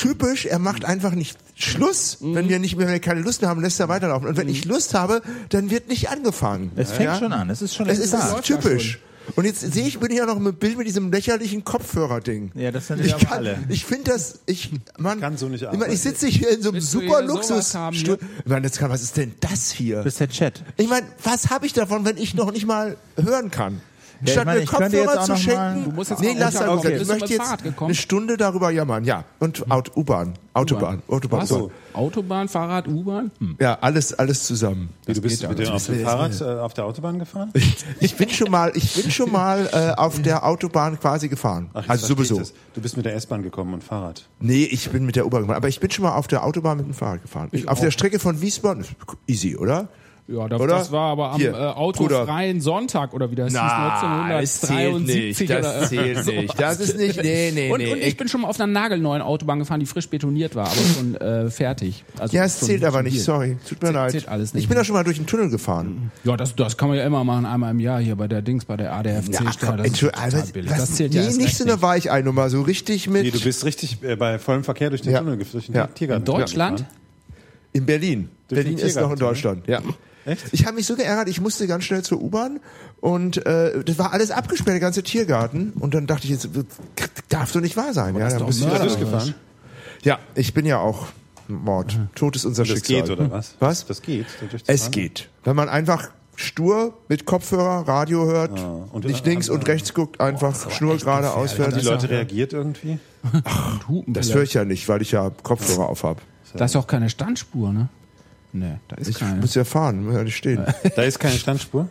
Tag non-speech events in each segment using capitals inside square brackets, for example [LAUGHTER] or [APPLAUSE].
typisch, er macht einfach nicht Schluss. Wenn wir nicht mehr keine Lust mehr haben, lässt er weiterlaufen. Und wenn ich Lust habe, dann wird nicht angefangen. Es fängt Ja? schon an. Es ist schon Es ist, es da. ist typisch. Und jetzt sehe ich, bin ich ja noch mit Bild mit diesem lächerlichen Kopfhörer-Ding. Ja, das sind ich kann, alle. Ich finde das, ich, man, Kann so nicht ich, meine, arbeiten. ich sitze hier in so einem super Luxus. haben, ja? Ich meine, kann, was ist denn das hier? Das ist der Chat. Ich meine, was habe ich davon, wenn ich noch nicht mal hören kann? Ich Statt meine, mir ich Kopfhörer auch zu schenken. Du musst jetzt nee, lass unter- da okay. Ich möchte jetzt eine Stunde darüber jammern. Ja, und U-Bahn, Autobahn, Autobahn. Was? So. Autobahn, Fahrrad, U-Bahn? Hm. Ja, alles, alles zusammen. Wie, du bist mit ja dem auf dem. Fahrrad äh, auf der Autobahn gefahren? Ich bin schon mal, ich bin schon mal äh, auf der Autobahn quasi gefahren. Ach, also ich sowieso. das. Du bist mit der S-Bahn gekommen und Fahrrad. Nee, ich bin mit der U-Bahn gefahren. Aber ich bin schon mal auf der Autobahn mit dem Fahrrad gefahren. auf der Strecke von Wiesbaden. Easy, oder? Ja, das, Oder? das war aber am Hier, äh, autofreien Sonntag oder wie das hieß, 1973 oder zählt nicht. Das [LAUGHS] ist nicht, nee, nee, und, nee. und ich bin schon mal auf einer nagelneuen Autobahn gefahren, die frisch betoniert war, aber schon äh, fertig. Also ja, es zählt aber nicht, sorry. Tut mir Zählt- leid. zählt alles nicht. Ich bin da schon mal durch den Tunnel gefahren. Ja, das, das kann man ja immer machen, einmal im Jahr hier bei der Dings, bei der ADFC. Ja, komm, das ist also, was, Das zählt ja nee, erst nicht so eine Weicheinummer, so richtig mit Nee, du bist richtig äh, bei vollem Verkehr durch den Ja. Tunnel, durch den Ja. Tiergarten. In Deutschland? in Berlin. Berlin ist noch in Deutschland, ja. Echt? Ich habe mich so geärgert, ich musste ganz schnell zur U-Bahn und äh, das war alles abgesperrt, der ganze Tiergarten. Und dann dachte ich jetzt, darf doch nicht wahr sein. Ja, dann doch muss ich Mörder. da Durchgefahren? ja, ich bin ja auch Mord. Tod ist unser Das Schicksal. geht, oder was? Was? Das geht. Es geht. Wenn man einfach stur mit Kopfhörer Radio hört, und- nicht links und rechts guckt, einfach schnurgerade ausfährt. Haben die Leute reagiert irgendwie? Das höre ich ja nicht, weil ich ja Kopfhörer auf habe. Da ist auch keine Standspur, ne? Nee, da ist Ich keine. muss ja fahren, muss ja nicht stehen. [LAUGHS] Da ist keine Standspur.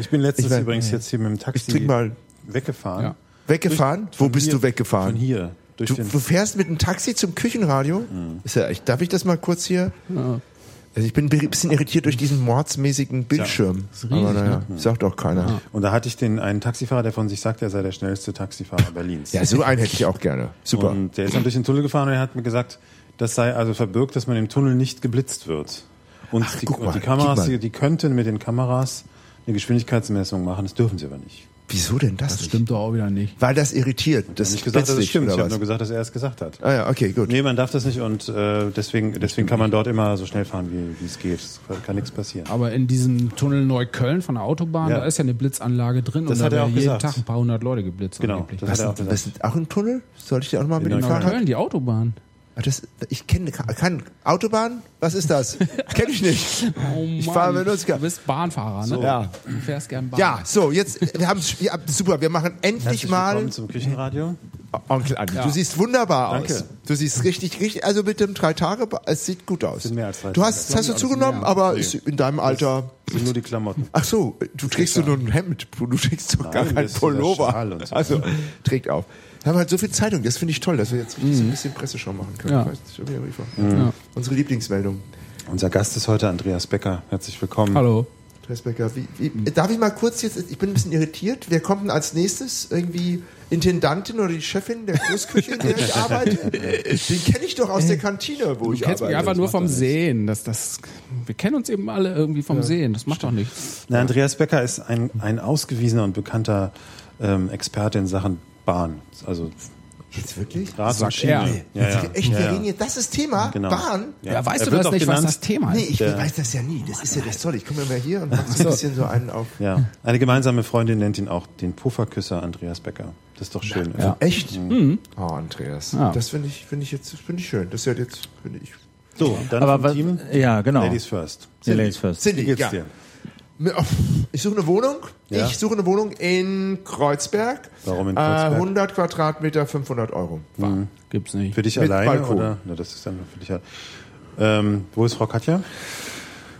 Ich bin letztens Ich weiß- übrigens jetzt hier mit dem Ich Taxi mal weggefahren. Ja. weggefahren. Wo Von bist hier- du weggefahren? Von hier. Durch Du, du fährst mit einem Taxi zum Küchenradio? Mhm. Ist ja echt. Darf ich das mal kurz hier? Also ich bin ein bisschen irritiert durch diesen mordsmäßigen Bildschirm. Aber naja, ne? sagt auch keiner. und da hatte ich den einen Taxifahrer, der von sich sagt, er sei der schnellste Taxifahrer Berlins. Ja, so einen hätte ich auch gerne. Super. Und der ist dann durch den Tunnel gefahren und er hat mir gesagt, das sei also verbirgt, dass man im Tunnel nicht geblitzt wird. Und die, guck mal, und die Kameras, die, die könnten mit den Kameras eine Geschwindigkeitsmessung machen, das dürfen sie aber nicht. Wieso denn das? Das nicht? stimmt doch auch wieder nicht. Weil das irritiert. Das Ich habe nicht gesagt, dass es stimmt, ich habe nur gesagt, dass er es gesagt hat. Ah ja, okay, gut. Nee, man darf das nicht und äh, deswegen, deswegen kann man dort immer so schnell fahren, wie, wie es geht. Es kann nichts passieren. Aber in diesem Tunnel Neukölln von der Autobahn, Ja. da ist ja eine Blitzanlage drin Das und hat da er auch werden jeden gesagt. Tag ein paar hundert Leute geblitzt. Genau, angeblich. das Was, hat er auch gesagt. sind auch ein Tunnel? Sollte ich dir auch noch mal mit dem. Fahrrad? Neukölln, die Autobahn. Das, ich kenne kann Autobahn. Was ist das? [LAUGHS] Kenne ich nicht. Oh Ich Mann. fahre mit uns. Du bist Bahnfahrer, ne? Ja. Du fährst gern Bahn. Ja, so jetzt wir haben ja, super. Wir machen endlich Herzlich mal willkommen zum Küchenradio. Onkel Andi. Ja. Du siehst wunderbar Danke. aus. Du siehst richtig, richtig. Also mit dem drei Tage, es sieht gut aus. Sind mehr als drei du Tage. hast, hast du zugenommen, mehr. aber Nee. in deinem Alter. Das sind nur die Klamotten. Ach so, du trägst nur ein Hemd. Du trägst doch gar kein das ist dieser Pullover. So. Also trägt auf. Wir haben halt so viel Zeitung. Das finde ich toll, dass wir jetzt wirklich so ein bisschen Presseschau machen können. Ja. Briefe- Ja. Unsere Lieblingsmeldung. Unser Gast ist heute Andreas Becker. Herzlich willkommen. Hallo. Tresbecker, wie, wie, darf ich mal kurz jetzt, ich bin ein bisschen irritiert, wer kommt denn als nächstes? Irgendwie Intendantin oder die Chefin der Großküche, in der ich arbeite? Den kenne ich doch aus der Kantine, wo Du ich kennst mich arbeite. einfach nur vom Sehen. Das, das, wir kennen uns eben alle irgendwie vom Sehen. Das macht doch nichts. Na, Andreas Becker ist ein, ein ausgewiesener und bekannter ähm, Experte in Sachen Bahn. Also Jetzt wirklich? Er. Ja, ja. Echt, wir ja. reden jetzt, das ist Thema, Genau. Bahn? Ja, weißt Er du das nicht, was genannt- das Thema ist? Nee, ich Der- weiß das ja nie. Das ist ja das Tolle. Ich komme immer hier und mache so ein bisschen so einen auf. Ja. Eine gemeinsame Freundin nennt ihn auch den Pufferküsser Andreas Becker. Das ist doch schön. Ja. Echt? Oh, Andreas. Ja. Das finde ich, finde ich jetzt, finde ich schön. Das ist ja jetzt, finde ich. So, dann Aber vom was, Team. ja, genau. Ladies first. Ja, Ladies first. Wie Cindy, geht's ja. dir? Ich suche eine Wohnung. Ja. Ich suche eine Wohnung in Kreuzberg. Warum in Äh, Kreuzberg? 100 Quadratmeter, 500 Euro. Gibt's nicht. Für dich Mit alleine Balkon. oder? Na, das ist dann für dich. Ähm, wo ist Frau Katja?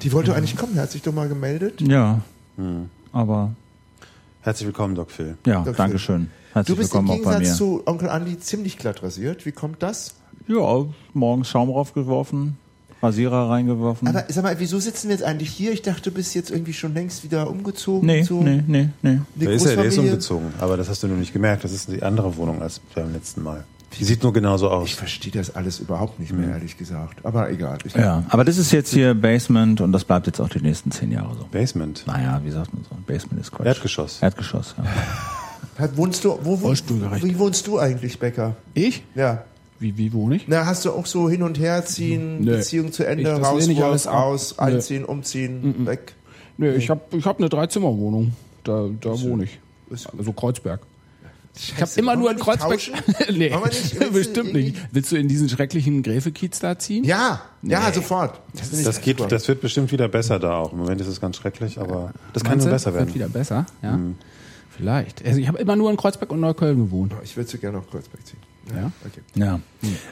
Die wollte eigentlich kommen, hat sich doch mal gemeldet. Ja. Aber Herzlich willkommen, Doc Phil. ja, Okay. Dankeschön. Du Herzlich bist im willkommen auch bei Gegensatz zu Onkel Andi ziemlich glatt rasiert. Wie kommt das? Ja, morgens Schaum raufgeworfen, Rasierer reingeworfen. Aber sag mal, wieso sitzen wir jetzt eigentlich hier? Ich dachte, du bist jetzt irgendwie schon längst wieder umgezogen. nee, so. nee, nee, nee. Eine Der ist, ja, der ist umgezogen, aber das hast du nur nicht gemerkt. Das ist die andere Wohnung als beim letzten Mal. Die sieht nur genauso aus. Ich verstehe das alles überhaupt nicht mehr, ehrlich gesagt. Aber egal. Ich, Ja, aber das ist jetzt hier Basement und das bleibt jetzt auch die nächsten zehn Jahre so. Basement. Naja, wie sagt man so? Basement ist Quatsch. Erdgeschoss. Erdgeschoss, ja. [LAUGHS] Hat- Wohnst du, wo, wo, Rollstuhlgerecht. wie wohnst du eigentlich, Becker? Ich? Ja. Wie, wie wohne ich? Na, hast du auch so hin und her ziehen, Nö. Beziehung zu Ich- Ende, das lehne ich alles ab. raus, Nö. einziehen, umziehen, weg. Nee, ich habe ich hab eine Dreizimmerwohnung. Da, da wohne ich. Also Kreuzberg. Ich habe immer nur in Kreuzberg. [LAUGHS] nee, nicht- [LAUGHS] bestimmt nicht. Willst du in diesen schrecklichen Gräfekiez da ziehen? Ja, ja, sofort. Das, ich Das, geht, das wird bestimmt wieder besser da auch. Im Moment ist es ganz schrecklich, aber das kann Meinst nur du? besser Wird werden. wieder besser, ja. Vielleicht. Also ich habe immer nur in Kreuzberg und Neukölln gewohnt. ich würde so gerne auf Kreuzberg ziehen. Ja. Okay. Ja.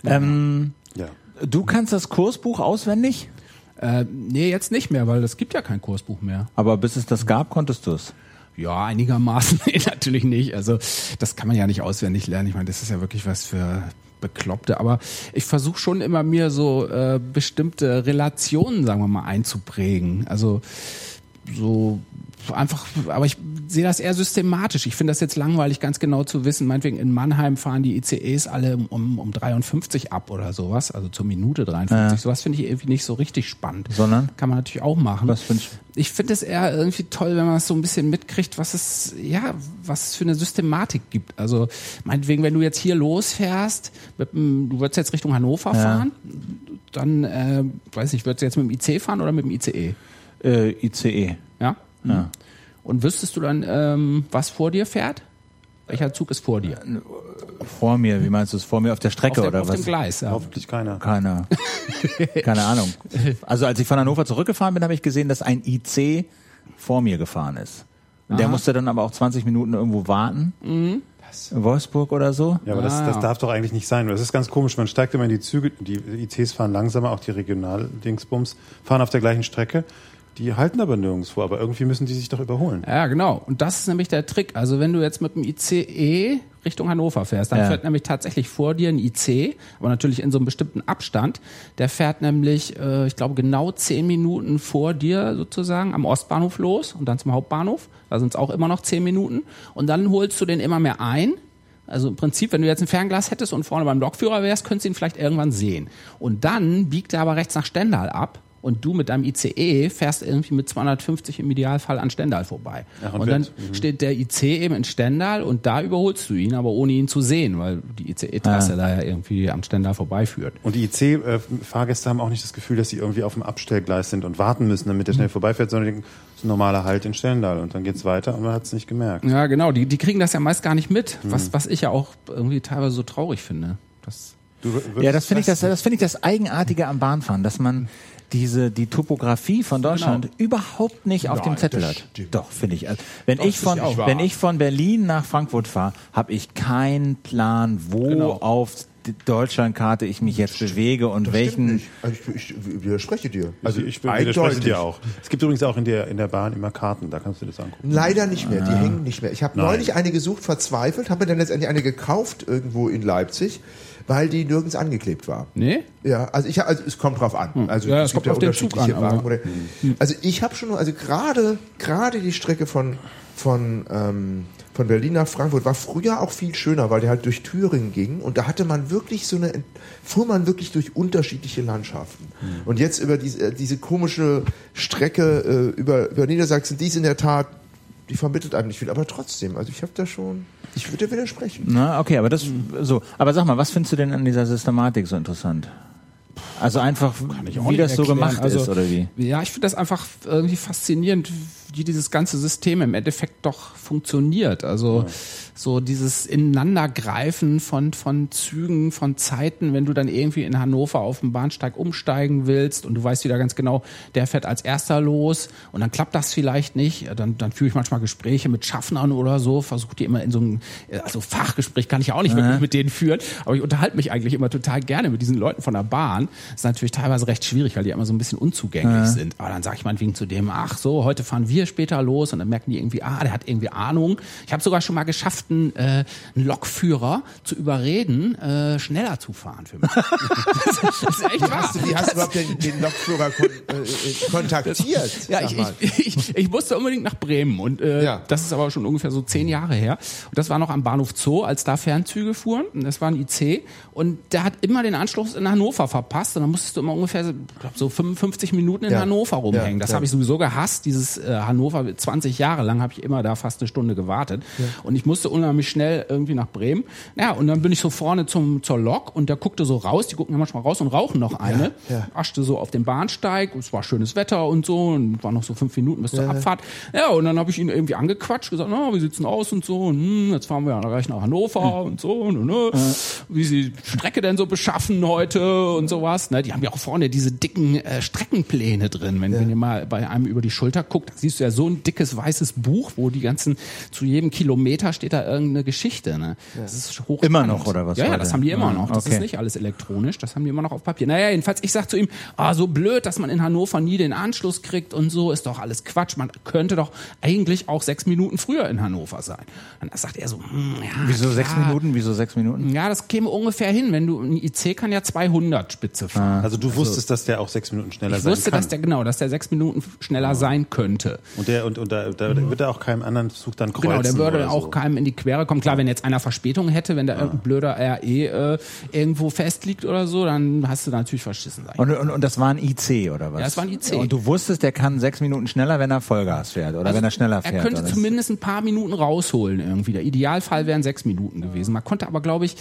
Ähm, Ja. du kannst das Kursbuch auswendig, Äh, nee, jetzt nicht mehr, weil es gibt ja kein Kursbuch mehr. aber bis es das gab, konntest du es. Ja, einigermaßen. [LAUGHS] Nee, natürlich nicht. Also das kann man ja nicht auswendig lernen. Ich meine, das ist ja wirklich was für Bekloppte. Aber ich versuche schon immer mir so äh, bestimmte Relationen, sagen wir mal, einzuprägen. Also so einfach, aber ich sehe das eher systematisch. Ich finde das jetzt langweilig, ganz genau zu wissen. Meinetwegen in Mannheim fahren die ICEs alle um, um 53 ab oder sowas, also zur Minute 53. Sowas finde ich irgendwie nicht so richtig spannend. Sondern? Kann man natürlich auch machen. Was findest Ich finde es eher irgendwie toll, wenn man es so ein bisschen mitkriegt, was es, ja, was es für eine Systematik gibt. Also, meinetwegen, wenn du jetzt hier losfährst, mit du würdest jetzt Richtung Hannover fahren, dann, äh, weiß nicht, würdest du jetzt mit dem IC fahren oder mit dem ICE? Äh, ICE. Ja? Ja. Und wüsstest du dann, ähm, was vor dir fährt? Welcher Zug ist vor dir? Vor mir, wie meinst du es? Vor mir auf der Strecke auf, dem- oder auf was? dem Gleis, ja. Hoffentlich keiner. Keine, [LAUGHS] keine Ahnung. Also als ich von Hannover zurückgefahren bin, habe ich gesehen, dass ein IC vor mir gefahren ist. Und der musste dann aber auch 20 Minuten irgendwo warten. In Wolfsburg oder so. Ja, aber das, Ah. das darf doch eigentlich nicht sein. Das ist ganz komisch. Man steigt immer in die Züge, die ICs fahren langsamer, auch die Regionaldingsbums fahren auf der gleichen Strecke. Die halten aber nirgendwo, aber irgendwie müssen die sich doch überholen. Ja, genau. Und das ist nämlich der Trick. Also wenn du jetzt mit dem ICE Richtung Hannover fährst, dann Ja. fährt nämlich tatsächlich vor dir ein IC, aber natürlich in so einem bestimmten Abstand. Der fährt nämlich, äh, ich glaube, genau zehn Minuten vor dir sozusagen am Ostbahnhof los und dann zum Hauptbahnhof. Da sind es auch immer noch zehn Minuten. Und dann holst du den immer mehr ein. Also im Prinzip, wenn du jetzt ein Fernglas hättest und vorne beim Lokführer wärst, könntest du ihn vielleicht irgendwann sehen. Und dann biegt er aber rechts nach Stendal ab. Und du mit deinem ICE fährst irgendwie mit 250 im Idealfall an Stendal vorbei. Ach, und und dann wird- steht der IC eben in Stendal und da überholst du ihn, aber ohne ihn zu sehen, weil die ICE-Trasse da ja irgendwie am Stendal vorbeiführt. Und die IC-Fahrgäste haben auch nicht das Gefühl, dass sie irgendwie auf dem Abstellgleis sind und warten müssen, damit der schnell vorbeifährt, sondern die denken, das ist ein normaler Halt in Stendal und dann geht's weiter und man hat es nicht gemerkt. Ja, genau, die, die kriegen das ja meist gar nicht mit, Mhm. was, was ich ja auch irgendwie teilweise so traurig finde. Das, Ja, das finde ich das, das finde ich das Eigenartige am Bahnfahren, dass man diese die Topografie von Deutschland überhaupt nicht auf dem Zettel das hat. stimmt. Doch, finde ich. Also, wenn ich von wenn ich von Berlin nach Frankfurt fahre, habe ich keinen Plan, wo Genau. auf Deutschlandkarte ich mich jetzt bewege und Stimmt welchen nicht. Also ich, ich widerspreche dir. Also ich widerspreche eindeutig. dir auch. Es gibt übrigens auch in der, in der Bahn immer Karten, da kannst du das angucken. Leider nicht mehr, die hängen nicht mehr. Ich habe neulich eine gesucht, verzweifelt, habe mir dann letztendlich eine gekauft irgendwo in Leipzig, weil die nirgends angeklebt war. nee? Ja, also ich also es kommt drauf an. Also Ja, es es gibt kommt ja unterschiedliche an, Wagen. Oder, also ich habe schon, also gerade gerade die Strecke von von ähm, von Berlin nach Frankfurt war früher auch viel schöner, weil der halt durch Thüringen ging und da hatte man wirklich so eine, fuhr man wirklich durch unterschiedliche Landschaften. Und jetzt über diese, äh, diese komische Strecke äh, über, über Niedersachsen, die ist in der Tat, die vermittelt einem nicht viel, aber trotzdem, also ich habe da schon, ich würde widersprechen. Na, okay, aber das so. Aber sag mal, was findest du denn an dieser Systematik so interessant? Also einfach, wie das so gemacht Also, ist oder wie? Ja, ich finde das einfach irgendwie faszinierend, wie dieses ganze System im Endeffekt doch funktioniert. Also so dieses Ineinandergreifen von, von Zügen, von Zeiten, wenn du dann irgendwie in Hannover auf dem Bahnsteig umsteigen willst und du weißt wieder ganz genau, der fährt als erster los und dann klappt das vielleicht nicht. Dann, dann führe ich manchmal Gespräche mit Schaffnern oder so, versuche die immer in so einem, also Fachgespräch kann ich ja auch nicht wirklich mit denen führen, aber ich unterhalte mich eigentlich immer total gerne mit diesen Leuten von der Bahn. Das ist natürlich teilweise recht schwierig, weil die immer so ein bisschen unzugänglich sind. Aber dann sage ich meinetwegen zu dem, ach so, heute fahren wir später los und dann merken die irgendwie, ah, der hat irgendwie Ahnung. Ich habe sogar schon mal geschafft, einen, äh, einen Lokführer zu überreden, äh, schneller zu fahren für mich. [LAUGHS] das ist echt wahr. Hast du, wie hast du überhaupt den, den Lokführer kon äh, äh, kontaktiert? Ja, ich, ich, ich, ich musste unbedingt nach Bremen und äh, Ja. das ist aber schon ungefähr so zehn Jahre her. Und das war noch am Bahnhof Zoo, als da Fernzüge fuhren. Und Das war ein IC und der hat immer den Anschluss in Hannover verpasst hast, dann musstest du immer ungefähr glaub, so 55 Minuten in Ja. Hannover rumhängen. Das ja. habe ich sowieso gehasst. Dieses äh, Hannover, 20 Jahre lang habe ich immer da fast eine Stunde gewartet. Und ich musste unheimlich schnell irgendwie nach Bremen. Ja, und dann bin ich so vorne zum, zur Lok und der guckte so raus. Die gucken ja manchmal raus und rauchen noch eine. ja. Aschte so auf den Bahnsteig. Es war schönes Wetter und so. Und war noch so fünf Minuten bis zur Abfahrt. Ja, und dann habe ich ihn irgendwie angequatscht, gesagt, na, wie sieht's denn aus und so. Und, hm, jetzt fahren wir ja gleich nach Hannover und so. Und, ne, Wie sie die Strecke denn so beschaffen heute und sowas. Ne, die haben ja auch vorne diese dicken äh, Streckenpläne drin. Wenn, wenn ihr mal bei einem über die Schulter guckt, da siehst du ja so ein dickes weißes Buch, wo die ganzen, zu jedem Kilometer steht da irgendeine Geschichte. Ne? Das ist hoch Immer noch, oder was Ja, ja, das haben die immer Ja, noch. Das okay. ist nicht alles elektronisch, das haben die immer noch auf Papier. Naja, jedenfalls, ich sag zu ihm, ah, so blöd, dass man in Hannover nie den Anschluss kriegt und so, ist doch alles Quatsch. Man könnte doch eigentlich auch sechs Minuten früher in Hannover sein. Dann sagt er so, hm, ja, Wieso sechs klar. Minuten? Wieso sechs Minuten? Ja, das käme ungefähr hin, wenn du, ein IC kann ja 200 Spitze fahren. Also du wusstest, dass der auch sechs Minuten schneller Ich sein wusste, kann. dass der, genau, dass der sechs Minuten schneller sein könnte. und der und, und da, da wird er auch keinem anderen Zug dann kreuzen. Genau, der würde oder auch so. keinem in die Quere kommen. Klar, wenn jetzt einer Verspätung hätte, wenn da irgendein blöder RE äh, irgendwo festliegt oder so, dann hast du da natürlich verschissen. Sag ich. Und, und, und das war ein IC oder was? Ja, das war ein IC. Und du wusstest, der kann sechs Minuten schneller, wenn er Vollgas fährt oder wenn er schneller fährt. Er könnte oder? zumindest ein paar Minuten rausholen irgendwie. Der Idealfall wären sechs Minuten gewesen. Man konnte aber, glaube ich,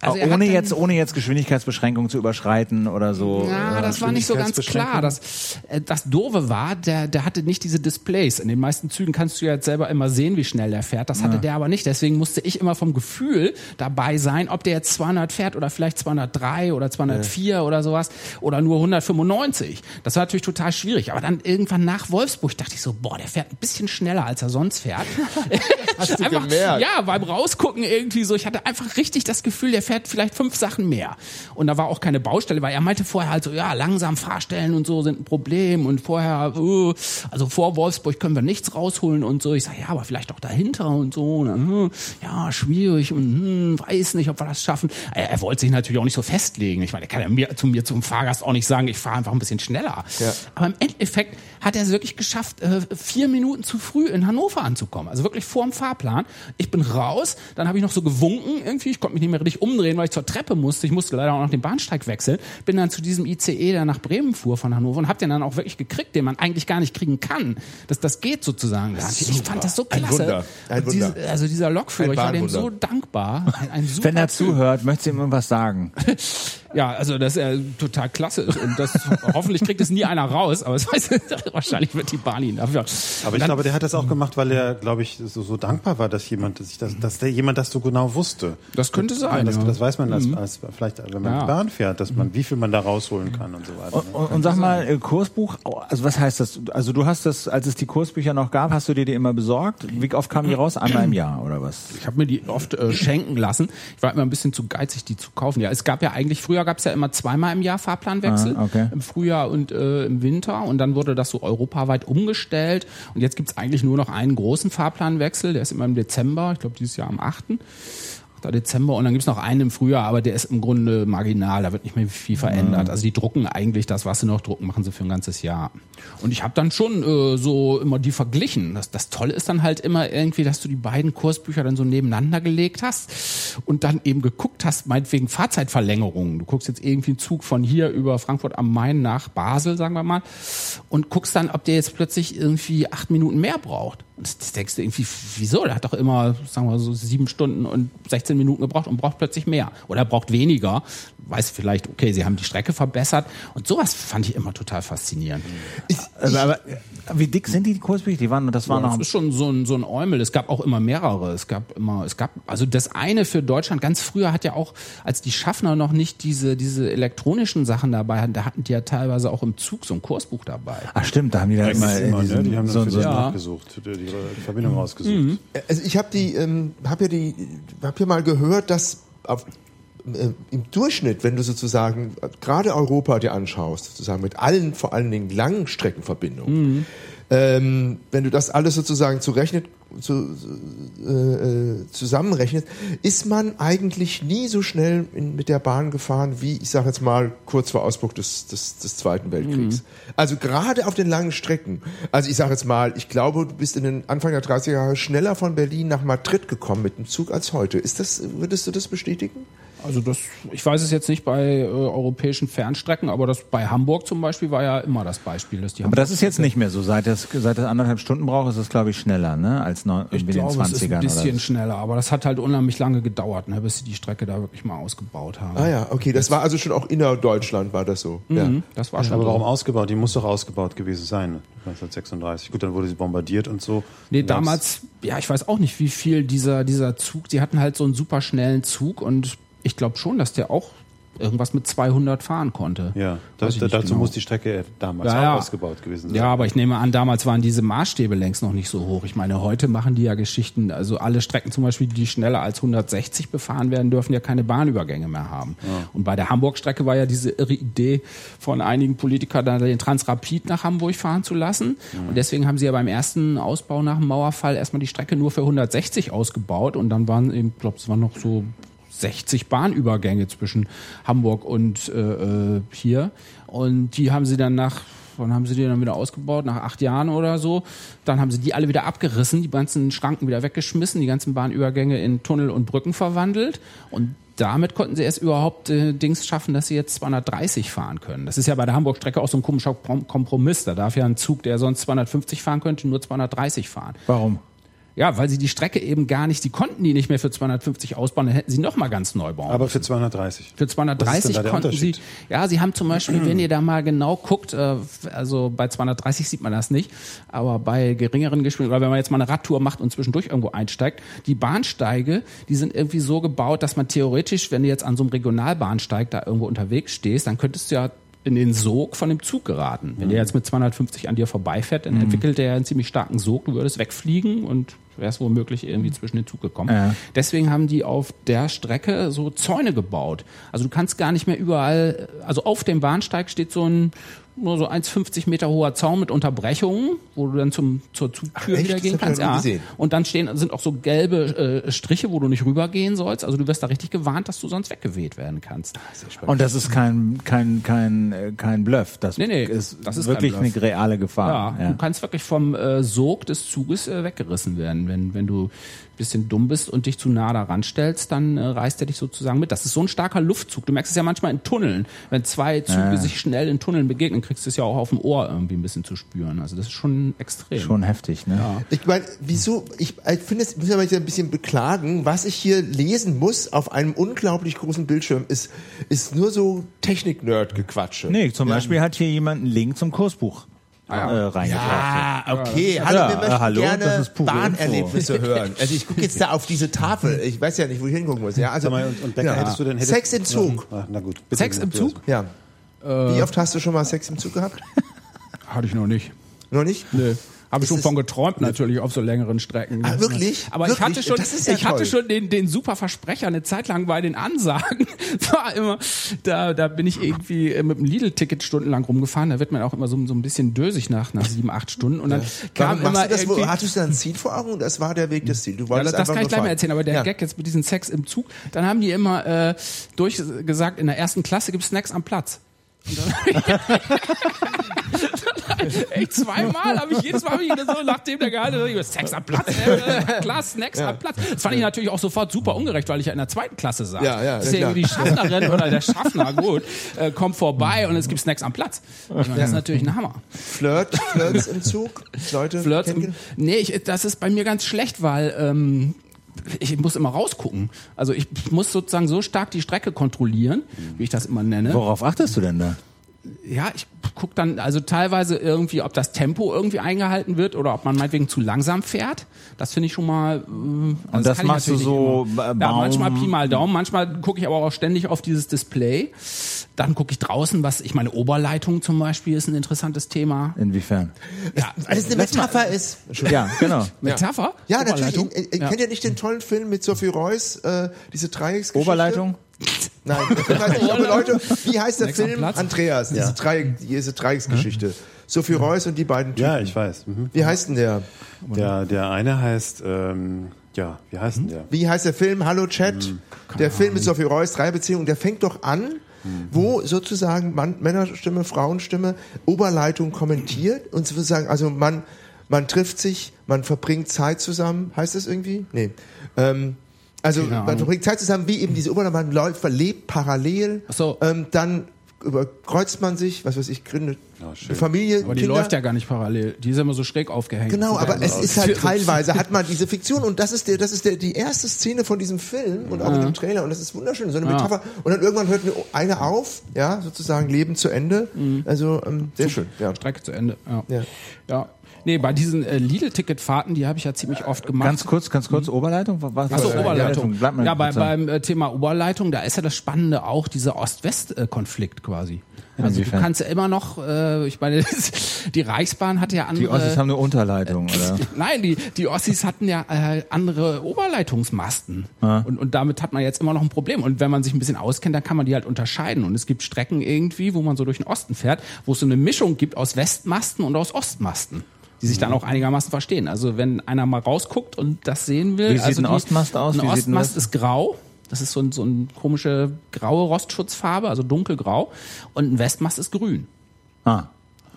also hat ohne dann- jetzt, ohne jetzt Geschwindigkeitsbeschränkungen zu überschreiten oder so. Ja, äh, das war nicht so ganz klar. Das, äh, das Doofe war, der, der hatte nicht diese Displays. In den meisten Zügen kannst du ja jetzt selber immer sehen, wie schnell der fährt. Das hatte der aber nicht. Deswegen musste ich immer vom Gefühl dabei sein, ob der jetzt 200 fährt oder vielleicht 203 oder 204 oder sowas oder nur 195. Das war natürlich total schwierig. Aber dann irgendwann nach Wolfsburg dachte ich so, boah, der fährt ein bisschen schneller, als er sonst fährt. [LAUGHS] Hast du [LAUGHS] einfach, gemerkt? Ja, beim Rausgucken irgendwie so. Ich hatte einfach richtig das Gefühl, der fährt vielleicht fünf Sachen mehr. Und da war auch keine Baustelle, weil er meinte vorher halt so, ja, langsam Fahrstellen und so sind ein Problem und vorher, äh, also vor Wolfsburg können wir nichts rausholen und so. Ich sage, ja, aber vielleicht auch dahinter und so. Und dann, hm, ja, schwierig und hm, weiß nicht, ob wir das schaffen. Er, er wollte sich natürlich auch nicht so festlegen. Ich meine, er kann ja mir, zu mir zum Fahrgast auch nicht sagen, ich fahre einfach ein bisschen schneller. Ja. Aber im Endeffekt hat er es wirklich geschafft, äh, vier Minuten zu früh in Hannover anzukommen. Also wirklich vor dem Fahrplan. Ich bin raus, dann habe ich noch so gewunken irgendwie. Ich konnte mich nicht mehr richtig umdrehen, weil ich zur Treppe musste. Ich musste leider auch noch den Bahnsteig wechseln. Bin dann zu diesem ICE, der nach Bremen fuhr von Hannover und habe den dann auch wirklich gekriegt, den man eigentlich gar nicht kriegen kann. Das, das geht sozusagen gar nicht. Ich fand das so Ein klasse. Wunder. Ein Und diese, Wunder. also dieser Lokführer, Ein ich war dem so dankbar. Ein, ein super Wenn er zuhört, möchte ihm irgendwas sagen. [LAUGHS] Ja, also dass er total klasse ist und das hoffentlich kriegt es nie einer raus, aber es [LAUGHS] weiß, wahrscheinlich wird die Bahn ihn dafür. Aber ich glaube, der hat das auch gemacht, weil er, glaube ich, so, so dankbar war, dass jemand, dass, ich das, dass der jemand das so genau wusste. Das könnte sein. das, ja. das weiß man als, als vielleicht, wenn man Ja. die Bahn fährt, dass man, wie viel man da rausholen kann und so weiter. Und, und, und sag mal, äh, Kursbuch, also was heißt das? Also du hast das, als es die Kursbücher noch gab, hast du dir die immer besorgt? Wie oft kamen die raus? Einmal im Jahr oder was? Ich habe mir die oft äh, schenken lassen. Ich war immer ein bisschen zu geizig, die zu kaufen. Ja, es gab ja eigentlich, früher gab es ja immer zweimal im Jahr Fahrplanwechsel. Ah, okay. Im Frühjahr und äh, im Winter. Und dann wurde das so europaweit umgestellt. Und jetzt gibt's eigentlich nur noch einen großen Fahrplanwechsel. Der ist immer im Dezember. Ich glaube, dieses Jahr am 8. 8. Dezember und dann gibt's noch einen im Frühjahr, aber der ist im Grunde marginal, da wird nicht mehr viel verändert. Also die drucken eigentlich das, was sie noch drucken, machen sie für ein ganzes Jahr. Und ich habe dann schon äh, so immer die verglichen. Das, das Tolle ist dann halt immer irgendwie, dass du die beiden Kursbücher dann so nebeneinander gelegt hast und dann eben geguckt hast, meinetwegen Fahrzeitverlängerungen. Du guckst jetzt irgendwie einen Zug von hier über Frankfurt am Main nach Basel, sagen wir mal, und guckst dann, ob der jetzt plötzlich irgendwie acht Minuten mehr braucht. Und das, das denkst du irgendwie, wieso? Der hat doch immer, sagen wir so, sieben Stunden und 16 Minuten gebraucht und braucht plötzlich mehr. Oder er braucht weniger. Weiß vielleicht, okay, sie haben die Strecke verbessert. Und sowas fand ich immer total faszinierend. Also, aber wie dick sind die Kursbücher? Die waren, das war Das noch. ist schon so ein, so ein Eumel. Es gab auch immer mehrere. Es gab immer, es gab, also das eine für Deutschland, ganz früher hat ja auch, als die Schaffner noch nicht diese, diese elektronischen Sachen dabei hatten, da hatten die ja teilweise auch im Zug so ein Kursbuch dabei. Ach stimmt, da haben die da Eigentlich immer, immer, in ne? Die haben dann so, so, Ja. nachgesucht, die, die Verbindung rausgesucht. Also ich habe die, ähm, habe ja die, habe ja mal gehört, dass auf, äh, im Durchschnitt, wenn du sozusagen gerade Europa dir anschaust, sozusagen mit allen, vor allen Dingen langen Streckenverbindungen, ähm, wenn du das alles sozusagen zurechnet, zu, äh, äh, zusammenrechnest, ist man eigentlich nie so schnell in, mit der Bahn gefahren, wie ich sage jetzt mal kurz vor Ausbruch des, des, des Zweiten Weltkriegs. Also gerade auf den langen Strecken. Also ich sage jetzt mal, ich glaube, du bist in den Anfang der 30er Jahre schneller von Berlin nach Madrid gekommen mit dem Zug als heute. Ist das, würdest du das bestätigen? Also das, ich weiß es jetzt nicht bei äh, europäischen Fernstrecken, aber das bei Hamburg zum Beispiel war ja immer das Beispiel, dass die Aber das ist jetzt nicht mehr so. Seit das, seit das anderthalb Stunden braucht, ist es, glaube ich, schneller, ne? Als neun, ich in den glaube, es ist ein 20ern. bisschen schneller, aber das hat halt unheimlich lange gedauert, ne, bis sie die Strecke da wirklich mal ausgebaut haben. Ah ja, okay, das war also schon auch innerdeutschland war das so. Ja. Mhm, Das war schon Aber so. warum ausgebaut? Die muss doch ausgebaut gewesen sein, ne? 1936. Gut, dann wurde sie bombardiert und so. Nee, damals, ja, ich weiß auch nicht, wie viel dieser, dieser Zug, die hatten halt so einen super schnellen Zug und ich glaube schon, dass der auch irgendwas mit 200 fahren konnte. Ja, das, dazu genau. muss die Strecke damals Ja, auch ja. ausgebaut gewesen sein. Ja, aber ich nehme an, damals waren diese Maßstäbe längst noch nicht so hoch. Ich meine, heute machen die ja Geschichten, also alle Strecken zum Beispiel, die schneller als 160 befahren werden, dürfen ja keine Bahnübergänge mehr haben. Und bei der Hamburg-Strecke war ja diese irre Idee von einigen Politikern, den Transrapid nach Hamburg fahren zu lassen. Und deswegen haben sie ja beim ersten Ausbau nach dem Mauerfall erstmal die Strecke nur für 160 ausgebaut und dann waren eben, ich glaube, es waren noch so 60 Bahnübergänge zwischen Hamburg und äh, äh, hier. Und die haben sie dann nach, wann haben sie die dann wieder ausgebaut? Nach acht Jahren oder so. Dann haben sie die alle wieder abgerissen, die ganzen Schranken wieder weggeschmissen, die ganzen Bahnübergänge in Tunnel und Brücken verwandelt. Und damit konnten sie erst überhaupt äh, Dings schaffen, dass sie jetzt 230 fahren können. Das ist ja bei der Hamburg-Strecke auch so ein komischer Prom- Kompromiss. Da darf ja ein Zug, der sonst 250 fahren könnte, nur 230 fahren. Warum? Ja, weil sie die Strecke eben gar nicht, die konnten die nicht mehr für 250 ausbauen, dann hätten sie noch mal ganz neu bauen. Aber für 230. für Was ist 230 denn da der konnten sie, ja, sie haben zum Beispiel, wenn ihr da mal genau guckt, äh, also bei 230 sieht man das nicht, aber bei geringeren Geschwindigkeiten, oder wenn man jetzt mal eine Radtour macht und zwischendurch irgendwo einsteigt, die Bahnsteige, die sind irgendwie so gebaut, dass man theoretisch, wenn du jetzt an so einem Regionalbahnsteig da irgendwo unterwegs stehst, dann könntest du ja in den Sog von dem Zug geraten. Wenn der jetzt mit 250 an dir vorbeifährt, dann entwickelt der einen ziemlich starken Sog, du würdest wegfliegen und wärst womöglich irgendwie zwischen den Zug gekommen. Ja. Deswegen haben die auf der Strecke so Zäune gebaut. Also du kannst gar nicht mehr überall, also auf dem Bahnsteig steht so ein nur so 1,50 Meter hoher Zaun mit Unterbrechungen, wo du dann zum, zur Zugtür echt? wieder Das gehen kannst. Ja. gesehen. Und dann stehen, sind auch so gelbe äh, Striche, wo du nicht rübergehen sollst. Also du wirst da richtig gewarnt, dass du sonst weggeweht werden kannst. Und das ist kein, kein, kein, äh, kein Bluff. Das Nee, nee, ist, das ist wirklich eine reale Gefahr. Ja, du kannst wirklich vom äh, Sog des Zuges äh, weggerissen werden. Wenn, wenn du bisschen dumm bist und dich zu nah daran stellst, dann äh, reißt er dich sozusagen mit. Das ist so ein starker Luftzug. Du merkst es ja manchmal in Tunneln. Wenn zwei Züge sich schnell in Tunneln begegnen, kriegst du es ja auch auf dem Ohr irgendwie ein bisschen zu spüren. Also das ist schon extrem. Schon heftig, ne? Ich meine, wieso, ich, ich finde es, muss ich mal ein bisschen beklagen, was ich hier lesen muss auf einem unglaublich großen Bildschirm, ist, ist nur so Technik-Nerd-Gequatsche. Nee, zum Beispiel hat hier jemand einen Link zum Kursbuch äh, reingebracht. Ah, okay. Hallo, Ja, wir möchten äh, hallo, gerne das ist pure Bahnerlebnisse hören. Also ich gucke jetzt da auf diese Tafel. Ich weiß ja nicht, wo ich hingucken muss. Ja, also, mal, und, und Becker, ja. hättest du denn... Hättest, Sex im Zug. Ach, na gut. bitte, Sex im Zug? Ja. Wie oft hast du schon mal Sex im Zug gehabt? [LAUGHS] Hatte ich noch nicht. Noch nicht? Nö. Habe ich schon von geträumt, natürlich, auf so längeren Strecken. Ah, wirklich? Aber ich Wirklich? hatte schon, Das ja ich hatte schon den, den super Versprecher eine Zeit lang bei den Ansagen. [LAUGHS] War immer, da, da bin ich irgendwie äh, mit dem Lidl-Ticket stundenlang rumgefahren. Da wird man auch immer so, so ein bisschen dösig nach, nach sieben, acht Stunden. Und dann kam Warum immer du das, wo, hattest du da ein Ziel vor Augen? Das war der Weg des Ziels. Du ja, wolltest das, das einfach kann ich gleich mal erzählen, aber der ja. Gag jetzt mit diesem Sex im Zug, dann haben die immer äh, durchgesagt, in der ersten Klasse gibt's Snacks am Platz. [LAUGHS] [LAUGHS] Echt zweimal habe ich jedes Mal hab ich so, nachdem der gehalten hat, Sex am Platz, äh, klar, Snacks am Platz. Das fand ich natürlich auch sofort super ungerecht, weil ich ja in der zweiten Klasse saß. Ja, ja, das ist ja, ja irgendwie die Schaffnerin oder der Schaffner, gut, äh, kommt vorbei und es gibt Snacks am Platz. Ich meine, das ist natürlich ein Hammer. Flirt, Flirts im Zug? Leute, Flirts. Im, nee, ich, das ist bei mir ganz schlecht, weil ähm, ich muss immer rausgucken. Also ich muss sozusagen so stark die Strecke kontrollieren, wie ich das immer nenne. Worauf achtest du denn da? Ja, ich guck dann also teilweise irgendwie, ob das Tempo irgendwie eingehalten wird oder ob man meinetwegen zu langsam fährt. Das finde ich schon mal. Ähm, also das kann ich machst du so, äh, Ja, manchmal Pi mal Daumen, manchmal gucke ich aber auch ständig auf dieses Display. Dann gucke ich draußen, was ich meine Oberleitung zum Beispiel ist ein interessantes Thema. Inwiefern? Ja, Weil es eine Metapher ist. Ja, genau. [LAUGHS] Metapher? Ja, natürlich. Oberleitung? Äh, äh, Ja. Kennt ihr nicht den tollen Film mit Sophie Reuss, äh, diese Dreiecksgeschichte? Oberleitung? Nein, Film heißt nicht, aber Leute, wie heißt der Next Film? Platz? Andreas, diese, Dreieck, diese Dreiecksgeschichte. Sophie Reuss und die beiden Typen. Ja, ich weiß. Mhm. Wie heißt denn der? Der, der eine heißt, ähm, ja, wie heißt denn der? Wie heißt der Film? Hallo Chat. Hm, der Film mit Sophie Reuss, drei Beziehungen, der fängt doch an, Hm. wo sozusagen Mann, Männerstimme, Frauenstimme, Oberleitung kommentiert und sozusagen, also man, man trifft sich, man verbringt Zeit zusammen. Heißt das irgendwie? Nee. Ähm, Also man verbringt Zeit zusammen, wie eben diese Oberleitung, man läuft, verlebt parallel. Ach so. Ähm, dann überkreuzt man sich, was weiß ich, gründet schön. eine Familie, Aber die Kinder. läuft ja gar nicht parallel. Die ist immer so schräg aufgehängt. Genau, ja aber es ist halt teilweise [LAUGHS] hat man diese Fiktion und das ist der, das ist der, die erste Szene von diesem Film und auch in dem Trailer und das ist wunderschön, so eine Metapher. Und dann irgendwann hört eine, eine auf, ja, sozusagen Leben zu Ende. Also ähm, sehr schön, ja. Strecke zu Ende. Ja. Ja. Nee, bei diesen äh, Lidl-Ticketfahrten, die habe ich ja ziemlich oft gemacht. Ganz kurz, ganz kurz, Oberleitung? Was, Achso, was- Oberleitung. Ja, bei, beim äh, Thema Oberleitung, da ist ja das Spannende auch dieser Ost-West-Konflikt quasi. Also du Inwiefern? kannst ja immer noch, äh, ich meine, [LAUGHS] die Reichsbahn hatte ja andere... Die Ossis haben eine Unterleitung, oder? [LAUGHS] Nein, die, die Ossis hatten ja äh, andere Oberleitungsmasten. Und, und damit hat man jetzt immer noch ein Problem. Und wenn man sich ein bisschen auskennt, dann kann man die halt unterscheiden. Und es gibt Strecken irgendwie, wo man so durch den Osten fährt, wo es so eine Mischung gibt aus Westmasten und aus Ostmasten. Die sich dann auch einigermaßen verstehen. Also wenn einer mal rausguckt und das sehen will. Wie sieht also ein die- Ostmast aus? Ein Wie sieht ein Ostmast ist grau. Das ist so, ein, so eine komische graue Rostschutzfarbe, also dunkelgrau. Und ein Westmast ist grün. Ah.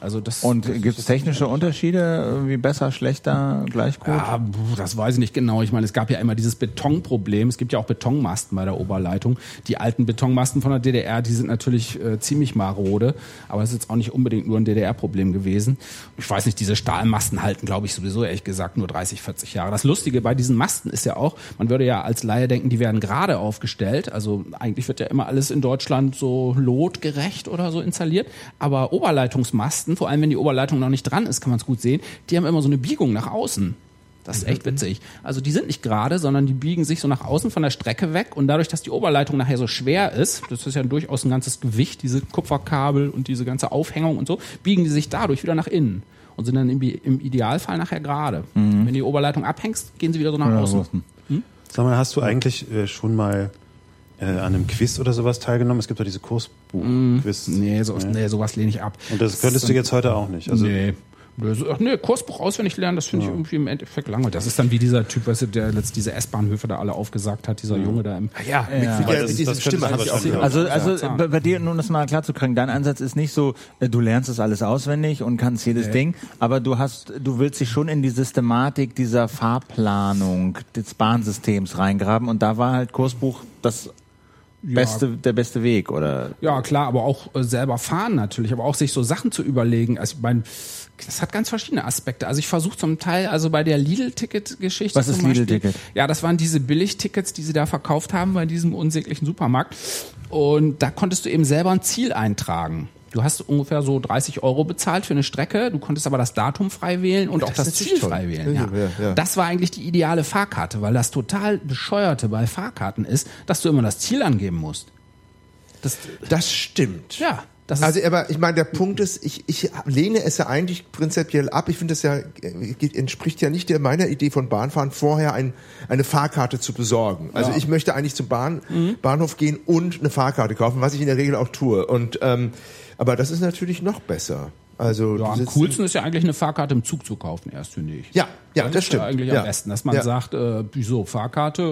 Also das, Und gibt es technische Unterschiede? Irgendwie besser, schlechter, gleich gut? Ja, das weiß ich nicht genau. Ich meine, es gab ja immer dieses Betonproblem. Es gibt ja auch Betonmasten bei der Oberleitung. Die alten Betonmasten von der DDR, die sind natürlich äh, ziemlich marode, aber es ist jetzt auch nicht unbedingt nur ein DDR-Problem gewesen. Ich weiß nicht, diese Stahlmasten halten, glaube ich, sowieso ehrlich gesagt nur 30, 40 Jahre. Das Lustige bei diesen Masten ist ja auch, man würde ja als Laie denken, die werden gerade aufgestellt. Also eigentlich wird ja immer alles in Deutschland so lotgerecht oder so installiert. Aber Oberleitungsmasten, vor allem wenn die Oberleitung noch nicht dran ist, kann man es gut sehen, die haben immer so eine Biegung nach außen. Das ist echt witzig. Also die sind nicht gerade, sondern die biegen sich so nach außen von der Strecke weg und dadurch, dass die Oberleitung nachher so schwer ist, das ist ja durchaus ein ganzes Gewicht, diese Kupferkabel und diese ganze Aufhängung und so, biegen die sich dadurch wieder nach innen und sind dann im, im Idealfall nachher gerade. Wenn die Oberleitung abhängst, gehen sie wieder so nach Ja, außen. wussten. Sag mal, hast du eigentlich äh, schon mal äh, an einem Quiz oder sowas teilgenommen? Es gibt ja diese Kursbuch-Quiz. Nee, so, nee, sowas lehne ich ab. Und das könntest du jetzt heute auch nicht. Also, nee. Nee, Ach nee, Kursbuch auswendig lernen, das finde ich irgendwie im Endeffekt langweilig. Das ist dann wie dieser Typ, weißt du, der letzt diese S-Bahnhöfe da alle aufgesagt hat, dieser Junge da im. Ja, mit, Ja. mit, der, das- mit dieser das Stimme könntest habe du ich auch gehört. Also, also Ja, bei, dir, um das mal klar zu kriegen, dein Ansatz ist nicht so, äh, du lernst das alles auswendig und kannst jedes Ding, aber du hast, du willst dich schon in die Systematik dieser Fahrplanung des Bahnsystems reingraben und da war halt Kursbuch das beste, der beste Weg, oder? Ja, klar, aber auch äh, selber fahren natürlich, aber auch sich so Sachen zu überlegen. Also ich meine, das hat ganz verschiedene Aspekte. Also ich versuche zum Teil, also bei der Lidl-Ticket-Geschichte. Was ist Lidl-Ticket? Ja, das waren diese Billigtickets, die sie da verkauft haben bei diesem unsäglichen Supermarkt. Und da konntest du eben selber ein Ziel eintragen. Du hast ungefähr so 30 Euro bezahlt für eine Strecke, du konntest aber das Datum frei wählen und auch Das das, ist natürlich Ziel frei wählen. Ja. Ja, ja. Das war eigentlich die ideale Fahrkarte, weil das total bescheuerte bei Fahrkarten ist, dass du immer das Ziel angeben musst. Das, Das stimmt. ja, das Also, aber ich meine, der Punkt ist, ich, ich lehne es ja eigentlich prinzipiell ab. Ich finde, das ja äh, entspricht ja nicht der meiner Idee von Bahnfahren, vorher ein, eine Fahrkarte zu besorgen. Also Ja. ich möchte eigentlich zum Bahn, Bahnhof gehen und eine Fahrkarte kaufen, was ich in der Regel auch tue. Und ähm, aber das ist natürlich noch besser. Also Ja, am coolsten ist ja eigentlich eine Fahrkarte im Zug zu kaufen, erst finde ich. Ja, ja, das ist stimmt. Ja eigentlich Ja. am besten, dass man Ja. sagt, äh, wieso, Fahrkarte,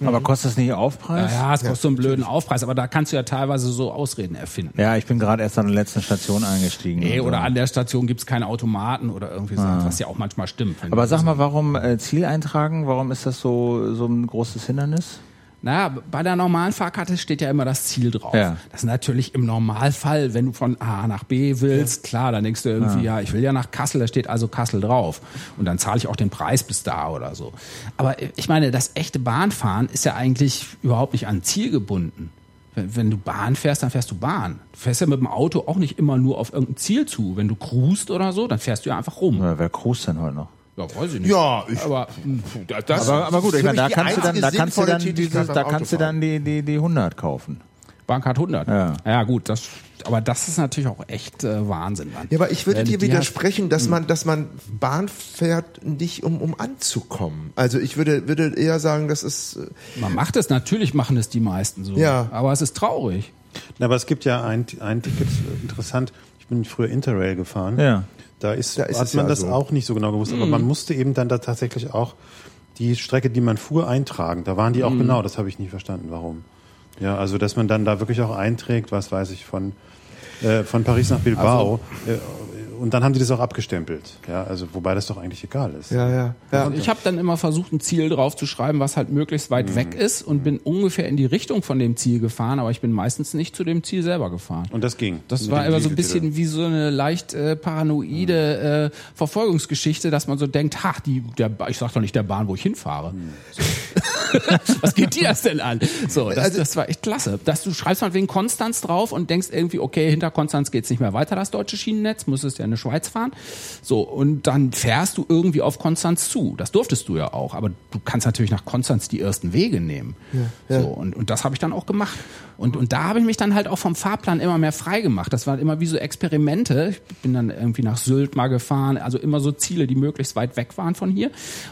äh, Aber kostet das nicht Aufpreis? ja, es kostet so einen blöden Aufpreis, aber da kannst du ja teilweise so Ausreden erfinden. Ja, ich bin gerade erst an der letzten Station eingestiegen. Nee, und so. oder an der Station gibt's keine Automaten oder irgendwie so, was ja auch manchmal stimmt. Aber sag mal, warum äh, Ziel eintragen? Warum ist das so, so ein großes Hindernis? Naja, bei der normalen Fahrkarte steht ja immer das Ziel drauf. Ja. Das ist natürlich im Normalfall, wenn du von A nach B willst, klar, dann denkst du irgendwie, ja. ich will ja nach Kassel, da steht also Kassel drauf. Und dann zahle ich auch den Preis bis da oder so. Aber ich meine, das echte Bahnfahren ist ja eigentlich überhaupt nicht an Ziel gebunden. Wenn, wenn du Bahn fährst, dann fährst du Bahn. Du fährst ja mit dem Auto auch nicht immer nur auf irgendein Ziel zu. Wenn du cruist oder so, dann fährst du ja einfach rum. Wer cruist denn heute noch? Ja, weiß ich nicht. Ja, ich, Aber hm, das Aber, aber gut, ich meine, da kannst du dann, da kannst du dann dieses, Tätigkeit da kannst du dann die, die, die 100 kaufen. Bankcard 100. Ja. ja gut, das, aber das ist natürlich auch echt äh, Wahnsinn. Mann. Ja, aber ich würde Wenn dir widersprechen, Hm. dass man, dass man Bahn fährt nicht um, um anzukommen. Also ich würde, würde eher sagen, das ist, äh, man macht es, natürlich machen es die meisten so. Ja. Aber es ist traurig. Na, aber es gibt ja ein, ein Ticket, äh, interessant. Ich bin früher Interrail gefahren. Ja. Da, ist, Da ist hat man ja das so. auch nicht so genau gewusst, aber man musste eben dann da tatsächlich auch die Strecke, die man fuhr, eintragen. Da waren die auch genau, das habe ich nie verstanden, warum. Ja, also dass man dann da wirklich auch einträgt, was weiß ich, von, äh, von Paris nach Bilbao äh, und dann haben die das auch abgestempelt. Ja, also wobei das doch eigentlich egal ist. Ja, ja. ja. Und ich habe dann immer versucht, ein Ziel drauf zu schreiben, was halt möglichst weit weg ist und bin ungefähr in die Richtung von dem Ziel gefahren, aber ich bin meistens nicht zu dem Ziel selber gefahren. Und das ging. Das Mit war immer so ein bisschen wie so eine leicht äh, paranoide äh, Verfolgungsgeschichte, dass man so denkt, ha, die, der, Ba- ich sag doch nicht der Bahn, wo ich hinfahre. So. [LAUGHS] Was geht dir das denn an? So, das, Also- das war echt klasse. Dass du schreibst mal wegen Konstanz drauf und denkst irgendwie, okay, hinter Konstanz geht's nicht mehr weiter, das deutsche Schienennetz, musstest ja in die Schweiz fahren. So, und dann fährst du irgendwie auf Konstanz zu. Das durftest du ja auch, aber du kannst natürlich nach Konstanz die ersten Wege nehmen. So, und, und das habe ich dann auch gemacht. Und, und da habe ich mich dann halt auch vom Fahrplan immer mehr frei gemacht. Das waren immer wie so Experimente. Ich bin dann irgendwie nach Sylt mal gefahren, also immer so Ziele, die möglichst weit weg waren von hier.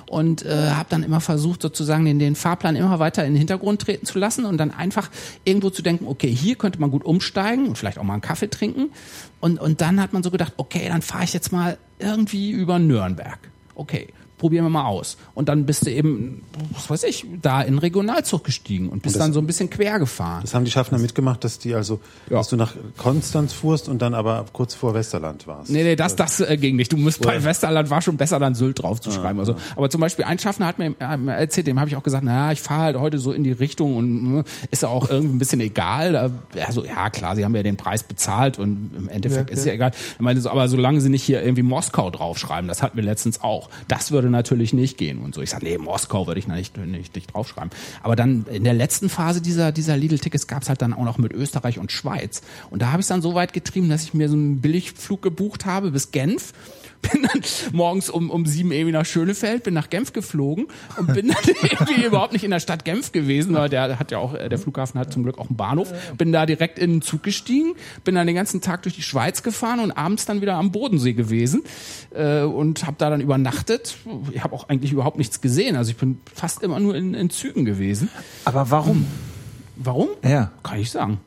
Und äh, habe dann immer versucht, sozusagen den, den Fahrplan immer weiter in den Hintergrund treten zu lassen und dann einfach irgendwo zu denken, okay, hier könnte man gut umsteigen und vielleicht auch mal einen Kaffee trinken. Und, und dann hat man so gedacht, okay, dann fahre ich jetzt mal irgendwie über Nürnberg. Okay, probieren wir mal aus. Und dann bist du eben, was weiß ich, da in Regionalzug gestiegen und bist das- dann so ein bisschen quer gefahren. Das haben die Schaffner mitgemacht, dass die also, Ja. dass du nach Konstanz fuhrst und dann aber kurz vor Westerland warst. Nee, nee, das, das äh, ging nicht. Du musst bei Westerland war schon besser, dann Sylt drauf zu schreiben. Also, aber zum Beispiel ein Schaffner hat mir äh, erzählt, dem habe ich auch gesagt, naja, ich fahre halt heute so in die Richtung und äh, ist ja auch irgendwie ein bisschen egal. Also ja, klar, sie haben ja den Preis bezahlt und im Endeffekt ist ja egal. Ich meine, aber solange sie nicht hier irgendwie Moskau draufschreiben, das hatten wir letztens auch. Das würde natürlich nicht gehen und so. Ich sage, nee, Moskau würde ich nicht, nicht, nicht draufschreiben. Aber dann in der letzten Phase dieser, dieser Lidl-Tickets gab es halt dann auch noch mit Österreich und Schweiz. Und da habe ich es dann so weit getrieben, dass ich mir so einen Billigflug gebucht habe bis Genf. Bin dann morgens um, um sieben irgendwie nach Schönefeld, bin nach Genf geflogen und bin dann [LAUGHS] irgendwie überhaupt nicht in der Stadt Genf gewesen, weil der hat ja auch, äh, der Flughafen hat zum Glück auch einen Bahnhof. Bin da direkt in den Zug gestiegen, bin dann den ganzen Tag durch die Schweiz gefahren und abends dann wieder am Bodensee gewesen äh, und habe da dann übernachtet. Ich habe auch eigentlich überhaupt nichts gesehen. Also ich bin fast immer nur in, in Zügen gewesen. Aber warum? Warum? Ja. Kann ich sagen.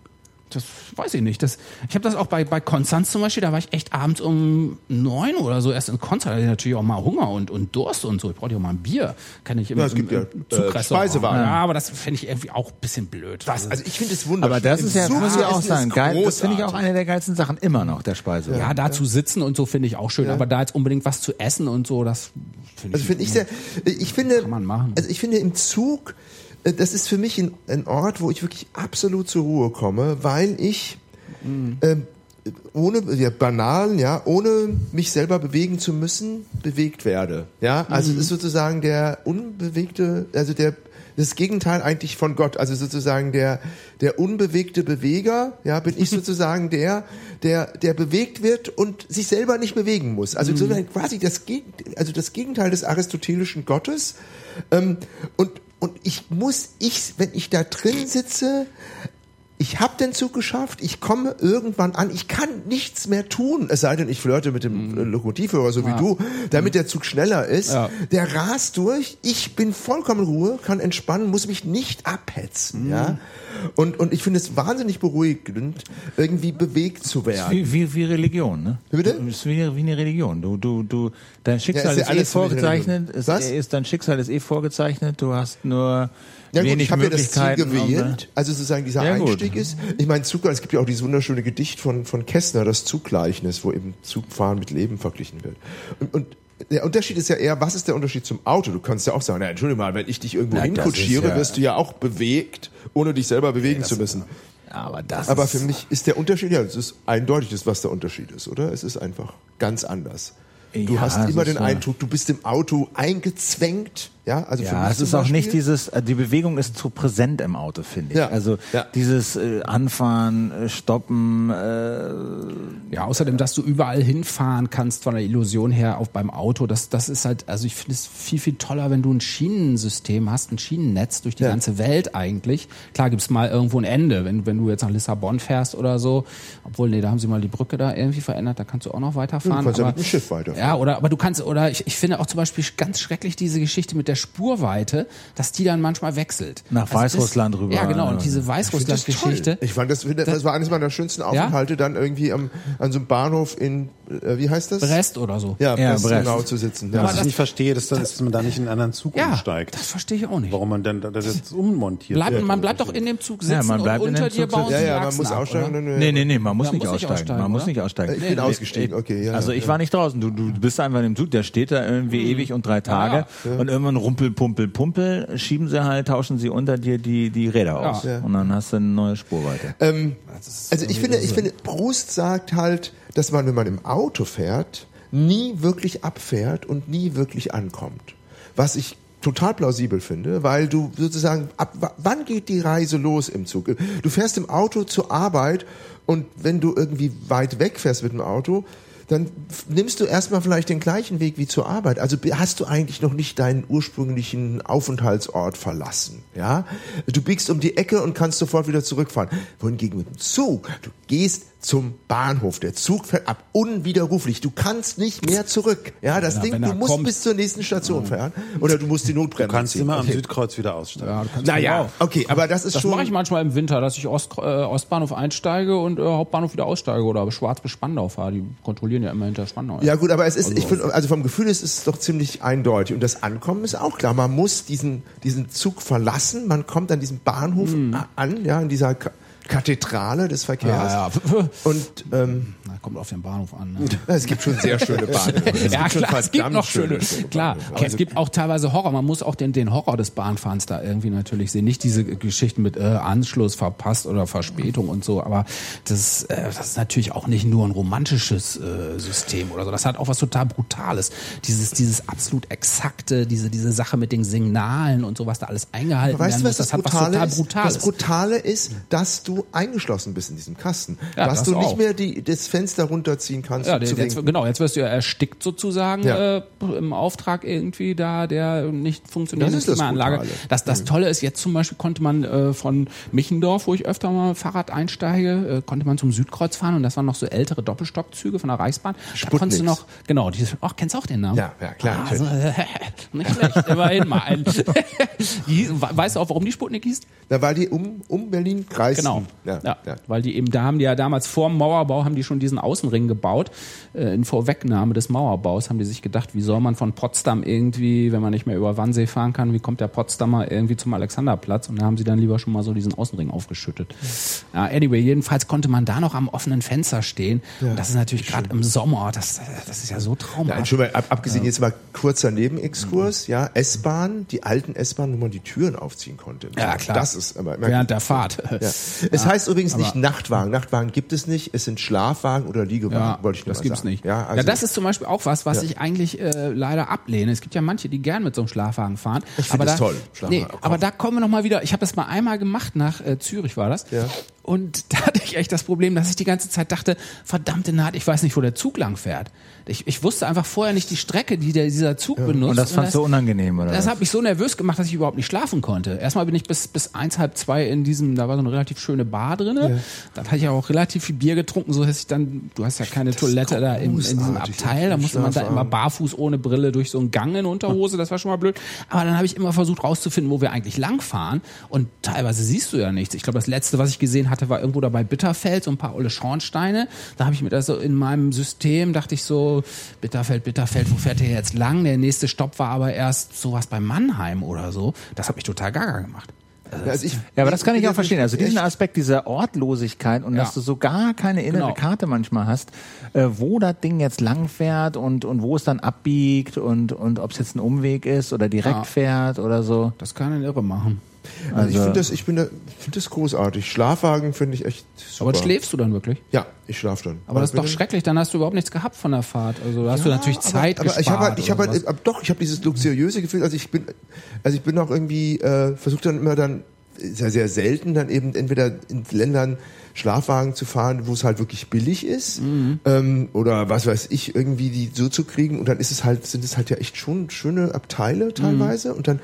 Das weiß ich nicht. Das, ich habe das auch bei, bei Konstanz zum Beispiel, da war ich echt abends um neun oder so erst in Konstanz. Da hatte ich natürlich auch mal Hunger und, und Durst und so. Ich brauchte ja auch mal ein Bier. Kann ich im, Ja, es im, gibt ja, im äh, Zugrestaurant. Speisewagen. Ja, aber das finde ich irgendwie auch ein bisschen blöd. Was? Also ich finde es wunderschön. Aber das Im ist ja, muss ich auch sagen, ist geil. Das finde ich auch eine der geilsten Sachen immer noch, der Speise. ja, da zu sitzen und so finde ich auch schön. Aber da jetzt unbedingt was zu essen und so, das finde ich. Also finde ich sehr, ich finde, Kann man machen. also ich finde im Zug, äh, das ist für mich ein, ein Ort, wo ich wirklich absolut zur Ruhe komme, weil ich Mhm. ähm, ohne ja, banal, ja, ohne mich selber bewegen zu müssen, bewegt werde. Ja, also Mhm. es ist sozusagen der unbewegte, also der das Gegenteil eigentlich von Gott, also sozusagen der der unbewegte Beweger, ja, bin ich [LAUGHS] sozusagen der der der bewegt wird und sich selber nicht bewegen muss. Also sozusagen quasi das also das Gegenteil des aristotelischen Gottes. Ähm, und und ich muss ich, wenn ich da drin sitze, ich habe den Zug geschafft, ich komme irgendwann an, ich kann nichts mehr tun, es sei denn, ich flirte mit dem äh, Lokomotivführer, so wie du, damit der Zug schneller ist. Ja. Der rast durch, ich bin vollkommen in Ruhe, kann entspannen, muss mich nicht abhetzen, ja. Und, und ich finde es wahnsinnig beruhigend, irgendwie bewegt zu werden. Wie, wie, wie Religion, ne? Wie bitte? Ist wie, wie eine Religion. Du, du, du, dein Schicksal ist ja ist, eh alles vorgezeichnet. Ist, Was? ist, dein Schicksal ist eh vorgezeichnet. Du hast nur Ja gut, ich habe ja das Ziel gewählt, also sozusagen dieser Ja, gut. Einstieg ist. Ich meine, Zug, es gibt ja auch dieses wunderschöne Gedicht von, von Kästner, das Zuggleichnis, wo eben Zugfahren mit Leben verglichen wird. Und, und der Unterschied ist ja eher, was ist der Unterschied zum Auto? Du kannst ja auch sagen, na, entschuldige mal, wenn ich dich irgendwo hinkutschiere, ja- wirst du ja auch bewegt, ohne dich selber bewegen zu müssen. Aber das Aber für mich ist der Unterschied, ja, es ist eindeutig, das, was der Unterschied ist, oder? Es ist einfach ganz anders. Du Ja, hast immer den. Eindruck, du bist im Auto eingezwängt, ja? Also für Ja, mich es ist auch nicht dieses, äh, die Bewegung ist zu präsent im Auto, finde ich. Ja, Also ja. dieses äh, Anfahren, äh, Stoppen, äh, Ja, außerdem, dass du überall hinfahren kannst von der Illusion her auch beim Auto, das, das ist halt, also ich finde es viel, viel toller, wenn du ein Schienensystem hast, ein Schienennetz durch die Ja. ganze Welt eigentlich. Klar gibt's mal irgendwo ein Ende, wenn, wenn du jetzt nach Lissabon fährst oder so. Obwohl, nee, da haben sie mal die Brücke da irgendwie verändert, da kannst du auch noch weiterfahren. Ja, du kannst ja aber, mit dem Schiff weiterfahren. Ja, oder, aber du kannst, oder ich, ich finde auch zum Beispiel ganz schrecklich diese Geschichte mit der Spurweite, dass die dann manchmal wechselt. Nach Also das- Weißrussland rüber. Ja, genau, und diese Ich das Weißrussland-Geschichte. toll. Ich fand das, das war eines meiner schönsten Aufenthalte dann irgendwie am, an so einem Bahnhof in äh, wie heißt das? Brest oder so. Ja, Ja, Brest, Brest. genau zu sitzen. Ja. Was ich nicht verstehe, dass, dass man da nicht in einen anderen Zug Ja, umsteigt. das verstehe ich auch nicht. Warum man dann das jetzt ummontiert. Bleibt, man bleibt doch in dem Zug sitzen Ja, man bleibt und in unter dem dir Zug bauen sitzen. ja, sie ja, man muss ab, aussteigen. oder? und dann- Nee, nee, nee, man muss nicht aussteigen. aussteigen, Man muss nicht aussteigen. Ich bin ausgestiegen, okay. Ja, Also ja, ich ja. war nicht draußen. Du, du bist einfach in dem Zug, der steht da irgendwie ewig und drei Tage und irgendwann rumpel, pumpel, pumpel, schieben sie halt, tauschen sie unter dir die, die Räder aus. Ja. Und dann hast du eine neue Spurweite. Ähm, also ich finde, ich finde, Proust sagt halt, dass man, wenn man im Auto fährt, nie wirklich abfährt und nie wirklich ankommt. Was ich total plausibel finde, weil du sozusagen, ab wa- wann geht die Reise los im Zug? Du fährst im Auto zur Arbeit und wenn du irgendwie weit weg fährst mit dem Auto, dann nimmst du erstmal vielleicht den gleichen Weg wie zur Arbeit. Also hast du eigentlich noch nicht deinen ursprünglichen Aufenthaltsort verlassen. Ja, du biegst um die Ecke und kannst sofort wieder zurückfahren. Wohingegen mit dem Zug, du gehst zum Bahnhof. Der Zug fährt ab unwiderruflich. Du kannst nicht mehr zurück. Ja, das Ja, Ding, du musst kommt. bis zur nächsten Station fahren oder du musst die Notbremse Du kannst ziehen. immer am Okay. Südkreuz wieder aussteigen. Ja, du kannst Naja, genau. okay, aber das ist Das schon. mache ich manchmal im Winter, dass ich Ost, äh, Ostbahnhof einsteige und äh, Hauptbahnhof wieder aussteige oder Schwarz bis Spandau fahre. Die kontrollieren ja immer hinter Spandau. Ja gut, aber es ist, ich finde, also vom Gefühl ist es doch ziemlich eindeutig. Und das Ankommen ist auch klar. Man muss diesen, diesen Zug verlassen. Man kommt an diesem Bahnhof an, ja, in dieser Kathedrale des Verkehrs. ja, ja. Und ähm, Na, kommt auf den Bahnhof an. Ne? [LAUGHS] es gibt schon sehr schöne Bahnhöfe. Es ja, klar, es gibt noch schöne. Klar, Bahnhöfe. es gibt auch teilweise Horror. Man muss auch den, den Horror des Bahnfahrens da irgendwie natürlich sehen. Nicht diese Geschichten mit äh, Anschluss verpasst oder Verspätung und so, aber das, äh, das ist natürlich auch nicht nur ein romantisches äh, System oder so. Das hat auch was total Brutales. Dieses, dieses absolut exakte, diese, diese Sache mit den Signalen und so, was da alles eingehalten weißt werden du, muss, was das, das hat was Brutale total ist? Brutales. Das Brutale ist, dass du eingeschlossen bist in diesem Kasten. Ja, dass das du nicht auch. mehr die, das Fenster runterziehen kannst. Ja, um jetzt, winken. genau, jetzt wirst du ja erstickt sozusagen Ja. äh, im Auftrag irgendwie da der nicht funktionierenden Das ist das Klimaanlage. Mhm. Das, das Tolle ist, jetzt zum Beispiel konnte man äh, von Michendorf, wo ich öfter mal Fahrrad einsteige, äh, konnte man zum Südkreuz fahren und das waren noch so ältere Doppelstockzüge von der Reichsbahn. Da konntest du noch, genau, die, ach, kennst du auch den Namen? Ja, ja, klar, Ah, so, [LAUGHS] nicht schlecht, immerhin mal. Ein, [LAUGHS] die, weißt du auch, warum die Sputnik hieß? Da war die um, um Berlin kreisen. Genau. Ja, Ja. Weil die eben, da haben die ja damals vor dem Mauerbau haben die schon diesen Außenring gebaut. Äh, in Vorwegnahme des Mauerbaus haben die sich gedacht, wie soll man von Potsdam irgendwie, wenn man nicht mehr über Wannsee fahren kann, wie kommt der Potsdamer irgendwie zum Alexanderplatz? Und da haben sie dann lieber schon mal so diesen Außenring aufgeschüttet. Ja, anyway, jedenfalls konnte man da noch am offenen Fenster stehen. Und das ist natürlich gerade im Sommer, das, das ist ja so traumhaft. mal, ab, abgesehen jetzt mal kurzer Nebenexkurs, ja, S-Bahn, die alten S-Bahn, wo man die Türen aufziehen konnte. Ja, klar. Das ist aber immer Während der Fahrt. Ja. Es heißt übrigens nicht Nachtwagen. Nachtwagen gibt es nicht. Es sind Schlafwagen oder Liegewagen, Ja, wollte ich nur das mal gibt's sagen. nicht. Ja, Ja, also, das ist zum Beispiel auch was, was Ja. ich eigentlich äh, leider ablehne. Es gibt ja manche, die gern mit so einem Schlafwagen fahren. Ich finde aber das da, toll, Schlafwagen. Nee, aber da kommen wir noch mal wieder. Ich habe das mal einmal gemacht nach äh, Zürich war das. Ja. Und [LAUGHS] da hatte ich echt das Problem, dass ich die ganze Zeit dachte, verdammte Naht, ich weiß nicht, wo der Zug lang fährt. Ich, ich wusste einfach vorher nicht die Strecke, die der, dieser Zug benutzt. Und das fandst du unangenehm, oder? Das hat mich so nervös gemacht, dass ich überhaupt nicht schlafen konnte. Erstmal bin ich bis, bis eins, halb zwei in diesem, da war so eine relativ schöne Bar drinne. Dann hatte ich auch relativ viel Bier getrunken, so dass ich dann, du hast ja keine Toilette da in, in diesem Abteil, da musste man da immer barfuß ohne Brille durch so einen Gang in Unterhose, das war schon mal blöd. Aber dann habe ich immer versucht rauszufinden, wo wir eigentlich langfahren und teilweise siehst du ja nichts. Ich glaube, das letzte, was ich gesehen hatte, war irgendwo da bei Bitterfeld, so ein paar olle Schornsteine. Da habe ich mir das so in meinem System, dachte ich so, Bitterfeld, Bitterfeld, wo fährt der jetzt lang? Der nächste Stopp war aber erst sowas bei Mannheim oder so. Das hat mich total gaga gemacht. also ich, Ja, aber das kann ich auch verstehen. Also diesen Aspekt dieser Ortlosigkeit und Ja. dass du so gar keine innere Genau. Karte manchmal hast, äh, wo das Ding jetzt lang fährt und, und wo es dann abbiegt und, und ob es jetzt ein Umweg ist oder direkt Ja. fährt oder so. Das kann einen irre machen. Also ich Also- finde das, ich bin da, finde das großartig. Schlafwagen finde ich echt super. Aber schläfst du dann wirklich? Ja, ich schlafe dann. Aber das ist bin doch schrecklich, dann hast du überhaupt nichts gehabt von der Fahrt. Also da hast du Ja, natürlich aber, Zeit aber gespart. ich habe halt, ich habe halt, äh, doch, ich habe dieses luxuriöse Gefühl. Also ich bin, also ich bin auch irgendwie äh, versucht dann immer dann sehr sehr selten dann eben entweder in Ländern Schlafwagen zu fahren, wo es halt wirklich billig ist Mhm. ähm, oder was weiß ich irgendwie die so zu kriegen und dann ist es halt sind es halt ja echt schon schöne Abteile teilweise und dann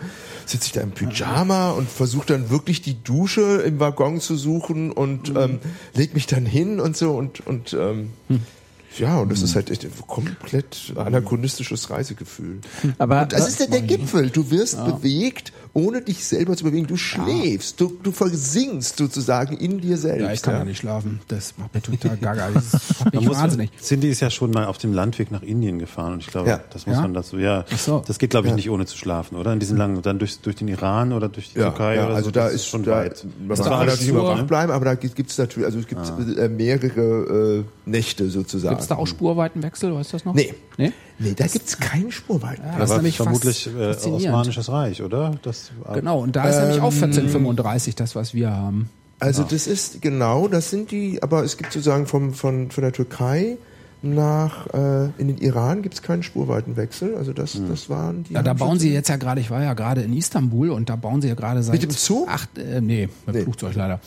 sitze ich da im Pyjama und versuche dann wirklich die Dusche im Waggon zu suchen und Mhm. ähm, leg mich dann hin und so und und ähm, Hm. ja, und das ist halt echt ein komplett anachronistisches Reisegefühl. Aber Und das ist ja der Gipfel. Du wirst bewegt ohne dich selber zu bewegen. Du schläfst, du, du versinkst sozusagen in dir selbst. Ja, ich kann ja nicht schlafen. Das macht mir total gaga. Das [LAUGHS] macht mich wahnsinnig. Cindy ist ja schon mal auf dem Landweg nach Indien gefahren und ich glaube, Ja. das muss Ja? man dazu, ja. Ach so. Das geht, glaube ich, nicht ohne zu schlafen, oder? In diesen langen, dann durch, durch den Iran oder durch die Ja, Türkei ja oder also so. da das ist schon da, weit. Man kann alles natürlich wach bleiben, aber da gibt es natürlich, also es gibt äh, mehrere äh, Nächte sozusagen. Gibt es da auch Spurweitenwechsel, weißt du das noch? Nee. Nee? Nee, da gibt es keinen Spurweiten. Ja, Da das ist vermutlich äh. Osmanisches Reich, oder? Das, Genau, und da ist nämlich auch 1435 das, was wir haben. Also das ist genau, das sind die, aber es gibt sozusagen vom, von, von der Türkei nach äh, in den Iran gibt es keinen Spurweitenwechsel. Also das, das waren die. Ja, da bauen sie jetzt ja gerade, ich war ja gerade in Istanbul und da bauen sie ja gerade seit Mit dem Zug? acht, äh, nee, mit Nee. Flugzeug leider.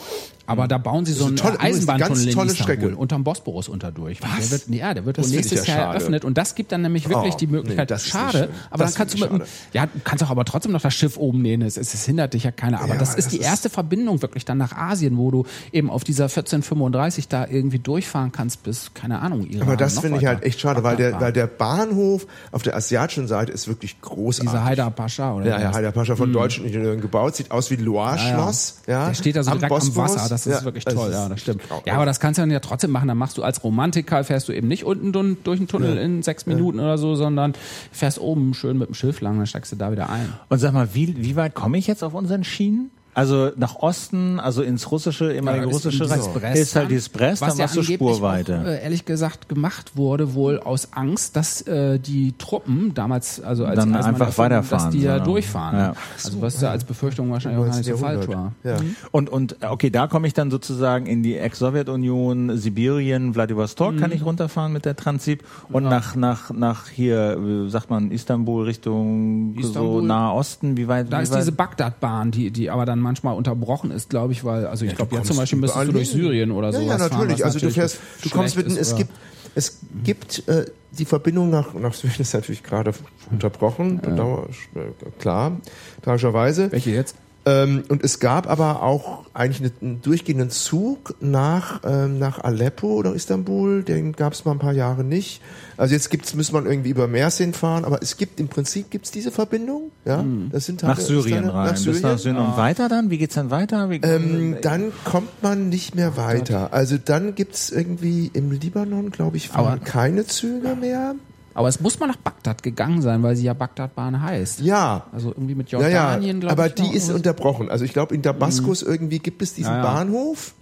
Aber da bauen sie so eine tolle- eine Eisenbahntunnel ganz in Istanbul unterm Bosporus unterdurch. Was? Der wird, ja, der wird Das wohl nächstes ja Jahr schade. eröffnet und das gibt dann nämlich wirklich Oh, die Möglichkeit. nee, das schade, aber Das dann kannst du mit ja, kannst auch aber trotzdem noch das Schiff oben nehmen. Es, es, hindert dich ja keiner. Aber Ja, das ist das die ist- erste Verbindung wirklich dann nach Asien, wo du eben auf dieser 1435 da irgendwie durchfahren kannst bis keine Ahnung. Iran, Aber das finde ich halt echt schade, weil der, weil der Bahnhof auf der asiatischen Seite ist wirklich großartig. Dieser Haider Pascha oder Ja, ja, Heider Pascha von deutschen Ingenieuren gebaut. Sieht aus wie ein Loire-Schloss. Ja, Der steht da so direkt am Bosporus. Wasser, das ist Ja, wirklich toll, ist ja, das stimmt. Ja, aber das kannst du dann ja trotzdem machen. Dann machst du als Romantiker, fährst du eben nicht unten durch den Tunnel in sechs Minuten oder so, sondern fährst oben schön mit dem Schiff lang, dann steigst du da wieder ein. Und sag mal, wie, wie weit komme ich jetzt auf unseren Schienen? Also nach Osten, also ins russische, ehemalige Ja, ist russische Reich, ist halt dann, dieses Brest, was dann ja machst du angeblich Spurweite. Auch, äh, ehrlich gesagt gemacht wurde wohl aus Angst, dass äh, die Truppen damals, also als Dann einfach erfunden, weiterfahren, dass die da so. durchfahren. Ja. Also was da als Befürchtung wahrscheinlich auch gar nicht so falsch war. Ja. Und, und äh, okay, da komme ich dann sozusagen in die Ex-Sowjetunion, Sibirien, Vladivostok Mhm. kann ich runterfahren mit der Transip und nach nach nach hier äh, sagt man Istanbul Richtung so Istanbul. Nahe Osten, wie weit? Da wie ist weit? diese Bagdad-Bahn, die, die aber dann manchmal unterbrochen ist, glaube ich, weil, also ich glaube, jetzt zum Beispiel müsstest du durch. Syrien oder ja, sowas Ja, fahren, natürlich. was also du fährst, du kommst ist, es gibt, es gibt äh, die Verbindung nach, nach Syrien ist natürlich gerade unterbrochen, bedauer, äh, klar, tragischerweise. Welche jetzt? Ähm, und es gab aber auch eigentlich einen, einen durchgehenden Zug nach, ähm, nach Aleppo oder Istanbul. Den gab es mal ein paar Jahre nicht. Also jetzt gibt's, muss man irgendwie über Mersin fahren, aber es gibt im Prinzip gibt's diese Verbindung. Ja, das sind nach halt- Syrien eine- rein. Nach Bis Syrien. nach Syrien und weiter dann? Wie geht's dann weiter? Wie, Ähm, dann kommt man nicht mehr weiter. Also dann gibt's irgendwie im Libanon, glaube ich, fahren Aber- keine Züge mehr. Aber es muss mal nach Bagdad gegangen sein, weil sie ja Bagdadbahn heißt. Ja. Also irgendwie mit Ja, Jordanien, ja, glaube aber die ist unterbrochen. Also ich glaube, in Damaskus irgendwie gibt es diesen Ja, ja. Bahnhof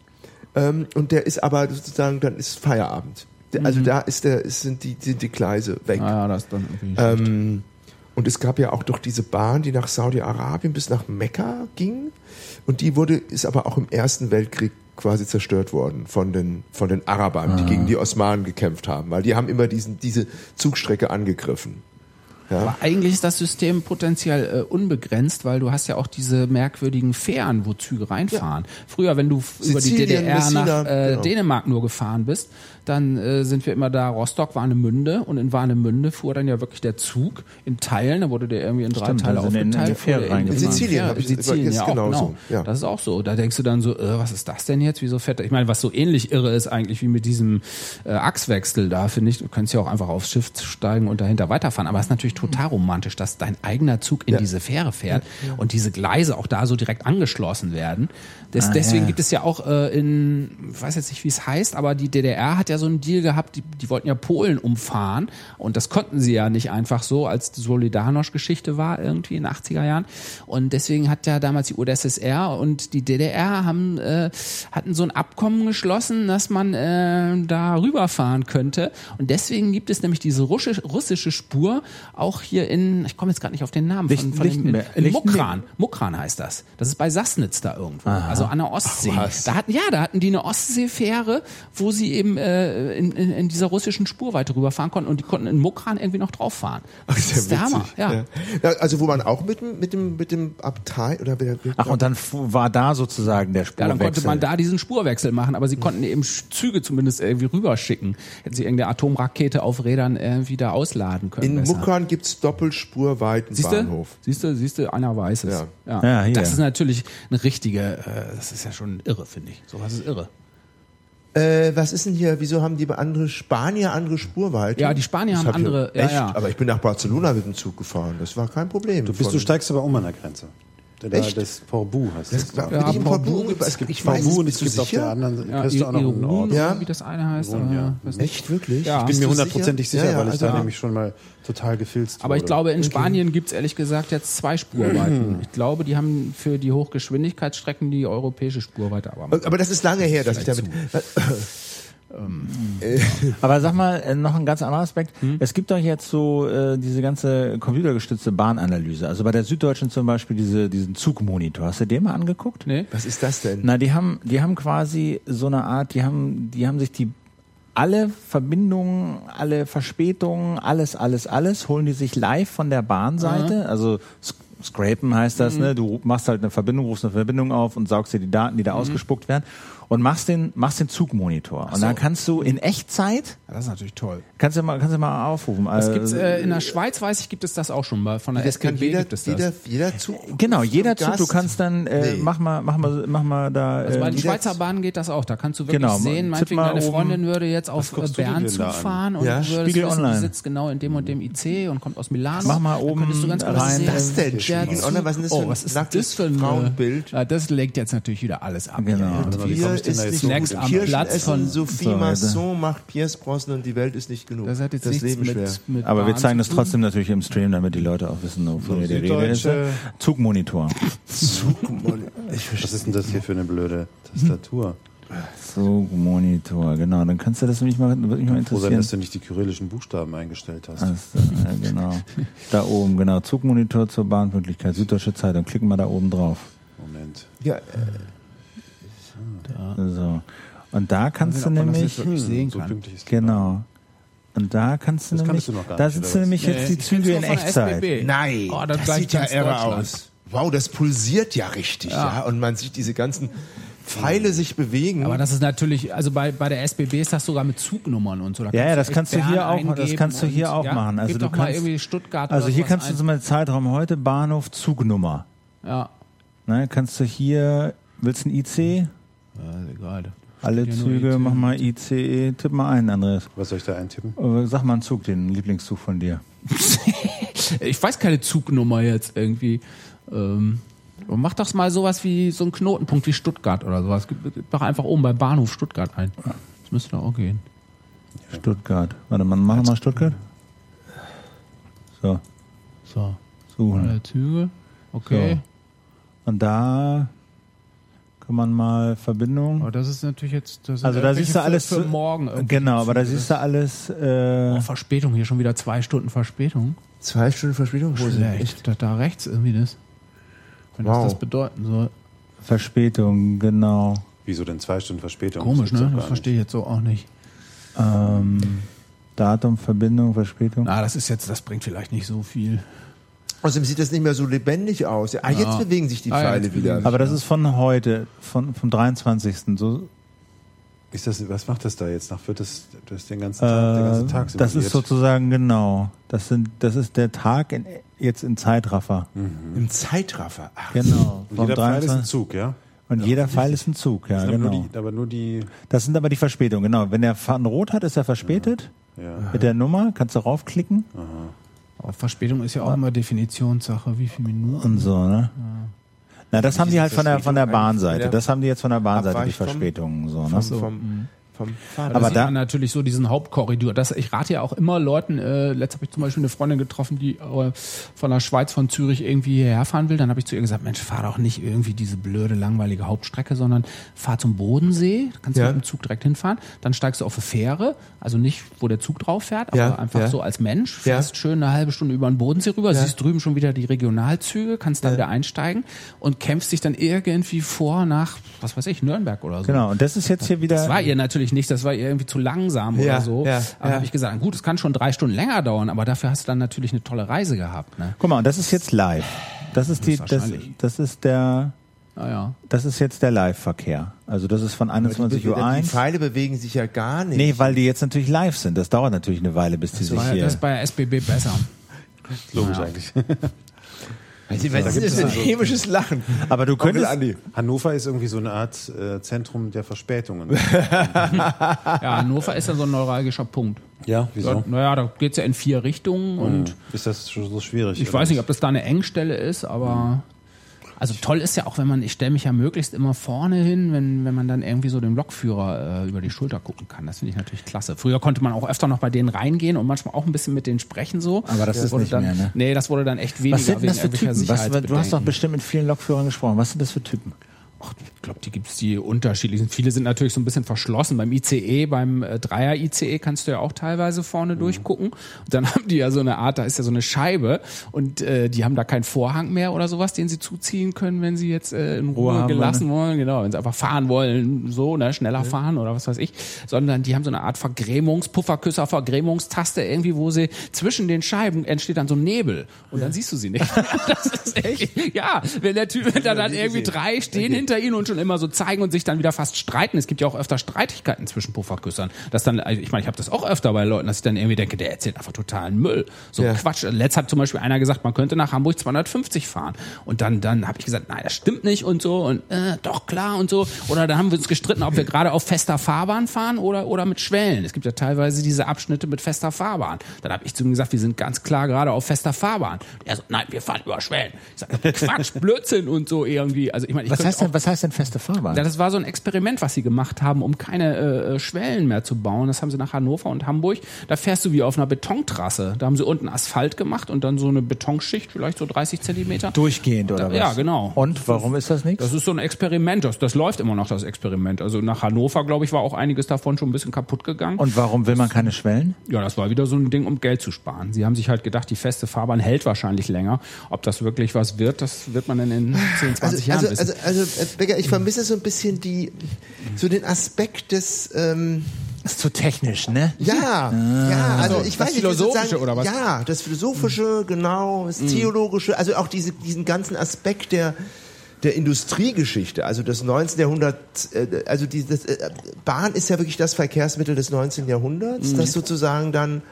ähm, und der ist aber sozusagen, dann ist Feierabend. Also da ist der, sind die, sind die Gleise weg. Ah, ja, das dann. Ähm, und es gab ja auch doch diese Bahn, die nach Saudi-Arabien bis nach Mekka ging. Und die wurde, ist aber auch im Ersten Weltkrieg quasi zerstört worden von den, von den Arabern, die gegen die Osmanen gekämpft haben, weil die haben immer diesen, diese Zugstrecke angegriffen. Ja. Aber eigentlich ist das System potenziell äh, unbegrenzt, weil du hast ja auch diese merkwürdigen Fähren, wo Züge reinfahren. Früher, wenn du f- über die Sizilien, DDR Messina, nach äh, genau. Dänemark nur gefahren bist, dann äh, sind wir immer da, Rostock, Warnemünde und in Warnemünde fuhr dann ja wirklich der Zug in Teilen, da wurde der irgendwie in drei Stimmt, Teile da sind in- in die aufgeteilt. Fähre oder reingefahren. In Sizilien Ja, ich- Sizilien, ist ja auch, genauso, genau. ja. Das ist auch so. Da denkst du dann so, äh, was ist das denn jetzt? Wieso fährt der? Ich meine, was so ähnlich irre ist eigentlich wie mit diesem äh, Achswechsel da, finde ich. Du könntest ja auch einfach aufs Schiff steigen und dahinter weiterfahren. Aber es ist natürlich total romantisch, dass dein eigener Zug in Ja. diese Fähre fährt und diese Gleise auch da so direkt angeschlossen werden. Das, deswegen ja. gibt es ja auch äh, in, ich weiß jetzt nicht, wie es heißt, aber die DDR hat ja so einen Deal gehabt, die, die wollten ja Polen umfahren und das konnten sie ja nicht einfach so, als die Solidarność-Geschichte war irgendwie in den 80er Jahren. Und deswegen hat ja damals die UdSSR und die DDR haben, äh, hatten so ein Abkommen geschlossen, dass man äh, da rüberfahren könnte. Und deswegen gibt es nämlich diese russische, russische Spur auch hier in, ich komme jetzt gerade nicht auf den Namen, Lichten- von, von dem, in, Mukran. Mukran heißt das. Das ist bei Sassnitz da irgendwo. Also an der Ostsee. was. da hatten, ja, da hatten die eine Ostseefähre, wo sie eben äh, in, in, in dieser russischen Spurweite rüberfahren konnten und die konnten in Mukran irgendwie noch drauf fahren. Das Ist ja ist der Hammer. witzig, Ja. Ja, Also wo man auch mit dem, mit dem, mit dem Abtei oder mit der, Ach, und dann war da sozusagen der Ja, Spurwechsel. dann konnte man da diesen Spurwechsel machen, aber sie konnten eben Züge zumindest irgendwie rüberschicken. Hätten sie irgendeine Atomrakete auf Rädern äh, wieder ausladen können. in besser. Muckern gibt's Doppelspurweiten Siehst du? Bahnhof. Siehst du, siehst du, einer weiß es. Ja. Ja, hier. Das ist natürlich eine richtige, äh, das ist ja schon irre, finde ich. Sowas ist irre. Äh, was ist denn hier, wieso haben die andere Spanier andere Spurweiten? Ja, die Spanier Das haben andere- ja, Echt? ja. Aber ich bin nach Barcelona mit dem Zug gefahren, das war kein Problem. Du bist, du steigst aber um an der Grenze. Da, Echt? das Porbu heißt das. War Ja, im Porbu es gibt ich Porbu weiß und es es gibt auf der sicher. anderen Ja, Küste auch noch einen Ort. Ja. wie das eine heißt. Irun, ja. nicht. Echt, wirklich? Ja. Ich bin mir du hundertprozentig sicher, ja, weil ich also, da nämlich schon mal total gefilzt Aber ich wurde. glaube, in Spanien gibt's ehrlich gesagt jetzt zwei Spurweiten. Ich glaube, die haben für die Hochgeschwindigkeitsstrecken die europäische Spurweite. Aber Aber das ist lange her, dass ich damit. [LAUGHS] Aber sag mal, äh, noch ein ganz anderer Aspekt. Es gibt doch jetzt so äh, diese ganze computergestützte Bahnanalyse. Also bei der Süddeutschen zum Beispiel diese, diesen Zugmonitor. Hast du den mal angeguckt? nee? Was ist das denn? Na, die haben, die haben quasi so eine Art, die haben, die haben sich die alle Verbindungen, alle Verspätungen, alles, alles, alles, holen die sich live von der Bahnseite. Also sc- scrapen heißt das, ne? Du machst halt eine Verbindung, rufst eine Verbindung auf und saugst dir die Daten, die da ausgespuckt werden und machst den, machst den Zugmonitor. Und dann kannst du in Echtzeit, Das ist natürlich toll. kannst du mal, kannst du mal aufrufen. Das Also, gibt's, äh, in der Schweiz, weiß ich, gibt es das auch schon mal. Von der Das kann SBB jeder, gibt es das. jeder, jeder Zug. Genau, jeder Zug, Gast. du kannst dann, äh, Nee. mach mal, mach mal, mach mal da. Also bei äh, den jeder Schweizer Bahnen geht das auch. Da kannst du wirklich Genau, sehen, meinetwegen deine oben- Freundin würde jetzt auf äh, Bern denn zufahren und Ja, du würdest Spiegel wissen, Online. die sitzt genau in dem und dem IC und kommt aus Milano. Mach mal oben du ganz genau rein, sehen, Was ist denn? der Spiegel Online? Was ist denn das für oh, ein was ist das für ein Frauenbild? Ja, das legt jetzt natürlich wieder alles ab. Genau. Ist nicht so Snacks gut am Platz von- Sophie So, Masson macht Pierce Brosnan und die Welt ist nicht genug. Das hat jetzt das nichts Leben schwer. mit, mit Aber wir zeigen das tun. trotzdem natürlich im Stream, damit die Leute auch wissen, wovon So, die Rede ist. Süddeutsche- Zugmonitor. Was ist denn das hier für eine blöde Tastatur? Zugmonitor, genau. Dann kannst du das nämlich mal, würde mich mal Froh sein, interessieren. dass du nicht die kyrillischen Buchstaben eingestellt hast. Also, ja, genau. Da oben, genau. Zugmonitor zur Bahnpünktlichkeit. Süddeutsche Zeitung. Klicken wir da oben drauf. Moment. Ja, äh, So. Und da kannst du nämlich, so kann. die genau. Und da kannst du Das nämlich, kanntest du noch gar da sitzen oder was? nämlich jetzt die Züge in Echtzeit. Nein, Oh, das, das sieht ja irre aus. Wow, das pulsiert ja richtig, ja. Ja. Und man sieht diese ganzen Pfeile sich bewegen. Aber das ist natürlich, also bei, bei der SBB ist das sogar mit Zugnummern und so. Da Ja, ja, das kannst du hier auch- das kannst du hier und- auch ja, machen. Also du kannst- irgendwie Stuttgart Also hier kannst du zum Beispiel Zeitraum heute Bahnhof Zugnummer. Ja, Ne, kannst du hier, willst du ein IC? Ja ist egal. Alle nur Züge, IC. mach mal ICE, tipp mal ein, Andreas. Was soll ich da eintippen? Äh, Sag mal einen Zug, den Lieblingszug von dir. [LAUGHS] Ich weiß keine Zugnummer jetzt irgendwie. Ähm, mach doch mal sowas wie so einen Knotenpunkt wie Stuttgart oder sowas. Doch einfach oben bei Bahnhof Stuttgart ein. Das müsste doch auch gehen. Stuttgart. Warte mal, mach mal Stuttgart. So, So. suchen. Alle Züge. Okay. Und da kann man mal Verbindung. Aber das ist natürlich jetzt. Das Also da siehst du für- alles für morgen. Genau, aber da siehst du alles. Äh, Oh, Verspätung hier schon wieder zwei Stunden Verspätung. Zwei Stunden Verspätung? Wo sind Schlecht. Da, da rechts irgendwie das. Wenn Wow. das das bedeuten soll. Verspätung, genau. Wieso denn zwei Stunden Verspätung? Komisch, gibt's ne? Das verstehe ich jetzt so auch nicht. Ähm, Datum, Verbindung, Verspätung. Na, das ist jetzt, das bringt vielleicht nicht so viel. Außerdem sieht das nicht mehr so lebendig aus. Ah, jetzt bewegen sich die Ah, ja, Pfeile wieder. Aber das ist von heute, von, vom 23. So. Ist das, was macht das da jetzt noch? Wird das, das den ganzen Tag, der ganze äh, Tag das ist sozusagen genau. Das sind, das ist der Tag in, jetzt in Zeitraffer. Im Zeitraffer. Ach, Genau. Und vom jeder Pfeil ist ein 23. Zug, ja? Und jeder Pfeil ist ein Zug, ja, aber, genau. nur die, aber nur die. Das sind aber die Verspätungen, genau. Wenn der Faden rot hat, ist er verspätet. Ja. Mit der Nummer kannst du raufklicken Aber Verspätung ist ja auch immer Definitionssache. Wie viele Minuten? und so, ne? Na, das haben die halt von der, von der Bahnseite. Das haben die jetzt von der Bahnseite, die Verspätungen, so, ne? vom, vom, vom Fahrrad. Aber Aber da- natürlich so diesen Hauptkorridor. Das, ich rate ja auch immer Leuten, äh, letzt habe ich zum Beispiel eine Freundin getroffen, die äh, von der Schweiz, von Zürich irgendwie hierher fahren will. Dann habe ich zu ihr gesagt, Mensch, fahr doch nicht irgendwie diese blöde, langweilige Hauptstrecke, sondern fahr zum Bodensee, da kannst du Ja. mit dem Zug direkt hinfahren. Dann steigst du auf eine Fähre, also nicht, wo der Zug drauf fährt, aber Ja, einfach ja. so als Mensch, Ja. fährst schön eine halbe Stunde über den Bodensee rüber, Ja. siehst drüben schon wieder die Regionalzüge, kannst dann Ja. wieder einsteigen und kämpfst dich dann irgendwie vor nach, was weiß ich, Nürnberg oder so. Genau, und das ist jetzt hier wieder. Das war ihr natürlich nicht, das war ihr irgendwie zu langsam Ja, oder so. ja, aber ja. habe ich gesagt, gut, es kann schon drei Stunden länger dauern, aber dafür hast du dann natürlich eine tolle Reise gehabt. Ne? Guck mal, und das ist jetzt live. Das ist die, das, das ist der, Naja. das ist jetzt der Live-Verkehr. Also das ist von Aber die, 21 be- Uhr die 1. Pfeile bewegen sich ja gar nicht. Nee, weil die jetzt natürlich live sind. Das dauert natürlich eine Weile, bis die sich War ja hier. das ist bei der SBB besser. [LAUGHS] Logisch eigentlich. [LAUGHS] was ist das für ein hämisches Lachen? Aber du könntest, Andi. Hannover ist irgendwie so eine Art äh, Zentrum der Verspätungen. [LAUGHS] Ja, Hannover ist ja so ein neuralgischer Punkt. ja, wieso? Da, naja, da geht's ja in vier Richtungen und Ist das schon so schwierig? ich weiß nicht, ob das da eine Engstelle ist, aber Also toll ist ja auch, wenn man, ich stelle mich ja möglichst immer vorne hin, wenn, wenn man dann irgendwie so den Lokführer äh, über die Schulter gucken kann. Das finde ich natürlich klasse. Früher konnte man auch öfter noch bei denen reingehen und manchmal auch ein bisschen mit denen sprechen so. Aber das ist wurde nicht dann, mehr, ne? Nee, das wurde dann echt weniger Was sind das für Typen? Was, du hast doch bestimmt mit vielen Lokführern gesprochen. Was sind das für Typen? Ach, ich glaube, die gibt's die unterschiedlichen. Viele sind natürlich so ein bisschen verschlossen. Beim ICE, beim äh, Dreier-ICE kannst du ja auch teilweise vorne Mhm. durchgucken. Und dann [LAUGHS] haben die ja so eine Art, da ist ja so eine Scheibe und äh, die haben da keinen Vorhang mehr oder sowas, den sie zuziehen können, wenn sie jetzt äh, in Ruhe, Ruhe gelassen wollen. Genau, wenn sie einfach fahren wollen, so, ne, schneller fahren oder was weiß ich. Sondern die haben so eine Art Vergrämungs-, Pufferküsser, Vergrämungstaste irgendwie, wo sie zwischen den Scheiben entsteht dann so ein Nebel und dann siehst du sie nicht. [LAUGHS] das ist echt, ja, wenn der Typ, wenn da dann irgendwie drei stehen hinter ihnen und schon immer so zeigen und sich dann wieder fast streiten. Es gibt ja auch öfter Streitigkeiten zwischen Pufferküssern. Das dann, also ich meine, ich habe das auch öfter bei Leuten, dass ich dann irgendwie denke, der erzählt einfach totalen Müll. So Ja. Quatsch. Letzt hat zum Beispiel einer gesagt, man könnte nach Hamburg 250 fahren. Und dann, dann habe ich gesagt, nein, das stimmt nicht und so und äh, doch klar und so. Oder dann haben wir uns gestritten, ob wir gerade auf fester Fahrbahn fahren oder, oder mit Schwellen. Es gibt ja teilweise diese Abschnitte mit fester Fahrbahn. Dann habe ich zu ihm gesagt, wir sind ganz klar gerade auf fester Fahrbahn. Er so, nein, wir fahren über Schwellen. Ich sage, Quatsch, [LAUGHS] Blödsinn und so irgendwie. Also ich meine, ich Was heißt, denn, was heißt denn feste Fahrbahn? ja, das war so ein Experiment, was sie gemacht haben, um keine äh, Schwellen mehr zu bauen. Das haben sie nach Hannover und Hamburg. Da fährst du wie auf einer Betontrasse. Da haben sie unten Asphalt gemacht und dann so eine Betonschicht, vielleicht so 30 Zentimeter. Durchgehend oder was? Ja, genau. Und warum ist das nichts? Das ist so ein Experiment. Das, das läuft immer noch, das Experiment. Also nach Hannover, glaube ich, war auch einiges davon schon ein bisschen kaputt gegangen. Und warum will man keine Schwellen? ja, das war wieder so ein Ding, um Geld zu sparen. Sie haben sich halt gedacht, die feste Fahrbahn hält wahrscheinlich länger. Ob das wirklich was wird, das wird man dann in 10, 20 Also, Jahren also, wissen. also, also äh, Becker, ich vermisse so ein bisschen die, so den Aspekt des, ähm, Das ist zu technisch, ne? ja, ja, also ich das weiß würde Philosophische oder was? Ja, das Philosophische, genau, das Theologische, also auch diese, diesen ganzen Aspekt der, der Industriegeschichte, also des 19. Jahrhunderts, äh, also die, das, äh, Bahn ist ja wirklich das Verkehrsmittel des 19. Jahrhunderts, das sozusagen dann,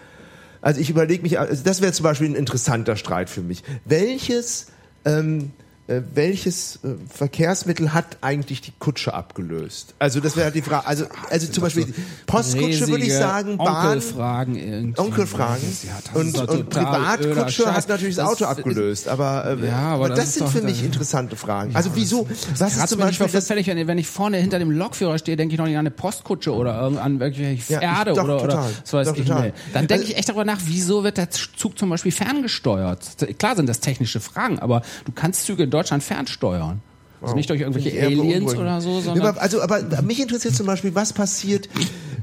also ich überlege mich, also das wäre zum Beispiel ein interessanter Streit für mich. Welches, ähm, äh, welches äh, Verkehrsmittel hat eigentlich die Kutsche abgelöst? Also das wäre halt die Frage. Also, also zum Beispiel Postkutsche würde ich sagen, Bahn, Onkelfragen irgendwie. Onkelfragen Ja, und, und Privatkutsche hat natürlich das, Das Auto abgelöst. Aber, äh, Ja, aber das, das sind doch für mich interessante Fragen. Also wieso? Was ist zum Beispiel das? fertig, wenn, wenn ich vorne hinter dem Lokführer stehe, denke ich noch nicht an eine Postkutsche oder an irgendwelche Ja, ich- Pferde doch, oder, oder total. so weiß Doch, ich total. nicht. Dann denke Also- ich echt darüber nach, wieso wird der Zug zum Beispiel ferngesteuert? Klar sind das technische Fragen, aber du kannst Züge Deutschland fernsteuern. Also nicht durch irgendwelche Aliens oder so, sondern aber, also, aber mich interessiert zum Beispiel, was passiert.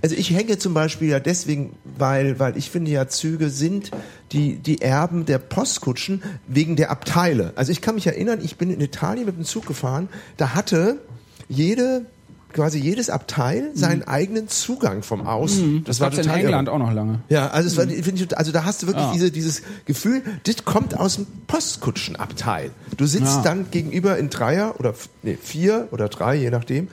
Also ich hänge zum Beispiel ja deswegen, weil, weil ich finde ja Züge sind die, die Erben der Postkutschen wegen der Abteile. Also ich kann mich erinnern, ich bin in Italien mit dem Zug gefahren, da hatte jede quasi jedes Abteil seinen eigenen Zugang vom Aus. Mhm. das, gab's in total England irre. auch noch lange. Ja, also, es war, finde ich, also da hast du wirklich Ja. diese, dieses Gefühl, das kommt aus dem Postkutschenabteil. Du sitzt Ja. dann gegenüber in Dreier oder nee, vier oder drei, je nachdem.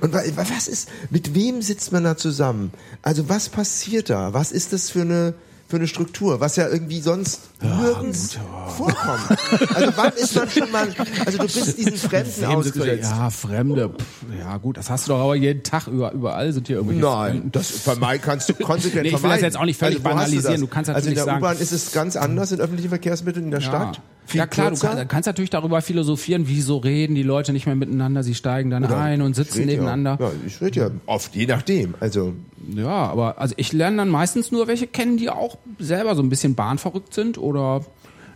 Und wa- wa- was ist, mit wem sitzt man da zusammen? Also was passiert da? Was ist das für eine für eine Struktur, was ja irgendwie sonst nirgends vorkommt. Also wann ist man schon mal, also du bist diesen Fremden ausgesetzt. Ja, Fremde. Pff, ja, gut, das hast du doch aber jeden Tag. Über, überall sind hier irgendwelche Nein, Fremden. das vermeid, kannst du konsequent Nee, ich will vermeiden. das jetzt auch nicht völlig hast banalisieren. das? Du kannst also in natürlich der sagen- U-Bahn ist es ganz anders in öffentlichen Verkehrsmitteln in der Stadt. Viel ja klar, du kürzer. kann, kannst natürlich darüber philosophieren, wieso reden die Leute nicht mehr miteinander, sie steigen dann ein und Ich sitzen nebeneinander. Ja, ja, ich rede ja oft, je nachdem. Also Ja, aber also ich lerne dann meistens nur welche kennen, die auch selber so ein bisschen bahnverrückt sind oder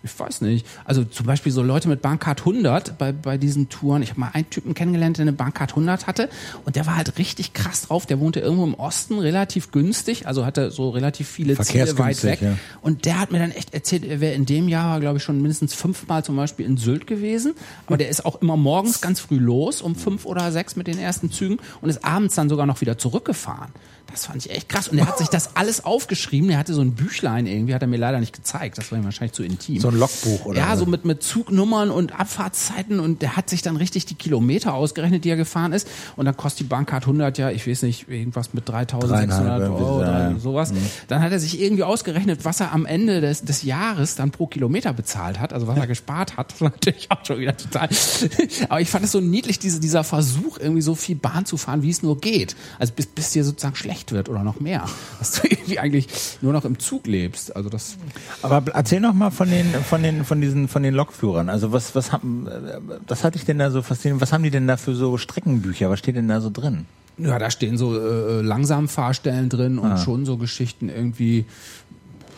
ich weiß nicht. Also zum Beispiel so Leute mit Bahncard 100 bei, bei diesen Touren. Ich habe mal einen Typen kennengelernt, der eine Bahncard 100 hatte und der war halt richtig krass drauf. Der wohnte irgendwo im Osten, relativ günstig, also hatte so relativ viele Ziele weit weg. ja. Und der hat mir dann echt erzählt, er wäre in dem Jahr, glaube ich, schon mindestens fünfmal zum Beispiel in Sylt gewesen. Aber der ist auch immer morgens ganz früh los, um fünf oder sechs mit den ersten Zügen und ist abends dann sogar noch wieder zurückgefahren. Das fand ich echt krass. Und er hat sich das alles aufgeschrieben. Er hatte so ein Büchlein irgendwie, hat er mir leider nicht gezeigt. Das war ihm wahrscheinlich zu intim. So ein Logbuch oder Ja, so mit, mit Zugnummern und Abfahrtszeiten. Und der hat sich dann richtig die Kilometer ausgerechnet, die er gefahren ist. Und dann kostet die Bahncard 100 ja, ich weiß nicht, irgendwas mit 3600 Dreieinhalb Euro oder sowas. Dann hat er sich irgendwie ausgerechnet, was er am Ende des, des Jahres dann pro Kilometer bezahlt hat, also was er [LAUGHS] gespart hat. Das war natürlich auch schon wieder total. [LAUGHS] Aber ich fand es so niedlich, diese, dieser Versuch, irgendwie so viel Bahn zu fahren, wie es nur geht. Also bis, bis dir sozusagen schlecht schlecht wird oder noch mehr. [LAUGHS] Dass du irgendwie eigentlich nur noch im Zug lebst. Also das. Aber erzähl noch mal von den, von den, von diesen, von den Lokführern. Also was, was haben, äh, was hatte ich denn da so faszinierend? Was haben die denn da für so Streckenbücher? Was steht denn da so drin? Ja, da stehen so äh, Langsamfahrstellen drin und Ah. schon so Geschichten irgendwie.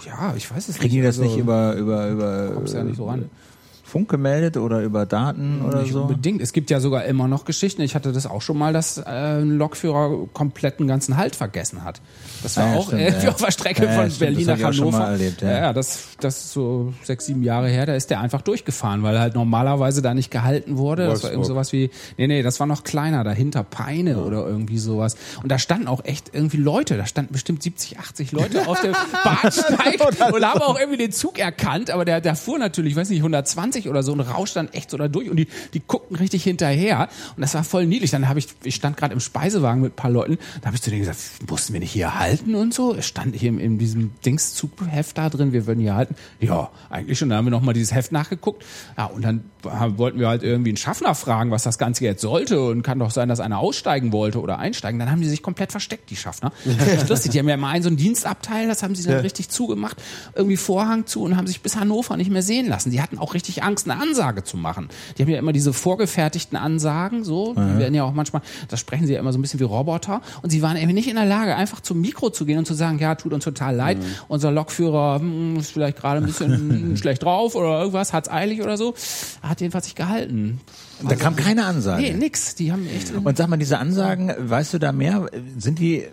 Ja, ich weiß es Kriegen die nicht. das also, nicht über, über, über kommst ja nicht so ran. Funk gemeldet oder über Daten oder Nicht so? unbedingt. Es gibt ja sogar immer noch Geschichten. Ich hatte das auch schon mal, dass äh, ein Lokführer komplett einen ganzen Halt vergessen hat. Das war ja, auch stimmt, irgendwie ja. auf der Strecke Ja, ja, von stimmt, Berlin das nach hab ich auch schon Hannover. mal erlebt, ja. das, das ist so sechs, sieben Jahre her. Da ist der einfach durchgefahren, weil halt normalerweise da nicht gehalten wurde. Das war irgendwie sowas wie, nee, nee, das war noch kleiner, dahinter Peine oder irgendwie sowas. Und da standen auch echt irgendwie Leute. Da standen bestimmt 70, 80 Leute auf dem [LAUGHS] Bahnsteig und haben auch irgendwie den Zug erkannt. Aber der, der fuhr natürlich, weiß nicht, 120 oder so und rauscht dann echt so da durch und die, die guckten richtig hinterher. Und das war voll niedlich. Dann habe ich, ich stand gerade im Speisewagen mit ein paar Leuten, da habe ich zu denen gesagt, mussten wir nicht hier halten und so? Es stand hier in, in diesem Dingszug-Heft da drin, wir würden hier halten. Ja, eigentlich schon. Dann haben wir nochmal dieses Heft nachgeguckt. Ja, und dann haben, wollten wir halt irgendwie einen Schaffner fragen, was das Ganze jetzt sollte. Und kann doch sein, dass einer aussteigen wollte oder einsteigen. Dann haben die sich komplett versteckt, die Schaffner. [LAUGHS] Das ist lustig. Die haben ja immer einen so einen Dienstabteil, das haben sie dann richtig zugemacht, irgendwie Vorhang zu und haben sich bis Hannover nicht mehr sehen lassen. Die hatten auch richtig Angst, eine Ansage zu machen. Die haben ja immer diese vorgefertigten Ansagen, so, die werden ja auch manchmal, da sprechen sie ja immer so ein bisschen wie Roboter. Und sie waren eben nicht in der Lage, einfach zum Mikro zu gehen und zu sagen, ja, tut uns total leid, unser Lokführer hm, ist vielleicht gerade ein bisschen [LAUGHS] schlecht drauf oder irgendwas, hat's eilig oder so. Er hat jedenfalls sich gehalten. Da kam keine Ansage. Nee, nix. Die haben echt. Und sag mal, diese Ansagen, weißt du da mehr? Sind die äh,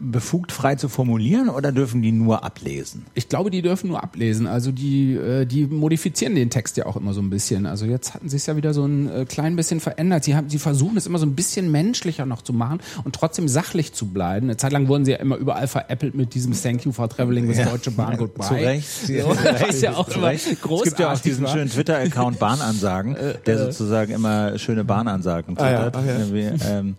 befugt, frei zu formulieren oder dürfen die nur ablesen? Ich glaube, die dürfen nur ablesen. Also die, äh, die modifizieren den Text ja auch immer so ein bisschen. Also jetzt hatten sie es ja wieder so ein äh, klein bisschen verändert. Sie haben, sie versuchen es immer so ein bisschen menschlicher noch zu machen und trotzdem sachlich zu bleiben. Eine Zeit lang wurden sie ja immer überall veräppelt mit diesem Thank you for traveling with Deutsche Bahn Goodbye. Zu Recht. [LAUGHS] So, was ja auch Zu immer Recht. großartig Es gibt ja auch diesen war. schönen Twitter-Account Bahnansagen, der sozusagen immer schöne Bahnansagen Ah, ja. Ach, ja. [LAUGHS] Ähm,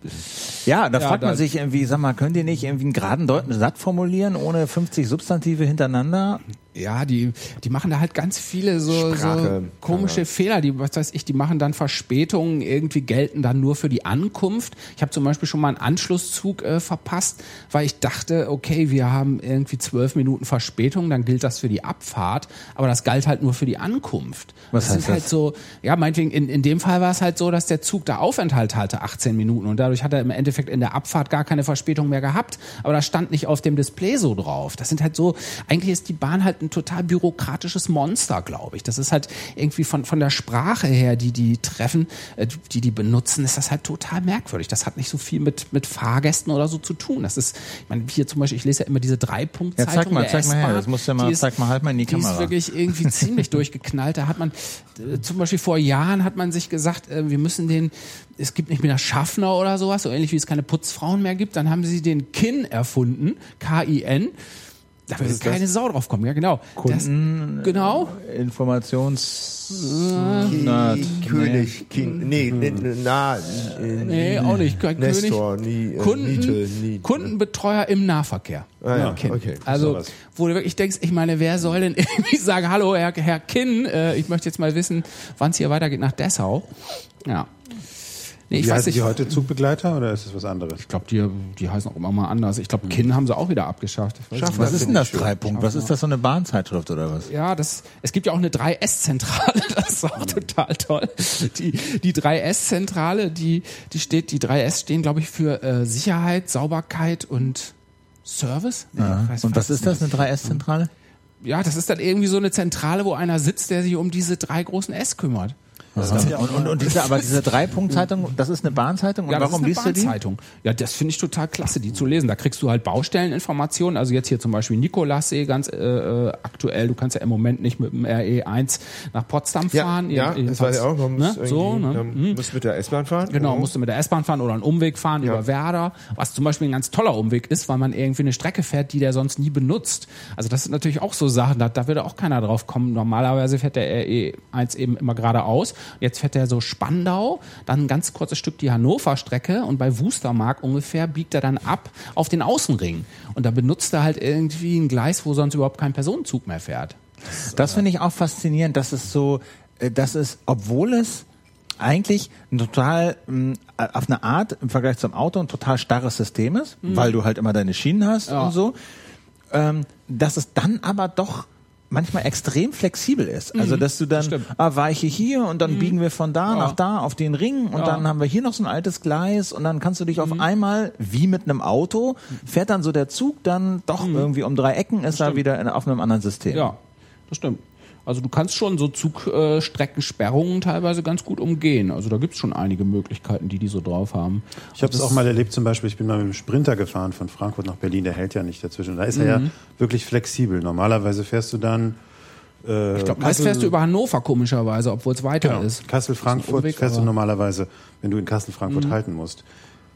ja, da Ja, fragt man sich irgendwie, sag mal, könnt ihr nicht irgendwie einen geraden deutschen Satz formulieren, ohne 50 Substantive hintereinander? Ja, die, die machen da halt ganz viele so, Sprache, so komische Fehler. Die, was weiß ich, die machen dann Verspätungen, irgendwie gelten dann nur für die Ankunft. Ich habe zum Beispiel schon mal einen Anschlusszug äh, verpasst, weil ich dachte, okay, wir haben irgendwie zwölf Minuten Verspätung, dann gilt das für die Abfahrt, aber das galt halt nur für die Ankunft. Was das heißt ist halt das? so, ja, meinetwegen, in, in dem Fall war es halt so, dass der Zug da Aufenthalt hatte, 18 Minuten. Und dadurch hat er im Endeffekt in der Abfahrt gar keine Verspätung mehr gehabt. Aber das stand nicht auf dem Display so drauf. Das sind halt so, eigentlich ist die Bahn halt ein total bürokratisches Monster, glaube ich. Das ist halt irgendwie von, von der Sprache her, die die treffen, äh, die die benutzen, ist das halt total merkwürdig. Das hat nicht so viel mit, mit Fahrgästen oder so zu tun. Das ist, ich meine, hier zum Beispiel, ich lese ja immer diese drei punkt Ja, zeig mal, zeig mal her. Das musst du ja mal- zeig mal halt mal in die Die Kamera. ist wirklich irgendwie ziemlich [LAUGHS] durchgeknallt. Da hat man, äh, zum Beispiel vor Jahren hat man sich gesagt, äh, wir müssen den, es gibt nicht mehr Schaffner oder sowas, so ähnlich wie es keine Putzfrauen mehr gibt. Dann haben sie den Kin erfunden, K-I-N. Da will keine Sau drauf kommen, ja genau. Kunden, das, genau. Informations... Na, König, King, nee, nee, nee, na, äh, Nee, auch nicht. Kein Nestor, König. nie, äh, Kunden, Niete, nie, Kundenbetreuer im Nahverkehr. Ah, ja, Kin. okay. Also, Sowas. wo du wirklich denkst, ich meine, wer soll denn [LAUGHS] irgendwie sagen, hallo, Herr, Herr Kinn, äh, ich möchte jetzt mal wissen, wann es hier weitergeht nach Dessau. Ja. Nee, ich Wie weiß heißen nicht. die heute Zugbegleiter oder ist es was anderes? Ich glaube, die, die heißen auch immer mal anders. Ich glaube, Kinn haben sie auch wieder abgeschafft. Ich weiß Schaff nicht. mal. Was ist denn das Dreipunkt? Was ist das, so eine Bahnzeitschrift oder was? Ja, das, es gibt ja auch eine 3S-Zentrale, [LAUGHS] das ist auch total toll. Die, die 3S-Zentrale, die, die steht, die 3S stehen, glaube ich, für äh, Sicherheit, Sauberkeit und Service. Nee, ich weiß- Und was ist das, eine 3S-Zentrale? Ja, das ist dann irgendwie so eine Zentrale, wo einer sitzt, der sich um diese drei großen S kümmert. Und, und, und diese, aber diese Drei-Punkt-Zeitung, das ist eine Bahnzeitung? Und Ja, warum liest du die? Bahnzeitung. Ja, das finde ich total klasse, die zu lesen. Da kriegst du halt Baustelleninformationen. Also jetzt hier zum Beispiel Nikolassee, ganz äh, äh, aktuell. Du kannst ja im Moment nicht mit dem RE1 nach Potsdam Ja, fahren. ja, Jeden- das weiß ich auch. Man muss, ne? so, ne? man Mhm. muss mit der S-Bahn fahren. Genau, musst du mit der S-Bahn fahren oder einen Umweg fahren Ja. über Werder, was zum Beispiel ein ganz toller Umweg ist, weil man irgendwie eine Strecke fährt, die der sonst nie benutzt. Also das sind natürlich auch so Sachen, da, da würde auch keiner drauf kommen. Normalerweise fährt der RE1 eben immer geradeaus. Jetzt fährt er so Spandau, dann ein ganz kurzes Stück die Hannover-Strecke und bei Wustermark ungefähr biegt er dann ab auf den Außenring. Und da benutzt er halt irgendwie ein Gleis, wo sonst überhaupt kein Personenzug mehr fährt. Das finde ich auch faszinierend, dass es so, äh, dass es, obwohl es eigentlich ein total ähm, auf eine Art im Vergleich zum Auto ein total starres System ist, weil du halt immer deine Schienen hast Ja. und so, ähm, dass es dann aber doch manchmal extrem flexibel ist. Also dass du dann stimmt. ah, weiche hier und dann biegen wir von da nach da auf den Ring und Ja. dann haben wir hier noch so ein altes Gleis und dann kannst du dich auf einmal, wie mit einem Auto, fährt dann so der Zug dann doch irgendwie um drei Ecken, ist er wieder in, auf einem anderen System. Ja, das stimmt. Also du kannst schon so Zugstreckensperrungen teilweise ganz gut umgehen. Also da gibt's schon einige Möglichkeiten, die die so drauf haben. Ich habe es auch mal erlebt, zum Beispiel, ich bin mal mit dem Sprinter gefahren von Frankfurt nach Berlin, der hält ja nicht dazwischen. Da ist er Mhm. ja wirklich flexibel. Normalerweise fährst du dann äh, Ich glaube, meist fährst du über Hannover komischerweise, obwohl es weiter genau, ist. Kassel, Frankfurt Umweg, fährst du Mhm. normalerweise, wenn du in Kassel, Frankfurt halten musst.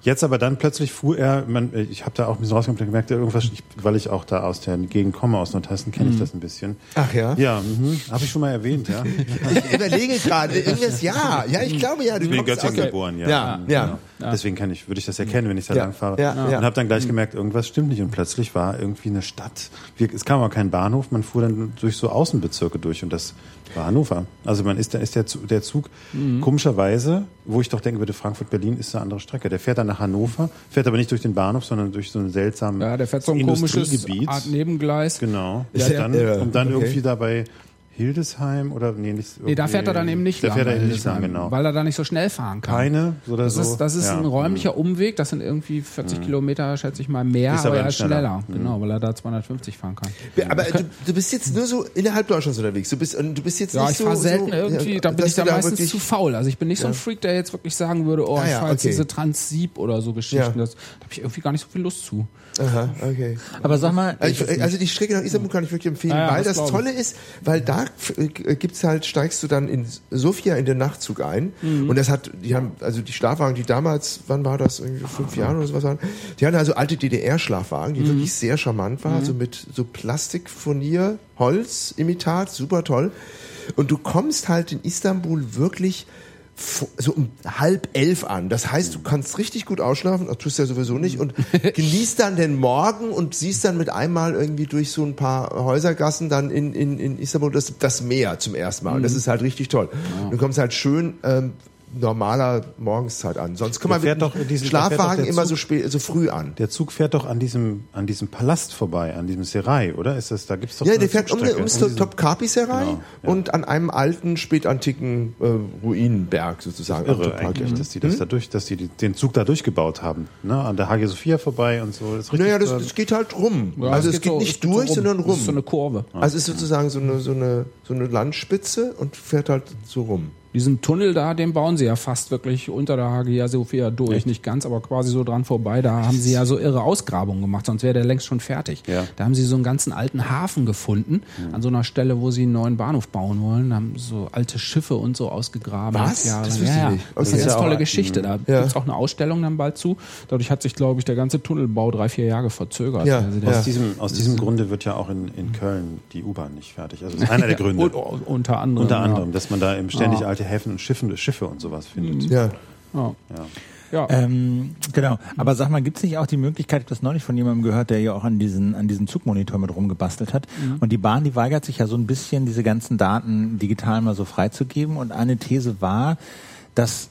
Jetzt aber dann plötzlich fuhr er, man, ich habe da auch ein bisschen rausgekommen, gemerkt, irgendwas, ich, weil ich auch da aus der Gegend komme, aus Nordhessen, kenne Mhm. ich das ein bisschen. Ach ja? Ja, mhm, habe ich schon mal erwähnt, ja. Ich überlege gerade, irgendwas, ja, ja, ich glaube ja. Du Ich bin in Göttingen aus geboren, ja. Ja, ja. Genau. Deswegen kann ich, würde ich das erkennen, wenn ich da Ja, lang fahre. ja, ja. Und habe dann gleich gemerkt, irgendwas stimmt nicht. Und plötzlich war irgendwie eine Stadt. Es kam aber kein Bahnhof, man fuhr dann durch so Außenbezirke durch und das war Hannover. Also man ist, da ist der Zug, der Zug Mhm. komischerweise, wo ich doch denken würde, Frankfurt-Berlin ist eine andere Strecke. Der fährt dann nach Hannover, fährt aber nicht durch den Bahnhof, sondern durch so ein seltsames Ja, der fährt so ein komisches. Art Nebengleis. Genau. Ist ja dann, irre. und dann Okay. irgendwie dabei Hildesheim oder nee, nicht. Nee, da fährt er dann eben nicht Da lang, fährt er weil eben nicht lang, genau. Weil er da nicht so schnell fahren kann. Keine oder Das so. ist, das ist Ja. ein räumlicher Umweg, das sind irgendwie 40 Kilometer, schätze ich mal, mehr, Ist aber, aber er ist schneller. schneller. Genau, weil er da 250 fahren kann. Aber du, du bist jetzt nur so innerhalb Deutschlands unterwegs. Du bist, du bist jetzt Ja, nicht ich so. fahre selten so, irgendwie, ja, da bin ich dann da meistens wirklich- zu faul. Also ich bin nicht so ein Freak, der jetzt wirklich sagen würde, oh, Ah ich ja, fahre jetzt okay. diese Transsieb oder so Geschichten. Ja. Das, da habe ich irgendwie gar nicht so viel Lust zu. Aha, okay. Aber sag mal, Also, ich, also die Strecke nach Istanbul kann ich wirklich empfehlen, Ja, ja, weil das ich. Tolle ist, weil da äh, gibt's halt, steigst du dann in Sofia in den Nachtzug ein Mhm. und das hat, die haben, also die Schlafwagen, die damals, wann war das, irgendwie vor fünf Jahren oder sowas waren, die hatten also alte DDR-Schlafwagen, Mhm. die wirklich sehr charmant waren, so mit so Plastikfurnier, Holz, Imitat, super toll. Und du kommst halt in Istanbul wirklich so um halb elf an. Das heißt, du kannst richtig gut ausschlafen, das tust du ja sowieso nicht, und [LAUGHS] genießt dann den Morgen und siehst dann mit einmal irgendwie durch so ein paar Häusergassen dann in, in, in Istanbul das, das Meer zum ersten Mal. Und das ist halt richtig toll. Du kommst halt schön ähm, normaler Morgenszeit an. Sonst kommt man mit doch diesen- doch Schlafwagen der immer Zug- so spät, so früh an. Der Zug fährt doch an diesem, an diesem Palast vorbei, an diesem Serai, oder? Ist das, da gibt's doch Ja, so der eine fährt um, Zugstrecke. ums diesen- Top Kapi Serai Genau, ja. und an einem alten, spätantiken äh, Ruinenberg sozusagen. am Irre eigentlich, dass die das da durch, dass die den Zug da durchgebaut haben, ne? An der Hagia Sophia vorbei und so. Das Naja, das, das geht halt rum. Ja, also es geht, so- nicht geht so durch, sondern Das rum. ist so eine Kurve. also es ist sozusagen so eine, so eine, so eine Landspitze und fährt halt so rum. Diesen Tunnel da, den bauen sie ja fast wirklich unter der Hagia Sophia durch. Nicht ganz, aber quasi so dran vorbei. Da haben sie ja so irre Ausgrabungen gemacht, sonst wäre der längst schon fertig. Ja. Da haben sie so einen ganzen alten Hafen gefunden, an so einer Stelle, wo sie einen neuen Bahnhof bauen wollen. Da haben so alte Schiffe und so ausgegraben. Was? Jahrelang. Das ja, ja. nicht. Das ist Okay. eine ganz Ja, tolle Geschichte. Da Ja. gibt's auch eine Ausstellung dann bald zu. Dadurch hat sich, glaube ich, der ganze Tunnelbau drei, vier Jahre verzögert. Ja, Also ja. aus diesem, aus diesem Grunde wird ja auch in, in Köln die U-Bahn nicht fertig. Also das ist [LAUGHS] einer der Gründe. Und, unter anderem. Unter ja. anderem, dass man da eben ständig Ja. alte Häfen und Schiffe, Schiffe und sowas findet. Ja. Ja. Ja. Ja. Ähm, genau. Aber sag mal, gibt's nicht auch die Möglichkeit, ich habe das neulich von jemandem gehört, der ja auch an diesen, an diesen Zugmonitor mit rumgebastelt hat. Und die Bahn, die weigert sich ja so ein bisschen, diese ganzen Daten digital mal so freizugeben. Und eine These war, dass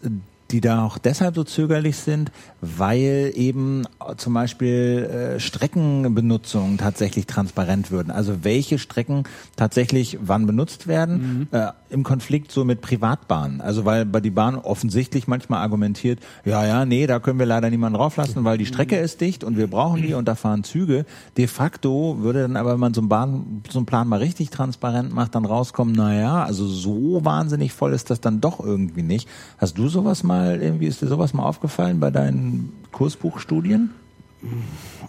die da auch deshalb so zögerlich sind, weil eben zum Beispiel äh, Streckenbenutzung tatsächlich transparent würden. Also welche Strecken tatsächlich wann benutzt werden, äh, im Konflikt so mit Privatbahnen. Also weil bei die Bahn offensichtlich manchmal argumentiert, ja, ja, nee, da können wir leider niemanden drauflassen, weil die Strecke ist dicht und wir brauchen die und da fahren Züge. De facto würde dann aber, wenn man so einen, Bahn, so einen Plan mal richtig transparent macht, dann rauskommen, na ja, also so wahnsinnig voll ist das dann doch irgendwie nicht. Hast du sowas mal, irgendwie ist dir sowas mal aufgefallen bei deinen Kursbuchstudien?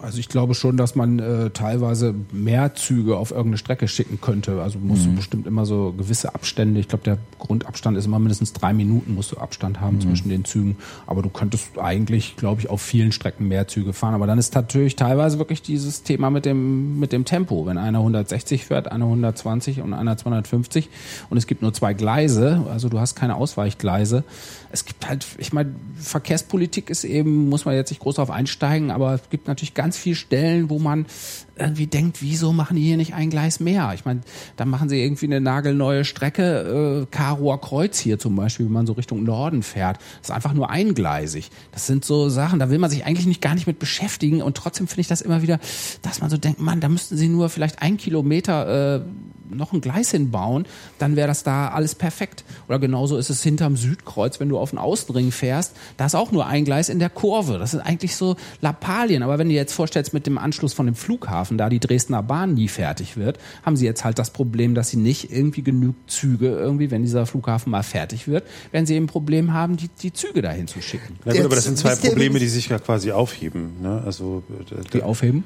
Also ich glaube schon, dass man äh, teilweise mehr Züge auf irgendeine Strecke schicken könnte. Also musst Mhm. du bestimmt immer so gewisse Abstände. Ich glaube, der Grundabstand ist immer mindestens drei Minuten, musst du Abstand haben Mhm. zwischen den Zügen. Aber du könntest eigentlich, glaube ich, auf vielen Strecken mehr Züge fahren. Aber dann ist natürlich teilweise wirklich dieses Thema mit dem, mit dem Tempo. Wenn einer 160 fährt, einer 120 und einer 250 und es gibt nur zwei Gleise, also du hast keine Ausweichgleise. Es gibt halt, ich meine, Verkehrspolitik ist eben, muss man jetzt nicht groß darauf einsteigen, aber gibt natürlich ganz viele Stellen, wo man irgendwie denkt, wieso machen die hier nicht ein Gleis mehr? Ich meine, dann machen sie irgendwie eine nagelneue Strecke, äh, Karower Kreuz hier zum Beispiel, wenn man so Richtung Norden fährt. Das ist einfach nur eingleisig. Das sind so Sachen, da will man sich eigentlich nicht gar nicht mit beschäftigen und trotzdem finde ich das immer wieder, dass man so denkt, Mann, da müssten sie nur vielleicht ein Kilometer äh, noch ein Gleis hinbauen, dann wäre das da alles perfekt. Oder genauso ist es hinterm Südkreuz, wenn du auf den Außenring fährst, da ist auch nur ein Gleis in der Kurve. Das sind eigentlich so Lappalien. Aber wenn du dir jetzt vorstellst, mit dem Anschluss von dem Flughafen, da die Dresdner Bahn nie fertig wird, haben sie jetzt halt das Problem, dass sie nicht irgendwie genügend Züge irgendwie, wenn dieser Flughafen mal fertig wird, werden sie eben ein Problem haben, die, die Züge dahin zu schicken. Na gut, aber das sind zwei Probleme, die sich ja quasi aufheben. Ne? Also, äh, Die aufheben?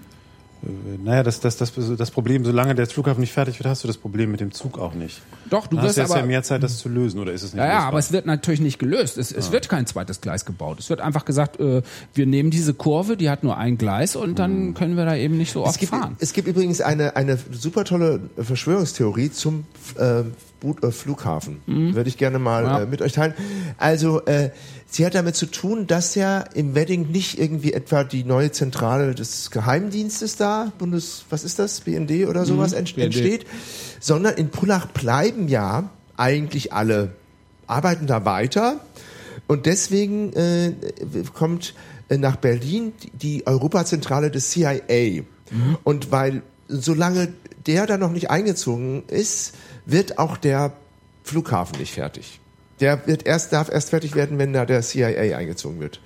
Äh, naja, das, das, das, das Problem, solange der Flughafen nicht fertig wird, hast du das Problem mit dem Zug auch nicht. Doch, du Du hast wirst jetzt aber ja mehr Zeit, das zu lösen, oder ist es nicht Ja, ja, lösbar? aber es wird natürlich nicht gelöst. Es, es wird kein zweites Gleis gebaut. Es wird einfach gesagt, äh, wir nehmen diese Kurve, die hat nur ein Gleis und dann können wir da eben nicht so Es oft gibt, fahren. es gibt übrigens eine, eine super tolle Verschwörungstheorie zum äh, äh, Flughafen. Würde ich gerne mal Ja. äh, mit euch teilen. Also, äh, sie hat damit zu tun, dass ja im Wedding nicht irgendwie etwa die neue Zentrale des Geheimdienstes da, Bundes, was ist das, BND oder sowas ent BND. entsteht, sondern in Pullach bleiben ja eigentlich alle, arbeiten da weiter und deswegen äh, kommt äh, nach Berlin die- die Europazentrale des CIA. Und weil solange der da noch nicht eingezogen ist, wird auch der Flughafen nicht fertig. Der wird erst, darf erst fertig werden, wenn da der CIA eingezogen wird.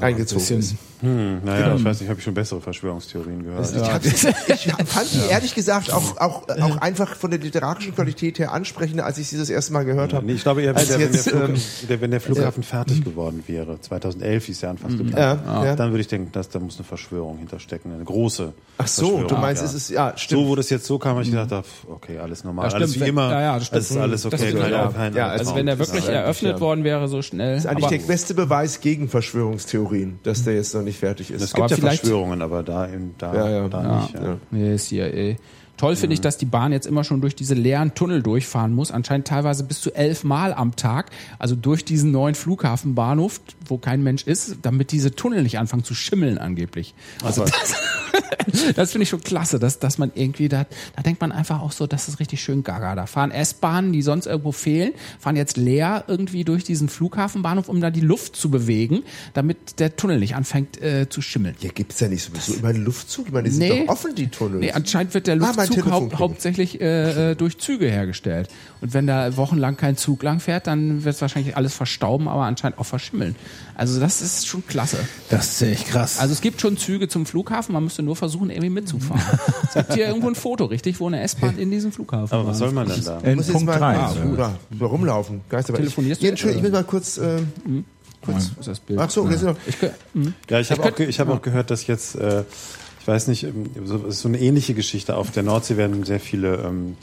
eingezogen ist. Hm, naja, ich weiß nicht, habe ich schon bessere Verschwörungstheorien gehört. Ich, hab, ich [LAUGHS] fand die ehrlich gesagt auch, auch, [LAUGHS] auch einfach von der literarischen Qualität her ansprechender, als ich sie das erste Mal gehört habe. Nee, ich glaube eher, wenn, als der, wenn, der jetzt, Flug, ähm, der, wenn der Flughafen fertig geworden wäre, 2011 ist ja anfangs geplant, Ja, ja. dann würde ich denken, dass da muss eine Verschwörung hinterstecken, eine große Ach so, Verschwörung, du meinst, ja. es ist, ja, stimmt. So, wo das jetzt so kam, habe ich gedacht, ah, okay, alles normal, Ja, alles wie immer, ja, ja, das stimmt. ist alles Das okay, stimmt, kein, ja. kein, Ja, Also wenn der Das wirklich eröffnet worden wäre so schnell. Das ist eigentlich der beste Beweis gegen Verschwörungstheorien, dass der jetzt noch nicht fertig ist. es gibt Aber ja Verschwörungen, aber da, in, da, Ja, ja. da Ja. nicht. Ja. Nee, CIA. Toll finde ich, dass die Bahn jetzt immer schon durch diese leeren Tunnel durchfahren muss, anscheinend teilweise bis zu elf Mal am Tag, also durch diesen neuen Flughafenbahnhof, wo kein Mensch ist, damit diese Tunnel nicht anfangen zu schimmeln angeblich. Also das, [LAUGHS] das finde ich schon klasse, dass, dass man irgendwie da, da denkt man einfach auch so, das ist richtig schön gaga. Da fahren S-Bahnen, die sonst irgendwo fehlen, fahren jetzt leer irgendwie durch diesen Flughafenbahnhof, um da die Luft zu bewegen, damit der Tunnel nicht anfängt äh, zu schimmeln. Hier gibt's ja nicht sowieso immer einen Luftzug. Ich meine, die sind Nee. doch offen, die Tunnels. Nee, anscheinend wird der Ah, Luftzug Telefon hau hauptsächlich äh, äh, durch Züge hergestellt. Und wenn da wochenlang kein Zug lang fährt, dann wird wahrscheinlich alles verstauben, aber anscheinend auch verschimmeln. Also das ist schon klasse. Das ist echt krass. Also es gibt schon Züge zum Flughafen, man müsste nur versuchen, irgendwie mitzufahren. es gibt hier irgendwo ein Foto, richtig, wo eine S-Bahn in diesem Flughafen Aber was soll man denn da? in muss jetzt Punkt mal, 3. ah, oder, oder rumlaufen. Geisterbahn. Telefonierst ja, du Entschuldigung, ich will mal kurz, äh, kurz. Ist das Bild? Ach so, so. Ich, hm. Ja, ich habe Ich auch, ge- ich hab auch gehört, dass jetzt, äh, ich weiß nicht, ähm, so, es ist so eine ähnliche Geschichte. Auf der Nordsee werden sehr viele ähm,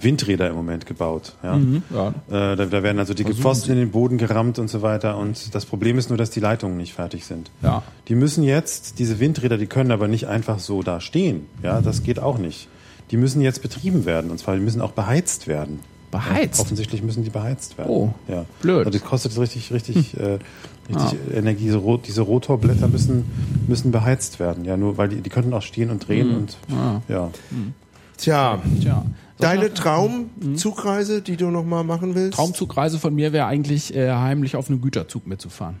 Windräder im Moment gebaut. Ja? ja. Äh, da, da werden also dicke Pfosten in den Boden gerammt und so weiter. Und das Problem ist nur, dass die Leitungen nicht fertig sind. Ja. Die müssen jetzt, diese Windräder, die können aber nicht einfach so da stehen. Ja, das geht auch nicht. Die müssen jetzt betrieben werden. Und zwar, die müssen auch beheizt werden. Beheizt? Ja, offensichtlich müssen die beheizt werden. Oh, ja. blöd. Also das kostet richtig, richtig, äh, richtig Energie. Diese, Rot, diese Rotorblätter müssen, müssen beheizt werden. Ja, nur weil die, die könnten auch stehen und drehen und ja. Tja, Tja. Deine Traumzugreise, die du noch mal machen willst? Traumzugreise von mir wäre eigentlich äh, heimlich auf einem Güterzug mitzufahren.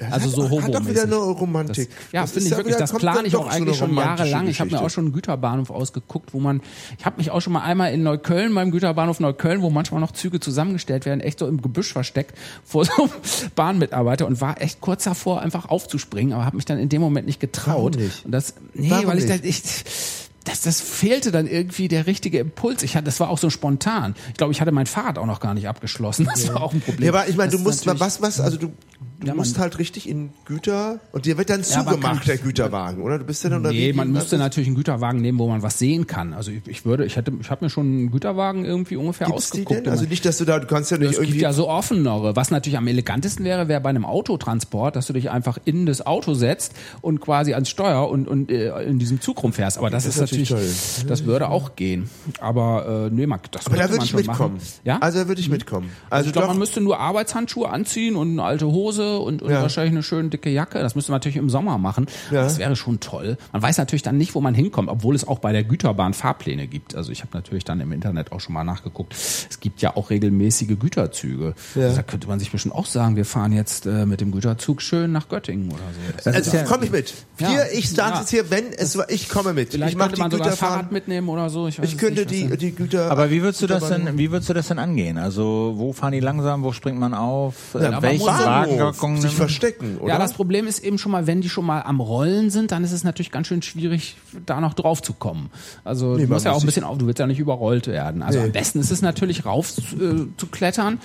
Das Also so Hat doch wieder eine Romantik. Das, ja, finde ich wirklich. wieder- Das plane ich auch so eigentlich schon romantische jahrelang. Ich habe mir auch schon einen Güterbahnhof ausgeguckt, wo man, ich habe mich auch schon mal einmal in Neukölln, beim Güterbahnhof Neukölln, wo manchmal noch Züge zusammengestellt werden, echt so im Gebüsch versteckt vor so einem [LAUGHS] Bahnmitarbeiter und war echt kurz davor, einfach aufzuspringen, aber habe mich dann in dem Moment nicht getraut. Warum nicht? Und das, nee, Warum weil ich, nicht? ich das, das fehlte dann irgendwie der richtige Impuls. Ich hatte, das war auch so spontan. Ich glaube, ich hatte mein Fahrrad auch noch gar nicht abgeschlossen. [LAUGHS] Das war auch ein Problem. Ja, aber ich meine, du musst, natürlich- was, was, also du, du Ja, musst halt richtig in Güter und dir wird dann Ja, zugemacht, kann- der Güterwagen, oder? Du bist ja dann Nee, unterwegs. man müsste natürlich einen Güterwagen nehmen, wo man was sehen kann. Also ich, ich würde, ich hätte, ich habe mir schon einen Güterwagen irgendwie ungefähr Gibt's ausgeguckt. denn? Also nicht, dass du da, du kannst ja nicht es gibt irgendwie. ja so offenere. Was natürlich am elegantesten wäre, wäre bei einem Autotransport, dass du dich einfach in das Auto setzt und quasi ans Steuer und, und äh, in diesem Zug rumfährst. Aber das, Das ist natürlich natürlich, das würde auch gehen. Aber äh, nee, man, das aber da würde ich mitkommen. Machen. Ja? Also da würde ich mitkommen. Also Also ich glaube, man müsste nur Arbeitshandschuhe anziehen und eine alte Hose Und, und Ja. wahrscheinlich eine schöne dicke Jacke. Das müsste man natürlich im Sommer machen. Ja. Das wäre schon toll. Man weiß natürlich dann nicht, wo man hinkommt, obwohl es auch bei der Güterbahn Fahrpläne gibt. Also ich habe natürlich dann im Internet auch schon mal nachgeguckt. Es gibt ja auch regelmäßige Güterzüge. Ja. Also da könnte man sich bestimmt auch sagen, wir fahren jetzt äh, mit dem Güterzug schön nach Göttingen oder so. Das Also ja- komme ich mit. Ja. Hier, ich sage Ja. jetzt hier, wenn es war, ich komme mit. Vielleicht ich mache könnte die man sogar Güter Fahrrad mitnehmen oder so. Ich, weiß Ich könnte nicht, die, was die Güter. Aber wie würdest du das denn, wie würdest du das denn angehen? Also, wo fahren die langsam, wo springt man auf? Ja, Äh, welchen man Wagengarten sich verstecken, oder? Ja, das Problem ist eben schon mal, wenn die schon mal am Rollen sind, dann ist es natürlich ganz schön schwierig, da noch drauf zu kommen. Also Nee, du musst ja auch ein bisschen auf, du willst ja nicht überrollt werden. Also Nee. am besten ist es natürlich rauf äh, zu klettern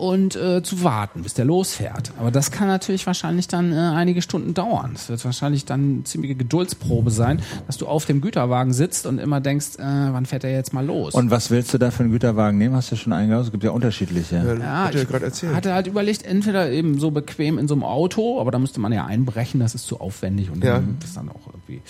und äh, zu warten, bis der losfährt. Aber das kann natürlich wahrscheinlich dann äh, einige Stunden dauern. Das wird wahrscheinlich dann eine ziemliche Geduldsprobe sein, dass du auf dem Güterwagen sitzt und immer denkst, äh, wann fährt er jetzt mal los? Und was willst du da für einen Güterwagen nehmen? Hast du schon eingegangen? Es gibt ja unterschiedliche. Ja, Ja, hat er ich gerade erzählt. hatte halt überlegt, entweder eben so bequem in so einem Auto, aber da müsste man ja einbrechen, das ist zu aufwendig und Ja. dann ist dann auch irgendwie.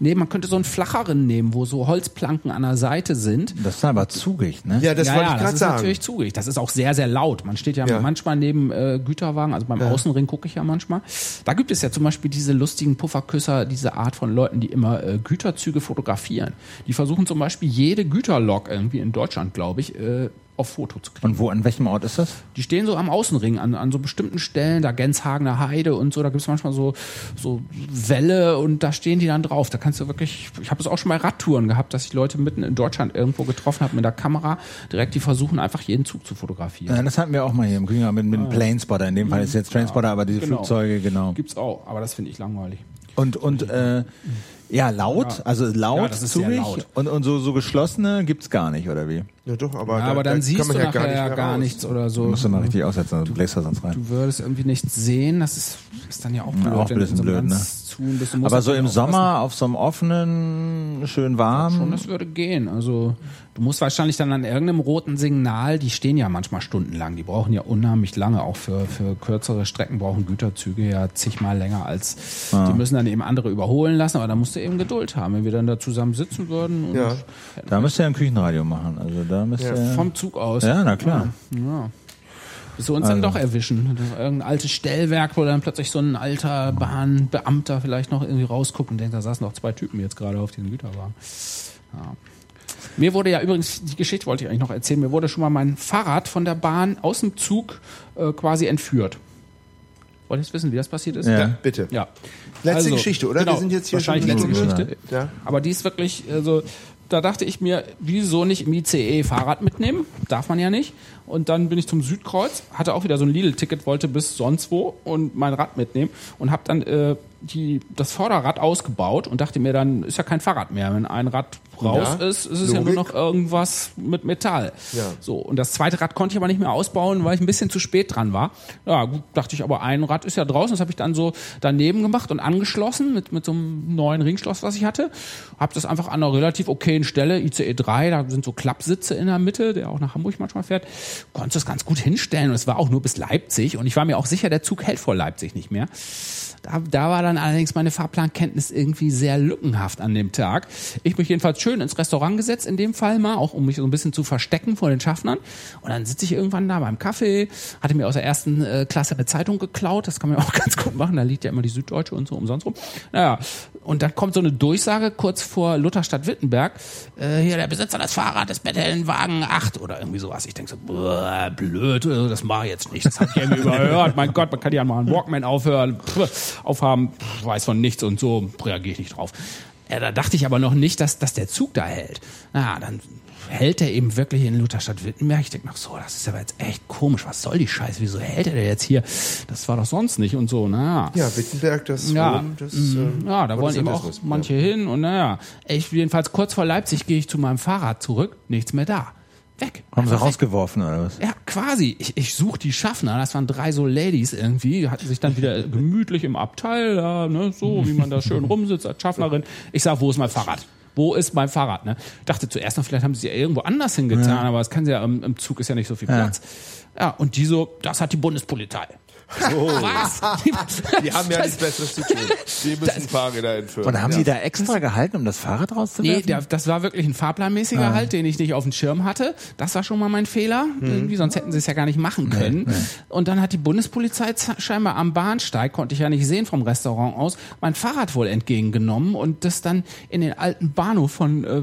Nee, man könnte so einen flacheren nehmen, wo so Holzplanken an der Seite sind. Das ist aber zugig, ne? ja, das ja, wollte ja, ich das gerade ist sagen. natürlich zugig. Das ist auch sehr, sehr laut. Man steht ja, Ja. manchmal neben äh, Güterwagen, also beim Außenring gucke ich ja manchmal. Da gibt es ja zum Beispiel diese lustigen Pufferküsser, diese Art von Leuten, die immer äh, Güterzüge fotografieren. Die versuchen zum Beispiel jede Güterlok irgendwie in Deutschland, glaube ich, äh, auf Foto zu kriegen. Und wo, an welchem Ort ist das? Die stehen so am Außenring, an, an so bestimmten Stellen, da Genshagener Heide und so, da gibt's manchmal so, so Wälle und da stehen die dann drauf. Da kannst du wirklich, ich habe es auch schon bei Radtouren gehabt, dass ich Leute mitten in Deutschland irgendwo getroffen habe mit der Kamera, direkt die versuchen einfach jeden Zug zu fotografieren. Ja, das hatten wir auch mal hier im Kühner mit, mit einem Planespotter. In dem Fall ist es jetzt Transporter, aber diese Genau. Flugzeuge, genau. Gibt's auch, aber das finde ich langweilig. Und, und, äh, ja, laut, also laut, Ja, das ist zugig. laut. Und, und so, so geschlossene gibt's gar nicht, oder wie? Ja, doch, aber, Ja, da, aber dann da siehst kann man du ja nachher gar nicht ja mehr gar nichts oder so. Musst du mal richtig aussetzen, also du bläst da sonst rein. Du würdest irgendwie nichts sehen, das ist, ist dann ja auch blöd. auch ein bisschen so blöd, ne? bist. Aber so im. Sommer auf so einem offenen, schön warm. Schon, das würde gehen. Also du musst wahrscheinlich dann an irgendeinem roten Signal, die stehen ja manchmal stundenlang, die brauchen ja unheimlich lange, auch für, für kürzere Strecken brauchen Güterzüge ja zigmal länger als, die müssen dann eben andere überholen lassen, aber da musst du eben Geduld haben, wenn wir dann da zusammen sitzen würden und Ja. Da müsst ihr ein Küchenradio machen. Also da müsst ihr. vom Zug aus. ja, na klar. Ja. Bis wir uns dann doch erwischen. Irgendein altes Stellwerk, wo dann plötzlich so ein alter Bahnbeamter vielleicht noch irgendwie rausguckt und denkt, da saßen noch zwei Typen jetzt gerade auf diesem Güterwagen. Ja. Mir wurde ja übrigens, die Geschichte wollte ich eigentlich noch erzählen, mir wurde schon mal mein Fahrrad von der Bahn aus dem Zug äh, quasi entführt. Wollt ihr jetzt wissen, wie das passiert ist? Ja. Ja, bitte. Ja. Letzte Also, Geschichte, oder? Genau, Wir sind jetzt hier wahrscheinlich schon letzte Geschichte. Ja. Aber die ist wirklich, also da dachte ich mir, wieso nicht im ICE Fahrrad mitnehmen? Darf man ja nicht. Und dann bin ich zum Südkreuz, hatte auch wieder so ein Lidl-Ticket, wollte bis sonst wo und mein Rad mitnehmen und habe dann äh, die, das Vorderrad ausgebaut und dachte mir, dann ist ja kein Fahrrad mehr. Wenn ein Rad raus Ja, ist, ist es ja nur Logik. noch irgendwas mit Metall. Ja. So, und das zweite Rad konnte ich aber nicht mehr ausbauen, weil ich ein bisschen zu spät dran war. Ja, gut, dachte ich, aber ein Rad ist ja draußen. Das habe ich dann so daneben gemacht und angeschlossen mit, mit so einem neuen Ringschloss, was ich hatte. Habe das einfach an einer relativ okayen Stelle, ICE 3, da sind so Klappsitze in der Mitte, der auch nach Hamburg manchmal fährt. Konnte das ganz gut hinstellen und es war auch nur bis Leipzig und ich war mir auch sicher, der Zug hält vor Leipzig nicht mehr. Da, da war dann allerdings meine Fahrplankenntnis irgendwie sehr lückenhaft an dem Tag. Ich mich jedenfalls schön ins Restaurant gesetzt, in dem Fall mal, auch um mich so ein bisschen zu verstecken vor den Schaffnern. Und dann sitze ich irgendwann da beim Kaffee, hatte mir aus der ersten äh, Klasse eine Zeitung geklaut, das kann man ja auch [LAUGHS] ganz gut machen, da liegt ja immer die Süddeutsche und so umsonst rum. Naja, und dann kommt so eine Durchsage kurz vor Lutherstadt-Wittenberg, äh, hier der Besitzer des Fahrrades Betteln Wagen 8 oder irgendwie sowas. Ich denke so, blöd, äh, das mache ich jetzt nicht, das habe ich irgendwie überhört. Mein Gott, man kann ja mal einen Walkman aufhören, pff, aufhaben, weiß von nichts und so, reagiere ich nicht drauf. Ja, da dachte ich aber noch nicht, dass, dass der Zug da hält. Na, dann hält er eben wirklich in Lutherstadt-Wittenberg. Ich denke noch so, das ist aber jetzt echt komisch. Was soll die Scheiße? Wieso hält er denn jetzt hier? Das war doch sonst nicht und so. Naja. Ja, Wittenberg, das Ja, Rom, das äh, ja, da wollen eben auch manche hin und naja. Ich jedenfalls kurz vor Leipzig gehe ich zu meinem Fahrrad zurück, nichts mehr da. Weg. Haben sie rausgeworfen oder was? Ja, quasi. Ich, ich suche die Schaffner. Das waren drei so Ladies irgendwie. Hatten sich dann wieder gemütlich im Abteil, da, ne, so wie man da schön rumsitzt als Schaffnerin. Ich sag, wo ist mein Fahrrad? Wo ist mein Fahrrad? Ne? Dachte zuerst noch, vielleicht haben sie ja irgendwo anders hingetan, aber das kann sie ja im, im Zug ist ja nicht so viel Platz. Ja, und die so, das hat die Bundespolizei. Was? Die haben ja nichts Besseres zu tun. Die müssen Fahrräder entführen. Und haben ja. die da extra gehalten, um das Fahrrad rauszuwerfen? Nee, der, das war wirklich ein fahrplanmäßiger Halt, den ich nicht auf dem Schirm hatte. Das war schon mal mein Fehler. Irgendwie, sonst hätten sie es ja gar nicht machen können. Und dann hat die Bundespolizei scheinbar am Bahnsteig, konnte ich ja nicht sehen vom Restaurant aus, mein Fahrrad wohl entgegengenommen und das dann in den alten Bahnhof von äh,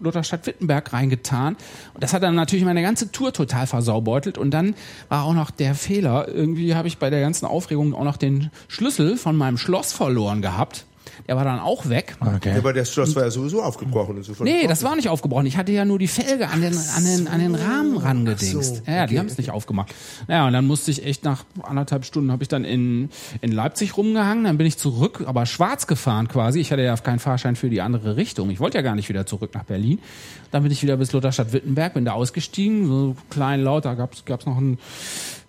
Lutherstadt-Wittenberg reingetan. Und das hat dann natürlich meine ganze Tour total versaubeutelt. Und dann war auch noch der Fehler, irgendwie habe ich bei der ganzen Aufregung auch noch den Schlüssel von meinem Schloss verloren gehabt. Der war dann auch weg. Okay. Aber der Schloss war ja sowieso aufgebrochen. Insofern Nee, das war nicht aufgebrochen. Ich hatte ja nur die Felge an den, an den, an den Rahmen rangedingst. so, ja, ja, die okay, haben es nicht aufgemacht. Naja, und dann musste ich echt nach anderthalb Stunden habe ich dann in, in Leipzig rumgehangen. Dann bin ich zurück, aber schwarz gefahren quasi. Ich hatte ja keinen Fahrschein für die andere Richtung. Ich wollte ja gar nicht wieder zurück nach Berlin. Dann bin ich wieder bis Lutherstadt-Wittenberg, bin da ausgestiegen. So klein laut, da gab's gab's noch ein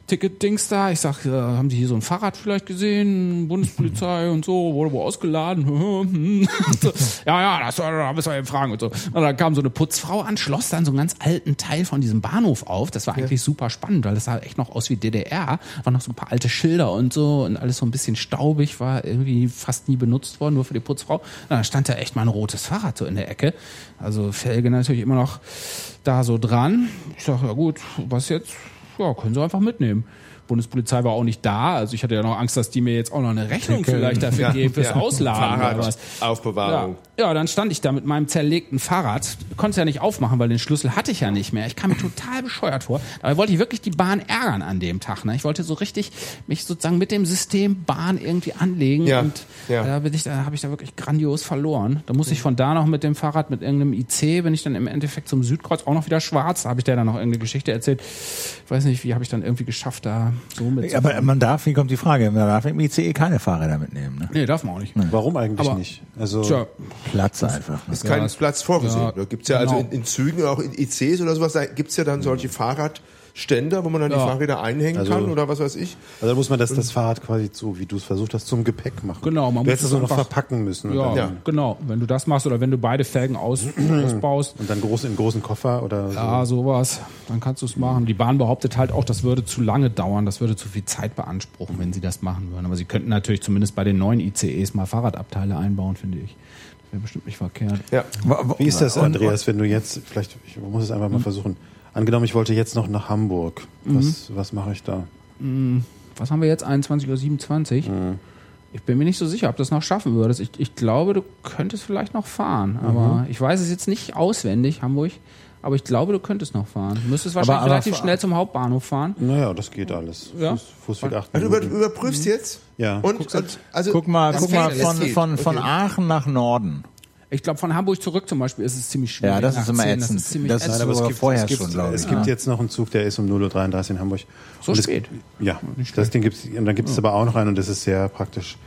Ticket-Dings da. Ich sag, äh, haben Sie hier so ein Fahrrad vielleicht gesehen? Bundespolizei und so, wurde wohl ausgeladen. [LAUGHS] ja, ja, das da müssen wir eben fragen und so. Und dann kam so eine Putzfrau an, schloss dann so einen ganz alten Teil von diesem Bahnhof auf. Das war eigentlich super spannend, weil das sah echt noch aus wie DDR. Waren noch so ein paar alte Schilder und so und alles so ein bisschen staubig, war irgendwie fast nie benutzt worden, nur für die Putzfrau. Na, da stand da echt mal ein rotes Fahrrad so in der Ecke. Also Felge natürlich immer noch da so dran. Ich sag, ja gut, was jetzt? Ja, können Sie einfach mitnehmen. Bundespolizei war auch nicht da, also ich hatte ja noch Angst, dass die mir jetzt auch noch eine Rechnung vielleicht dafür geben fürs ja. Ausladen oder was. Fahrradaufbewahrung. Ja. ja, dann stand ich da mit meinem zerlegten Fahrrad, konnte es ja nicht aufmachen, weil den Schlüssel hatte ich ja nicht mehr. Ich kam mir total bescheuert vor. Dabei wollte ich wirklich die Bahn ärgern an dem Tag. Ne? Ich wollte so richtig mich sozusagen mit dem System Bahn irgendwie anlegen Ja, und ja. da bin ich, da habe ich da wirklich grandios verloren. Da musste ich von da noch mit dem Fahrrad mit irgendeinem IC, bin ich dann im Endeffekt zum Südkreuz auch noch wieder schwarz. Da habe ich der dann noch irgendeine Geschichte erzählt. Ich weiß nicht, wie habe ich dann irgendwie geschafft, da so mit. Aber man darf, wie kommt die Frage, man darf im ICE keine Fahrräder mitnehmen. Ne? nee, darf man auch nicht. Warum eigentlich Aber- nicht? Also Tja, Platz einfach. Ne? ist kein das- Platz vorgesehen. ja, da gibt's ja also genau. in, in Zügen, auch in ICs oder sowas, da gibt's ja dann solche Fahrradständer, wo man dann die Ja. Fahrräder einhängen Also- kann oder was weiß ich. Also da muss man das, das Fahrrad quasi so, wie du es versucht hast, zum Gepäck machen. Genau, man du muss hättest es nur noch verpacken müssen. Und, Ja, dann, Ja. genau. Wenn du das machst oder wenn du beide Felgen aus, [CLEARS THROAT] ausbaust, und dann groß in großen Koffer oder so. ja, sowas, dann kannst du es machen. Die Bahn behauptet halt auch, das würde zu lange dauern, das würde zu viel Zeit beanspruchen, wenn sie das machen würden. Aber sie könnten natürlich zumindest bei den neuen ICEs mal Fahrradabteile einbauen, finde ich. Das wäre bestimmt nicht verkehrt. Ja. Wie ist das, Andreas, wenn du jetzt, vielleicht, ich muss es einfach mal versuchen. Angenommen, ich wollte jetzt noch nach Hamburg. Was, was mache ich da? Was haben wir jetzt? 21.27 Uhr? Ich bin mir nicht so sicher, ob du das noch schaffen würdest. Ich, ich glaube, du könntest vielleicht noch fahren. Aber ich weiß es jetzt nicht auswendig, Hamburg. Aber ich glaube, du könntest noch fahren. Du müsstest wahrscheinlich aber relativ fahr- schnell zum Hauptbahnhof fahren. Naja, das geht alles. Ja. Fuß, Fußweg acht Also über, Minuten. überprüfst jetzt? Ja. Und, und also Guck mal, guck mal fällt- es von, von, von Okay. Aachen nach Norden. Ich glaube, von Hamburg zurück zum Beispiel ist es ziemlich schwierig. Ja, das ist immer 10, ätzend. Das ist ziemlich Das- ätzend. Nein, aber es gibt, vorher es gibt, schon, glaube es ich. gibt Ja. jetzt noch einen Zug, der ist um 0.33 Uhr in Hamburg. So Und spät? Es, ja, das Ding gibt's, und dann gibt es aber auch noch einen, und das ist sehr praktisch.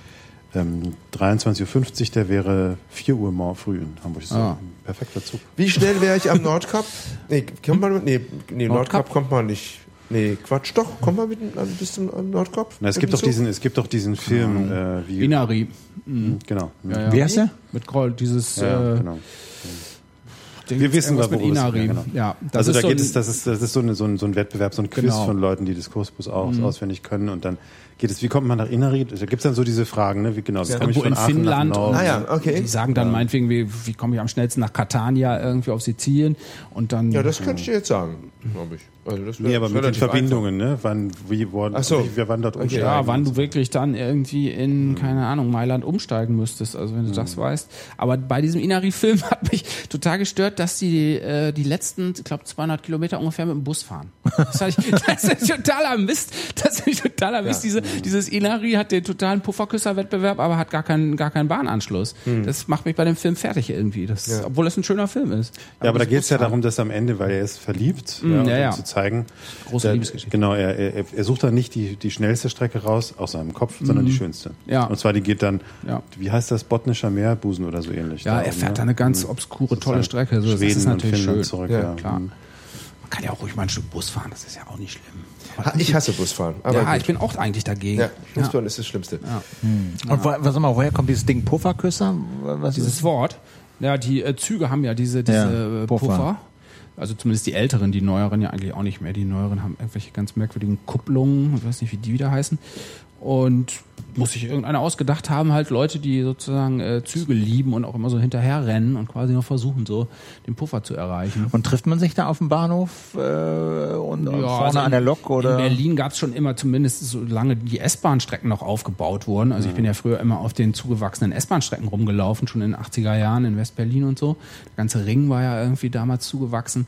Ähm, 23.50 Uhr, der wäre 4 Uhr morgen früh in Hamburg. Das ist Ah. ein perfekter Zug. Wie schnell wäre ich am Nordkap? Nee, kommt man nee, nee Nordkap? Nordkap kommt man nicht. Nee, Quatsch, doch, kommt man mit, äh, bis zum äh, Nordkap? Na, es gibt doch diesen, es gibt doch diesen Film, äh, wie, Inari. genau. Ja, ja. Wie heißt der? Mit Kroll, dieses Ja, äh, genau. Wir wissen, worum es- Inari. ja, genau. Ja, das also ist da so geht ein- es, das ist, das ist so, eine, so, ein, so ein Wettbewerb, so ein Quiz Genau. von Leuten, die das Kursbus aus, auswendig können und dann geht es, wie kommt man nach Inari? Da gibt's dann so diese Fragen, ne? Wie genau, wie komme ich von in Aachen Finnland. nach Norden? Ah ja, okay. Die sagen dann meinetwegen, wie, wie komme ich am schnellsten nach Catania irgendwie auf Sizilien und dann Ja, das könnte ich dir jetzt sagen, glaube ich. Also das wär- Nee, aber mit den Verbindungen, ne? Wann, wie, wo, Ach so. wie, wer wann dort Okay. umsteigen. Ja, wann du wirklich dann irgendwie in, keine Ahnung, Mailand umsteigen müsstest, also wenn du das weißt. Aber bei diesem Inari-Film [LAUGHS] hat mich total gestört, dass die äh, die letzten, ich glaube, 200 Kilometer ungefähr mit dem Bus fahren. Das, ich, [LAUGHS] das ist totaler Mist. Das ist totaler Mist. Diese, dieses Inari hat den totalen Pufferküsser-Wettbewerb, aber hat gar keinen, gar keinen Bahnanschluss. Das macht mich bei dem Film fertig irgendwie. Das, Obwohl es ein schöner Film ist. Ja, aber da das geht es ja darum, dass am Ende, weil er ist verliebt, Mm, ja, ja, um ja. zu zeigen. Große der- Liebesgeschichte. Genau, er, er, er sucht dann nicht die, die schnellste Strecke raus aus seinem Kopf, sondern die schönste. Mm. Ja. Und zwar die geht dann, Ja. wie heißt das, Botnischer Meerbusen oder so ähnlich. Ja, da er fährt ne? da eine ganz obskure, tolle Strecke. So, das Schweden ist natürlich schön. zurück, Ja, ja. Klar. Mhm. Man kann ja auch ruhig mal ein Stück Bus fahren, das ist ja auch nicht schlimm. Ich hasse Busfahren. Aber ja, gut. ich bin auch eigentlich dagegen. ja, Busfahren ist das Schlimmste. Und wo, was sag mal, woher kommt dieses Ding Pufferküsser? Was Dieses ist? Wort, ja, die äh, Züge haben ja diese, diese Ja, äh, Puffer. Puffer. Also zumindest die älteren, die neueren ja eigentlich auch nicht mehr. Die neueren haben irgendwelche ganz merkwürdigen Kupplungen, ich weiß nicht, wie die wieder heißen. Und muss sich irgendeiner ausgedacht haben, halt Leute, die sozusagen äh, Züge lieben und auch immer so hinterher rennen und quasi noch versuchen, so den Puffer zu erreichen. Und trifft man sich da auf dem Bahnhof äh, und, Ja, vorne also an der Lok oder? In Berlin gab es schon immer, zumindest solange die S-Bahn-Strecken noch aufgebaut wurden. Also ich bin ja früher immer auf den zugewachsenen S-Bahn-Strecken rumgelaufen, schon in den 80er Jahren in West-Berlin und so. Der ganze Ring war ja irgendwie damals zugewachsen.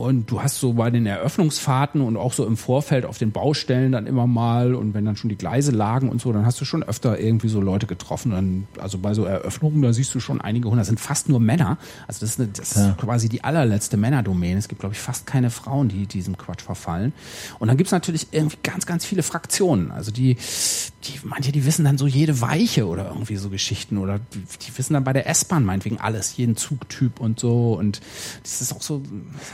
Und du hast so bei den Eröffnungsfahrten und auch so im Vorfeld auf den Baustellen dann immer mal und wenn dann schon die Gleise lagen und so, dann hast du schon öfter irgendwie so Leute getroffen. Dann, also bei so Eröffnungen, da siehst du schon einige hundert, das sind fast nur Männer. Also das ist, eine, das ist quasi die allerletzte Männerdomäne. Es gibt, glaube ich, fast keine Frauen, die diesem Quatsch verfallen. Und dann gibt's natürlich irgendwie ganz, ganz viele Fraktionen. Also die, die, manche, die wissen dann so jede Weiche oder irgendwie so Geschichten oder die, die wissen dann bei der S-Bahn meinetwegen alles, jeden Zugtyp und so. Und das ist auch so.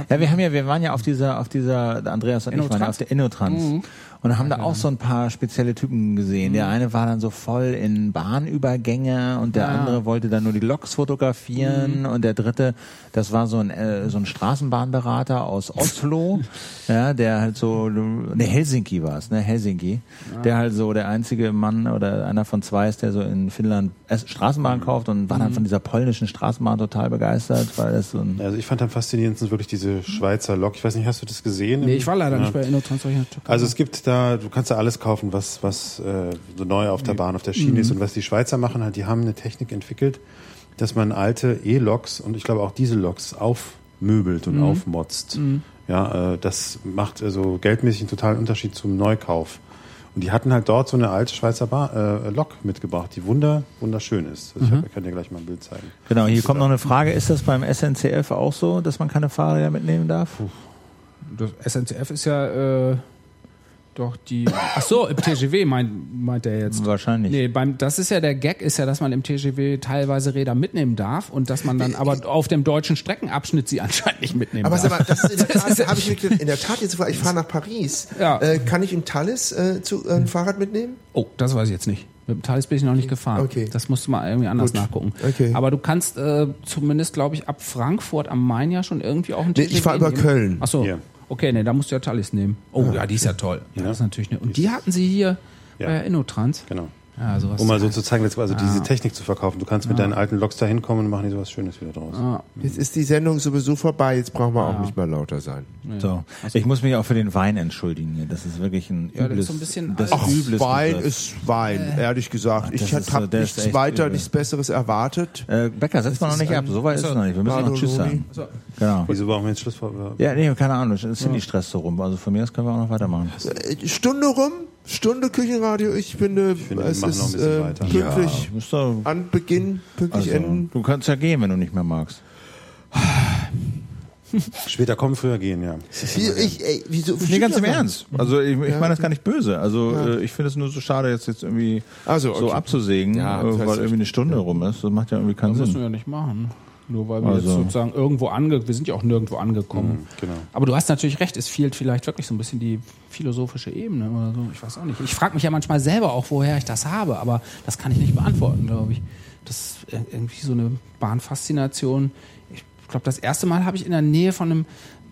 Ja, wir haben ja, wir waren ja auf dieser, auf dieser, Andreas und ich waren ja Innotrans. auf der Innotrans. Und haben da auch so ein paar spezielle Typen gesehen. Der eine war dann so voll in Bahnübergänge und der Ja. andere wollte dann nur die Loks fotografieren und der dritte, das war so ein, äh, so ein Straßenbahnberater aus Oslo, [LAUGHS] ja, der halt so, ne, Helsinki war es, ne, Helsinki, der halt so der einzige Mann oder einer von zwei ist, der so in Finnland Straßenbahn kauft und war dann von dieser polnischen Straßenbahn total begeistert, weil das so ein, Also ich fand am faszinierendsten wirklich diese Schweizer Lok. Ich weiß nicht, hast du das gesehen? Nee, ich war leider Ja. nicht bei Innotrans. Also es gibt da, du kannst da alles kaufen, was, was äh, so neu auf der Bahn, auf der Schiene Mhm. ist. Und was die Schweizer machen, halt, die haben eine Technik entwickelt, dass man alte E-Loks und ich glaube auch Diesel-Loks aufmöbelt Mhm. und aufmotzt. Ja, äh, das macht also geldmäßig einen totalen Unterschied zum Neukauf. Und die hatten halt dort so eine alte Schweizer Bar, äh, Lok mitgebracht, die wunder, wunderschön ist. Also Mhm. Ich, kann dir gleich mal ein Bild zeigen. Genau, hier kommt noch eine Frage. Ist das beim SNCF auch so, dass man keine Fahrräder mitnehmen darf? Das SNCF ist ja äh, doch die. Ach so, im TGW meint, meint er jetzt. Wahrscheinlich. Nee, beim, das ist ja der Gag, ist ja, dass man im TGW teilweise Räder mitnehmen darf und dass man dann aber auf dem deutschen Streckenabschnitt sie [LAUGHS] anscheinend nicht mitnehmen Aber darf. sag mal, das ist in der Tat, habe ich mir in der [LAUGHS] Tat jetzt gefragt, ich fahre nach Paris. Ja. Äh, kann ich in Tallis äh, zu, äh, ein Fahrrad mitnehmen? Oh, das weiß ich jetzt nicht. Mit dem Thales bin ich noch nicht gefahren. Okay. Das musst du mal irgendwie anders Gut. nachgucken. Okay. Aber du kannst äh, zumindest, glaube ich, ab Frankfurt am Main ja schon irgendwie auch ein Nee, ich fahr über Köln. Ach so. Okay, nee, da musst du ja Thalys nehmen. Oh ja, die ist ja toll. Ja. Das ist natürlich eine. Und die hatten sie hier bei Innotrans. Genau. Ja, sowas. Um mal so zu zeigen, jetzt also Ah. diese Technik zu verkaufen. Du kannst mit deinen alten Loks da hinkommen und machen die sowas Schönes wieder draus. Ah, Jetzt ist die Sendung sowieso vorbei, jetzt brauchen wir auch nicht mehr lauter sein. So. Ich muss mich auch für den Wein entschuldigen. hier. Das ist wirklich ein Ja, der ist übles, so ein bisschen das. Ach, übles Wein Begriff. ist Wein, ehrlich gesagt. Ich das so- habe ist nichts weiter, übel. nichts Besseres erwartet. Äh, Becker, setz mal noch nicht ab. So weit ist es noch nicht. Wir müssen noch Tschüss sagen. Genau. Wieso brauchen wir jetzt Schluss vor? Ja, nee, keine Ahnung. Es sind die Stress so rum. Also von mir aus können wir auch noch weitermachen. Äh, Stunde rum, Stunde Küchenradio. Ich finde, finde, wir es machen noch ein ist bisschen äh, weiter. pünktlich doch, an Beginn, pünktlich also, enden. du kannst ja gehen, wenn du nicht mehr magst. [LAUGHS] Später kommen, früher gehen, ja. Wie, ich, ey, wieso, Nee, ganz im ja Ernst. Also ich, ich meine das gar nicht böse. Also äh, ich finde es nur so schade, jetzt, jetzt irgendwie Also, so okay. abzusägen, Ja, äh, das weil irgendwie eine Stunde rum ist. Das macht ja irgendwie keinen das müssen Sinn. wir ja nicht machen. Nur weil wir Also- jetzt sozusagen irgendwo ange, wir sind ja auch nirgendwo angekommen. genau. Aber du hast natürlich recht, es fehlt vielleicht wirklich so ein bisschen die philosophische Ebene oder so. Ich weiß auch nicht. Ich frage mich ja manchmal selber auch, woher ich das habe, aber das kann ich nicht beantworten, glaube ich. Das ist ir- irgendwie so eine Bahnfaszination. Ich glaube, das erste Mal habe ich in der Nähe von einem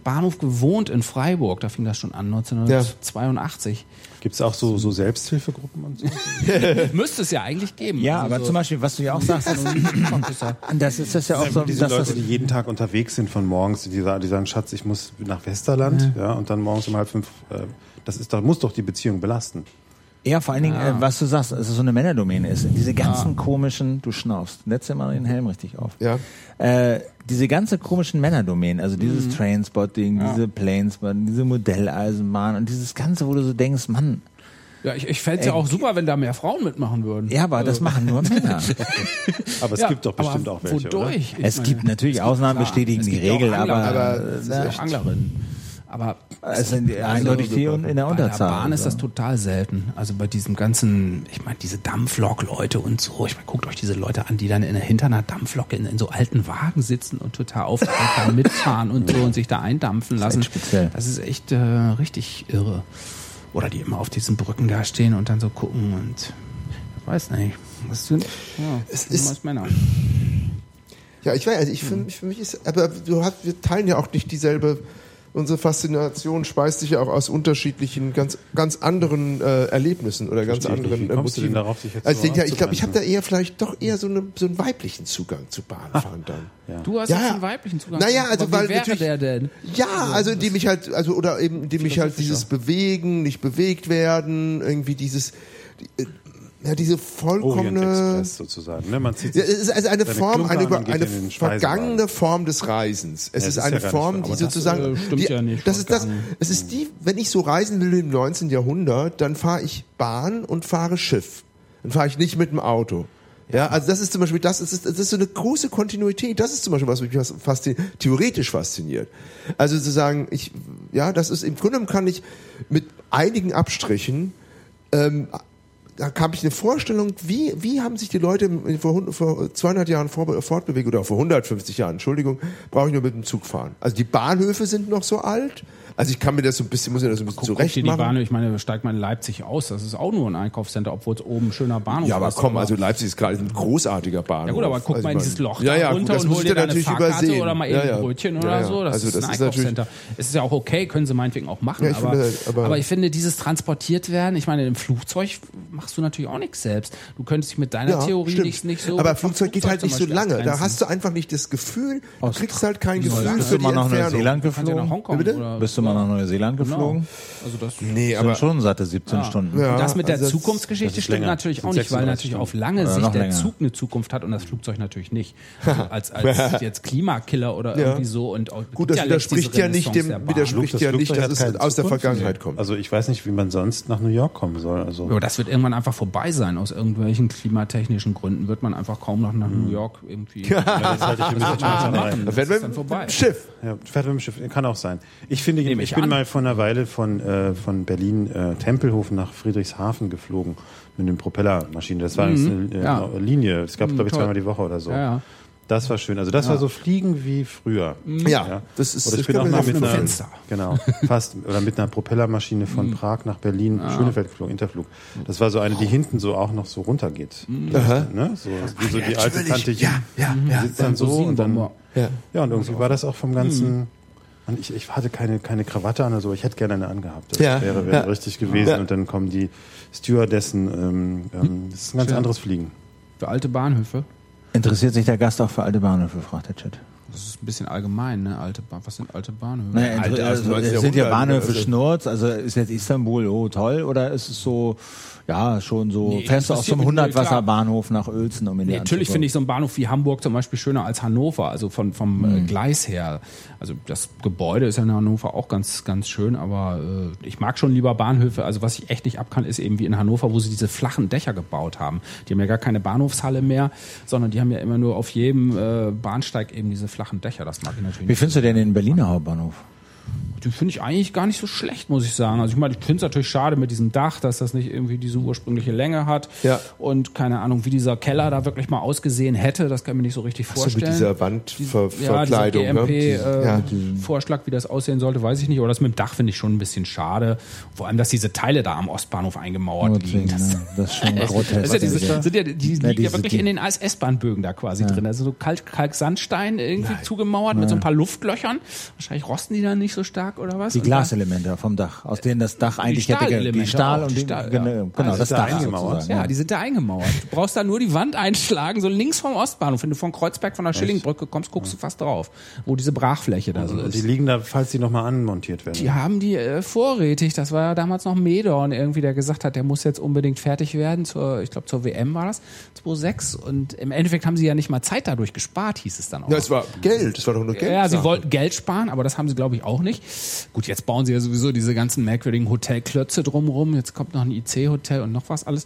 Bahnhof gewohnt in Freiburg. Da fing das schon an, 1982. Gibt es auch so, so Selbsthilfegruppen und so? [LAUGHS] Müsste es ja eigentlich geben. Ja, Also aber so- zum Beispiel, was du ja auch sagst, [LAUGHS] das ist das ja auch so, diese dass Leute, das, die jeden Tag unterwegs sind von morgens, die, sagen- die sagen, Schatz, ich muss nach Westerland, ja, und dann morgens um halb fünf, äh, das ist doch, muss doch die Beziehung belasten. Ja, vor allen Dingen, äh, was du sagst, dass es so eine Männerdomäne ist. Diese ganzen komischen, du schnaufst, setz dir mal den Helm richtig auf. Ja. Äh, diese ganze komischen Männerdomänen, also dieses Mhm. Trainspotting, diese Planespotting, diese Modelleisenbahn und dieses Ganze, wo du so denkst, Mann, Ja, ich, ich fände es ja auch super, wenn da mehr Frauen mitmachen würden. ja, aber das machen nur [LAUGHS] Männer. Aber es Ja, gibt doch bestimmt auch welche, wodurch? Es meine, gibt natürlich Ausnahmen klar, bestätigen es die gibt ja auch Regel, Angler, aber, aber äh, ne, Anglerinnen. Aber sind eindeutig die in der bei der Unterzahl. Bahn ist das also. total selten. Also bei diesem ganzen, ich meine, diese Dampflok-Leute und so. Ich meine, guckt euch diese Leute an, die dann in, hinter einer Dampflok in, in so alten Wagen sitzen und total da mitfahren und so und sich da eindampfen lassen. echt speziell. Das ist echt äh, richtig irre. Oder die immer auf diesen Brücken da stehen und dann so gucken und ich weiß nicht. Das sind ja, Es ist- Männer. Ja, ich weiß, also ich für, mich- für mich ist, aber du hast, wir teilen ja auch nicht dieselbe, unsere Faszination speist sich ja auch aus unterschiedlichen, ganz, ganz anderen äh, Erlebnissen oder ganz Verstehe ich anderen äh, kommst du denn Motiven. darauf, also ich so denke, ja, ich glaube, ich habe da eher vielleicht doch eher so, eine, so einen weiblichen Zugang zu Bahnfahren dann. Du hast Ja, jetzt ja. einen weiblichen Zugang. Naja, Aber also wie weil wäre natürlich- der denn? Ja, also indem ich halt, also oder eben indem ich halt dieses Bewegen, nicht bewegt werden, irgendwie dieses, die, äh, ja, diese Orient vollkommene, Express sozusagen. Ne? Man zieht ja, es ist also eine Form, eine, über, eine vergangene Form des Reisens. Es Ja, ist ist eine ja Form, die Aber das, sozusagen, äh, stimmt die, ja nicht, das ist das, es ist die, wenn ich so reisen will im 19. Jahrhundert, dann fahre ich Bahn und fahre Schiff. Dann fahre ich nicht mit dem Auto. Ja, also das ist zum Beispiel, das ist, das ist so eine große Kontinuität. Das ist zum Beispiel was mich was faszin theoretisch fasziniert. Also zu sagen, ich, ja, das ist im Grunde genommen kann ich mit einigen Abstrichen ähm, da habe ich eine Vorstellung, wie, wie haben sich die Leute vor, vor 200 Jahren vor, fortbewegt oder vor 150 Jahren, Entschuldigung, brauche ich nur mit dem Zug fahren. Also die Bahnhöfe sind noch so alt. Also ich kann mir das so ein bisschen, muss mir das so ein bisschen Guck, zurecht dir die machen. Bahnhof, ich meine, steigt man in Leipzig aus, das ist auch nur ein Einkaufscenter, obwohl es oben ein schöner Bahnhof Ja, aber ist. komm, also Leipzig ist gerade ein großartiger Bahnhof. Ja gut, aber guck also mal in dieses Loch ja, da ja, runter gut, und hol ich dir natürlich Fahrkarte übersehen. oder mal eben ja, ja. ein Brötchen oder ja. so. Das also ist das ein ist Einkaufscenter. Es ist ja auch okay, können sie meinetwegen auch machen. Ja, ich aber, finde, aber- aber, ich finde, dieses transportiert werden, ich meine, im Flugzeug machst du natürlich auch nichts selbst. Du könntest dich mit deiner ja, Theorie nicht, nicht so. aber Flugzeug geht halt nicht so lange. Da hast du einfach nicht das Gefühl, du kriegst halt kein Gefühl? Bist für du die mal nach Entfernung. Neuseeland Du ja nach geflogen? Bitte? oder Bist du mal nach Neuseeland Genau. geflogen? Also das Nee, Sind aber schon satte 17 Stunden. Ja. Und das mit der also Zukunftsgeschichte stimmt länger. natürlich auch nicht, weil 36 natürlich auf lange Sicht der länger. Zug eine Zukunft hat und das Flugzeug natürlich nicht. [LAUGHS] Also als, als jetzt Klimakiller oder Ja. irgendwie so. Und auch, Gut, das ja widerspricht ja nicht dem, der widerspricht Das ja nicht, dass es aus der Zukunft. Vergangenheit kommt. Also ich weiß nicht, wie man sonst nach New York kommen soll. Also Aber das wird irgendwann einfach vorbei sein. Aus irgendwelchen klimatechnischen Gründen wird man einfach kaum noch nach New York irgendwie. Ja, das halte ich [LAUGHS] dem Schiff. Ja, fährt mit dem Schiff, kann auch sein. Ich finde, Nehme ich ich bin an. mal vor einer Weile von, äh, von Berlin äh, Tempelhofen nach Friedrichshafen geflogen mit einer Propellermaschine. Das war jetzt eine, äh, ja. Linie. Es gab, glaube ich, toll. zweimal die Woche oder so. Ja, ja. Das war schön. Also das war so Fliegen wie früher. Ja, das ist Oder ich das bin auch mal mit einer, vorstellen. Fenster. genau, [LAUGHS] fast, oder mit einer Propellermaschine von Prag nach Berlin, Schönefeld geflogen, Interflug. Das war so eine, die hinten so auch noch so runtergeht. Aha. Ne? So, wie so die alte. Tante Ja, ja, die ja. sitzt dann so und dann. Ja. ja, und irgendwie war das auch vom ganzen, und ich, ich hatte keine, keine Krawatte an oder so, ich hätte gerne eine angehabt. Das Ja, wäre, wäre ja. richtig gewesen. Ja. Und dann kommen die Stewardessen, ähm, ähm, das ist ein ganz Schön. anderes Fliegen. Für alte Bahnhöfe. Interessiert sich der Gast auch für alte Bahnhöfe, fragt der Chat. Das ist ein bisschen allgemein, ne? Alte Bahn. Was sind alte Bahnhöfe? Naja, Alte, also, also sind ja 19. Bahnhöfe also- Schnurz, also ist jetzt Istanbul, oh toll, oder ist es so, ja, schon so, Nee, fährst du aus klar. 100-Wasser-Bahnhof nach Uelzen, um in Nee, natürlich finde ich so einen Bahnhof wie Hamburg zum Beispiel schöner als Hannover, also von, vom Hm. äh, Gleis her. Also das Gebäude ist ja in Hannover auch ganz, ganz schön, aber äh, ich mag schon lieber Bahnhöfe. Also was ich echt nicht abkann, ist eben wie in Hannover, wo sie diese flachen Dächer gebaut haben. Die haben ja gar keine Bahnhofshalle mehr, sondern die haben ja immer nur auf jedem äh, Bahnsteig eben diese flachen Dächer. Das mag ich natürlich Wie findest du denn den Berliner Hauptbahnhof? Den finde ich eigentlich gar nicht so schlecht, muss ich sagen. Also ich meine, ich finde es natürlich schade mit diesem Dach, dass das nicht irgendwie diese ursprüngliche Länge hat. Ja. Und keine Ahnung, wie dieser Keller da wirklich mal ausgesehen hätte, das kann ich mir nicht so richtig Ach vorstellen. mit dieser ja, Wandverkleidung. dieser ne? GMP, Diese- äh, ja. Vorschlag, wie das aussehen sollte, weiß ich nicht. Aber das mit dem Dach finde ich schon ein bisschen schade. Vor allem, dass diese Teile da am Ostbahnhof eingemauert liegen. Das, ne? das ist schon ist ja diese, sind ja, die liegen ja diese- wirklich die- in den S-Bahn-Bögen da quasi drin. Also so Kalk, Kalksandstein irgendwie zugemauert mit so ein paar Luftlöchern. Wahrscheinlich rosten die dann nicht so stark oder was? Die Glaselemente vom Dach, aus denen das Dach eigentlich hätte, die Stahl auch, und die die, Stahl, genau, ja. genau Ah, das ist da Dach eingemauert. sozusagen. Ja, die sind da eingemauert. Du brauchst da nur die Wand einschlagen, so links vom Ostbahnhof. Wenn du von Kreuzberg von der Schillingbrücke kommst, guckst du fast drauf, wo diese Brachfläche da so Und die ist. liegen da, falls die nochmal anmontiert werden. Die haben die äh, vorrätig. Das war ja damals noch Medorn irgendwie, der gesagt hat, der muss jetzt unbedingt fertig werden. Zur, ich glaube, zur WM war das, 2006. Und im Endeffekt haben sie ja nicht mal Zeit dadurch gespart, hieß es dann auch. Ja, es war Geld, es war doch nur Geld. Ja, sie wollten Geld sparen, aber das haben sie, glaube ich, auch nicht. Gut, jetzt bauen sie ja sowieso diese ganzen merkwürdigen Hotelklötze drumrum. Jetzt kommt noch ein IC-Hotel und noch was alles.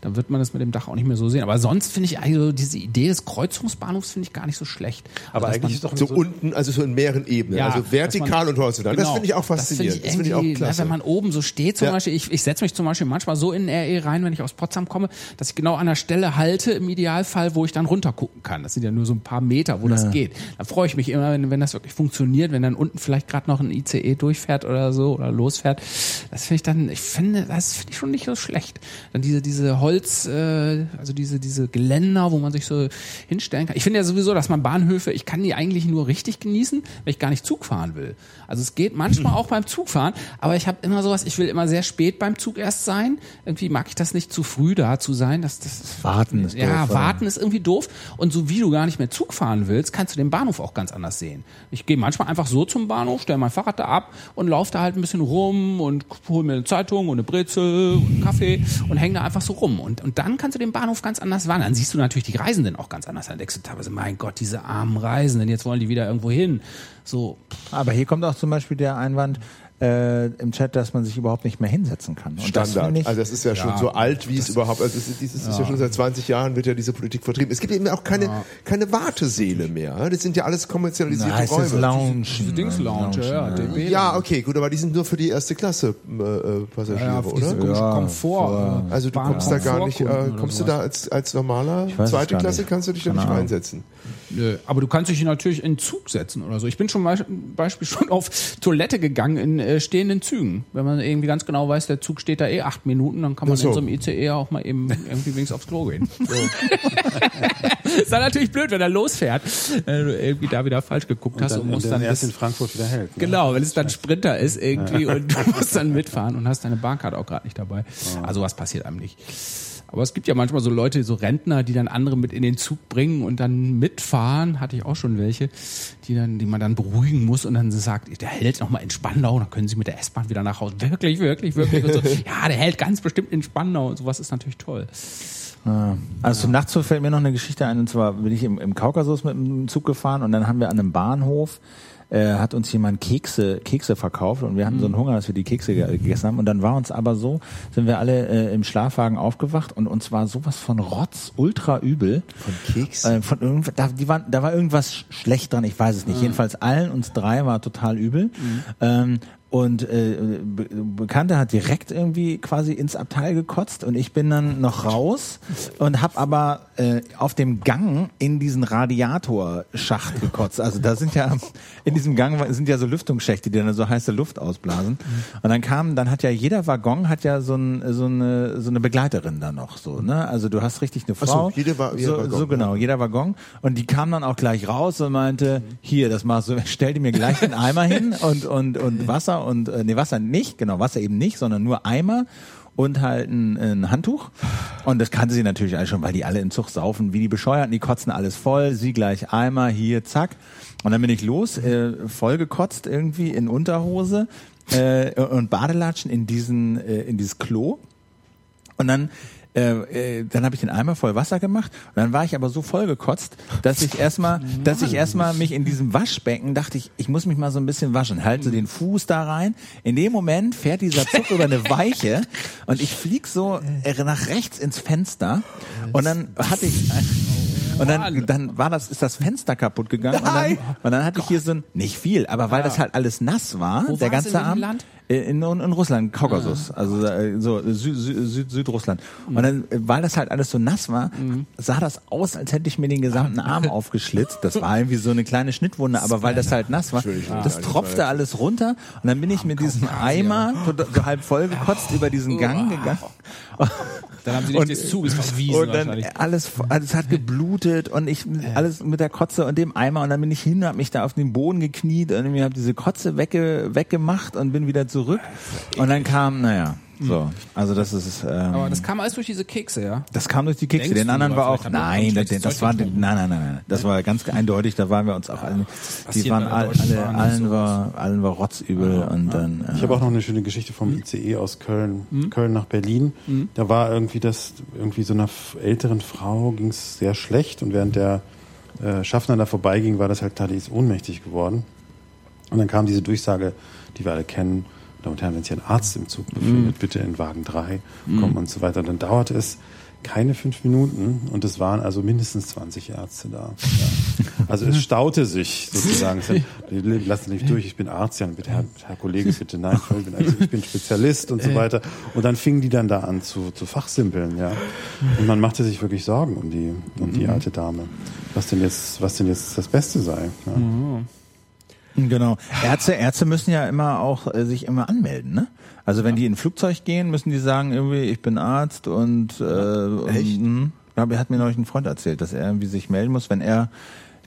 Dann wird man das mit dem Dach auch nicht mehr so sehen. Aber sonst finde ich also diese Idee des Kreuzungsbahnhofs finde ich gar nicht so schlecht. Aber dass eigentlich ist doch So so, unten, also so in mehreren Ebenen. Ja, also vertikal man- und horizontal. Das Genau. finde ich auch Das faszinierend. Das finde ich, auch irgendwie, ne, klasse. wenn man oben so steht, zum Ja. Beispiel, ich, ich setze mich zum Beispiel manchmal so in RE rein, wenn ich aus Potsdam komme, dass ich genau an der Stelle halte, im Idealfall, wo ich dann runter gucken kann. Das sind ja nur so ein paar Meter, wo das geht. Da freue ich mich immer, wenn, wenn das wirklich funktioniert, wenn dann unten vielleicht gerade noch ein IC ICE durchfährt oder so oder losfährt. Das finde ich dann, ich finde, das finde ich schon nicht so schlecht. Dann diese, diese Holz, äh, also diese, diese Geländer, wo man sich so hinstellen kann. Ich finde ja sowieso, dass man Bahnhöfe, ich kann die eigentlich nur richtig genießen, wenn ich gar nicht Zug fahren will. Also es geht manchmal [LAUGHS] auch beim Zugfahren, aber ich habe immer sowas, ich will immer sehr spät beim Zug erst sein. Irgendwie mag ich das nicht zu früh da zu sein. Das, das Warten ist ja, doof, warten ist irgendwie doof. Und so wie du gar nicht mehr Zug fahren willst, kannst du den Bahnhof auch ganz anders sehen. Ich gehe manchmal einfach so zum Bahnhof, stelle mein Fahrrad da ab und laufe da halt ein bisschen rum und hole mir eine Zeitung und eine Brezel und einen Kaffee und hänge da einfach so rum. Und, und dann kannst du den Bahnhof ganz anders wahrnehmen. Dann siehst du natürlich die Reisenden auch ganz anders. Dann denkst du teilweise, mein Gott, diese armen Reisenden, jetzt wollen die wieder irgendwo hin. So, Aber hier kommt auch zum Beispiel der Einwand äh, im Chat, dass man sich überhaupt nicht mehr hinsetzen kann. Und das Standard. ich- also das ist ja schon so alt, wie es überhaupt, also es ist, dieses ist ja. schon seit 20 Jahren wird ja diese Politik vertrieben. Es gibt eben auch keine, keine Wartesäle mehr. Das sind ja alles kommerzialisierte Na, heißt Räume. Lounge. diese Dings-Lounge, ja, DB. Ja, okay, gut, aber die sind nur für die erste Klasse äh, äh, Passagiere, ja, diese oder? Ja, Komfort. äh, Also du Bahn- kommst da gar nicht, äh, kommst du da als, als normaler zweite Klasse kannst du dich da nicht reinsetzen. Nö, aber du kannst dich natürlich in Zug setzen oder so. Ich bin schon mal Beispiel schon auf Toilette gegangen in äh, stehenden Zügen. Wenn man irgendwie ganz genau weiß, der Zug steht da eh acht Minuten, dann kann man so. in so einem ICE auch mal eben irgendwie wenigstens aufs Klo gehen. [LAUGHS] ist dann natürlich blöd, wenn er losfährt, wenn du irgendwie da wieder falsch geguckt hast dann, und und musst dann dann erst in Frankfurt wieder hält. Ne? Genau, wenn es dann Sprinter ist irgendwie und du musst dann [LAUGHS] mitfahren und hast deine Bahncard auch gerade nicht dabei. Also was passiert einem nicht. Aber es gibt ja manchmal so Leute, so Rentner, die dann andere mit in den Zug bringen und dann mitfahren. Hatte ich auch schon welche, die dann, die man dann beruhigen muss und dann sagt, der hält noch mal in Spandau, dann können Sie mit der S-Bahn wieder nach Hause. Wirklich, wirklich, wirklich. Und so. [LAUGHS] Ja, der hält ganz bestimmt in Spandau und sowas ist natürlich toll. Ja. Also zum Nachtzug fällt mir noch eine Geschichte ein, und zwar bin ich im, im Kaukasus mit dem Zug gefahren und dann haben wir an einem Bahnhof äh, hat uns jemand Kekse, Kekse verkauft und wir hatten so einen Hunger, dass wir die Kekse ge- gegessen haben. Und dann war uns aber so, sind wir alle äh, im Schlafwagen aufgewacht und uns war sowas von Rotz ultra übel. Von Keks? Äh, von irgend, da, die waren, da war irgendwas sch- schlecht dran, ich weiß es nicht. Jedenfalls allen uns drei war total übel. Ähm, und äh, Be Bekannte hat direkt irgendwie quasi ins Abteil gekotzt und ich bin dann noch raus und habe aber äh, auf dem Gang in diesen Radiatorschacht gekotzt. Also da sind ja in diesem Gang sind ja so Lüftungsschächte, die dann so heiße Luft ausblasen. Und dann kam, dann hat ja jeder Waggon hat ja so, ein, so eine so eine Begleiterin da noch so. Ne? Also du hast richtig eine Ach so, Frau. jede Wa- jeder so, Waggon, so genau, jeder Waggon. Und die kam dann auch gleich raus und meinte, hier, das machst du, stell dir mir gleich den Eimer hin und, und, und Wasser und, äh, nee, Wasser nicht, genau, Wasser eben nicht, sondern nur Eimer und halt ein, ein Handtuch. Und das kannte sie natürlich alles schon, weil die alle im Zug saufen, wie die Bescheuerten, die kotzen alles voll, sie gleich Eimer, hier, zack. Und dann bin ich los, äh, voll gekotzt irgendwie in Unterhose äh, und Badelatschen in diesen, äh, in dieses Klo. Und dann äh, äh, dann habe ich den Eimer voll Wasser gemacht und dann war ich aber so voll gekotzt, dass ich erstmal, dass ich erstmal mich in diesem Waschbecken dachte ich, ich muss mich mal so ein bisschen waschen, halte so den Fuß da rein. In dem Moment fährt dieser Zug über eine Weiche und ich flieg so äh, nach rechts ins Fenster und dann hatte ich und dann, dann war das, ist das Fenster kaputt gegangen und dann, und dann hatte ich hier so ein, nicht viel, aber weil das halt alles nass war, Wo der ganze Abend, Land? Äh, in, in, in Russland, Kaukasus, also äh, so Sü Sü Süd Südrussland. Und dann, äh, weil das halt alles so nass war, sah das aus, als hätte ich mir den gesamten Arm [LAUGHS] aufgeschlitzt. Das war irgendwie so eine kleine Schnittwunde, aber weil das halt nass war, das tropfte alles runter. Und dann bin ich mit diesem Eimer so, halb voll gekotzt über diesen Gang gegangen. [LAUGHS] Dann haben sie dich des Zuges verwiesen Und dann alles, alles hat geblutet und ich alles mit der Kotze und dem Eimer. Und dann bin ich hin, hab mich da auf den Boden gekniet und mir hab diese Kotze wegge, weggemacht und bin wieder zurück und dann kam, naja, so, also das ist, ähm, Aber das kam alles durch diese Kekse, ja? das kam durch die Kekse. Denkst Den anderen war auch, nein, das, das war, nein, nein, nein, nein, das war ganz eindeutig. Da waren wir uns auch alle, die waren alle, allen war, allen war rotzübel und dann. Ich Äh, habe auch noch eine schöne Geschichte vom ICE aus Köln, Köln nach Berlin. Da war irgendwie das, irgendwie so einer älteren Frau ging es sehr schlecht und während der äh, Schaffner da vorbeiging, war das halt, die ist ohnmächtig geworden. Und dann kam diese Durchsage, die wir alle kennen, Damen und Herren, wenn sich ein Arzt im Zug befindet, bitte in Wagen 3 kommen und so weiter. Dann dauerte es keine fünf Minuten und es waren also mindestens 20 Ärzte da. Ja. Also es staute sich sozusagen. [LAUGHS] Lassen Sie mich durch, ich bin Arzt, ja, bitte Herr, Herr Kollege, bitte nein, ich bin, also ich bin Spezialist und so weiter. Und dann fingen die dann da an zu, zu fachsimpeln, ja. Und man machte sich wirklich Sorgen um die, um die alte Dame. Was denn jetzt, was denn jetzt das Beste sei. Ja. Genau. Ärzte, Ärzte müssen ja immer auch äh, sich immer anmelden, ne? Also wenn die in ein Flugzeug gehen, müssen die sagen irgendwie, ich bin Arzt und äh, Echt? Und, mh. ja, hat mir neulich ein Freund erzählt, dass er irgendwie sich melden muss, wenn er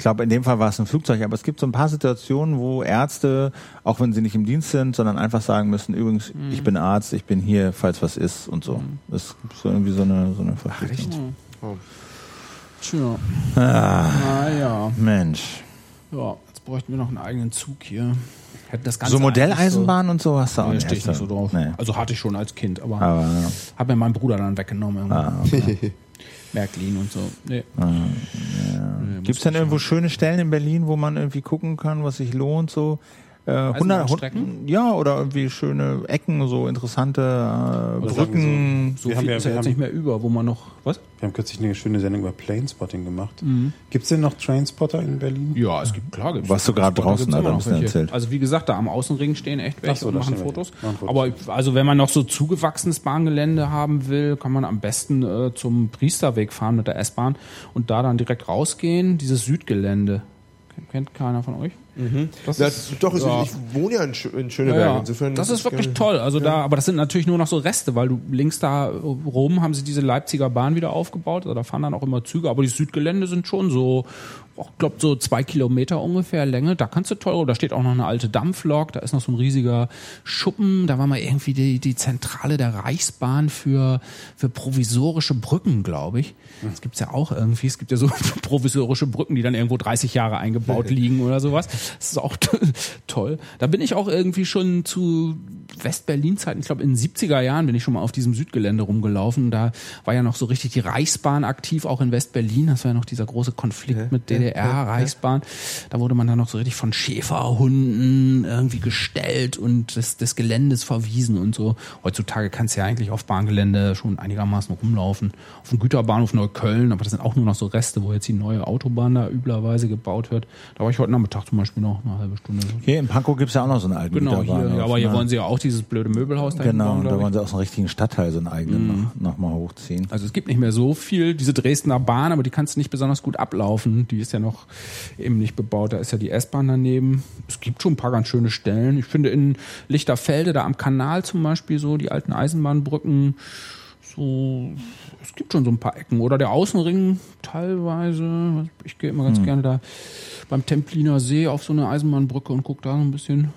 ich glaube, in dem Fall war es ein Flugzeug, aber es gibt so ein paar Situationen, wo Ärzte, auch wenn sie nicht im Dienst sind, sondern einfach sagen müssen, übrigens, ich bin Arzt, ich bin hier, falls was ist und so. Das ist so irgendwie so eine, so eine Verpflichtung. Tja. Ah, Naja. Mensch. Ja, jetzt bräuchten wir noch einen eigenen Zug hier. Hätten das Ganze So Modelleisenbahn und so hast du So, auch nee, nicht. stehe ich nicht so drauf. Nee. Also hatte ich schon als Kind, aber, Aber, hat mir mein Bruder dann weggenommen. ah, okay. [LAUGHS] Märklin und so. Nee. Nee, Gibt es denn irgendwo schöne Stellen in Berlin, wo man irgendwie gucken kann, was sich lohnt? So äh, 100, Eisenbahnstrecken? ja, oder irgendwie schöne Ecken, so interessante äh, Brücken. So Wir haben viel ja- ist ja wir jetzt haben- nicht mehr über, wo man noch. Was? Wir haben kürzlich eine schöne Sendung über Planespotting gemacht. Gibt's denn noch Trainspotter in Berlin? Ja, es gibt klar. Gibt's Warst du gerade draußen, er ein noch erzählt. Also wie gesagt, da am Außenring stehen echt welche so, und machen. Fotos. Machen Fotos. Aber also wenn man noch so zugewachsenes Bahngelände haben will, kann man am besten äh, zum Priesterweg fahren mit der S-Bahn und da dann direkt rausgehen. Dieses Südgelände. Kennt keiner von euch? Das Ja, ist- doch, ist, ja. ich wohne ja in, Schö- in Schöneberg. Ja, Insofern das ist wirklich toll. Also da, aber das sind natürlich nur noch so Reste, weil du links da rum haben sie diese Leipziger Bahn wieder aufgebaut. Also da fahren dann auch immer Züge, aber die Südgelände sind schon so, ich glaube so zwei Kilometer ungefähr Länge. Da kannst du toll. Da steht auch noch eine alte Dampflok. Da ist noch so ein riesiger Schuppen. Da war mal irgendwie die, die Zentrale der Reichsbahn für für provisorische Brücken, glaube ich. Das gibt's ja auch irgendwie. Es gibt ja so [LAUGHS] provisorische Brücken, die dann irgendwo 30 Jahre eingebaut liegen oder sowas. Das ist auch [LAUGHS] toll. Da bin ich auch irgendwie schon zu West-Berlin-Zeiten, ich glaube in den 70er Jahren bin ich schon mal auf diesem Südgelände rumgelaufen. Da war ja noch so richtig die Reichsbahn aktiv, auch in West-Berlin. Das war ja noch dieser große Konflikt mit DDR-Reichsbahn. Da wurde man dann noch so richtig von Schäferhunden irgendwie gestellt und des, des Geländes verwiesen und so. Heutzutage kannst du ja eigentlich auf Bahngelände schon einigermaßen rumlaufen. Auf dem Güterbahnhof Neukölln, aber das sind auch nur noch so Reste, wo jetzt die neue Autobahn da üblerweise gebaut wird. Da war ich heute Nachmittag zum Beispiel noch eine halbe Stunde. Hier in Pankow gibt's ja auch noch so einen alten Genau, hier, Güterbahnhof, ja, aber hier ne? wollen sie ja auch dieses blöde Möbelhaus da Genau, hinbauen, da wollen sie aus einem richtigen Stadtteil so einen eigenen noch, noch mal hochziehen. Also es gibt nicht mehr so viel, diese Dresdner Bahn, aber die kannst du nicht besonders gut ablaufen. Die ist ja noch eben nicht bebaut. Da ist ja die S-Bahn daneben. Es gibt schon ein paar ganz schöne Stellen. Ich finde in Lichterfelde, da am Kanal zum Beispiel so, die alten Eisenbahnbrücken, so, es gibt schon so ein paar Ecken. Oder der Außenring teilweise. Ich gehe immer ganz gerne da beim Templiner See auf so eine Eisenbahnbrücke und gucke da so ein bisschen.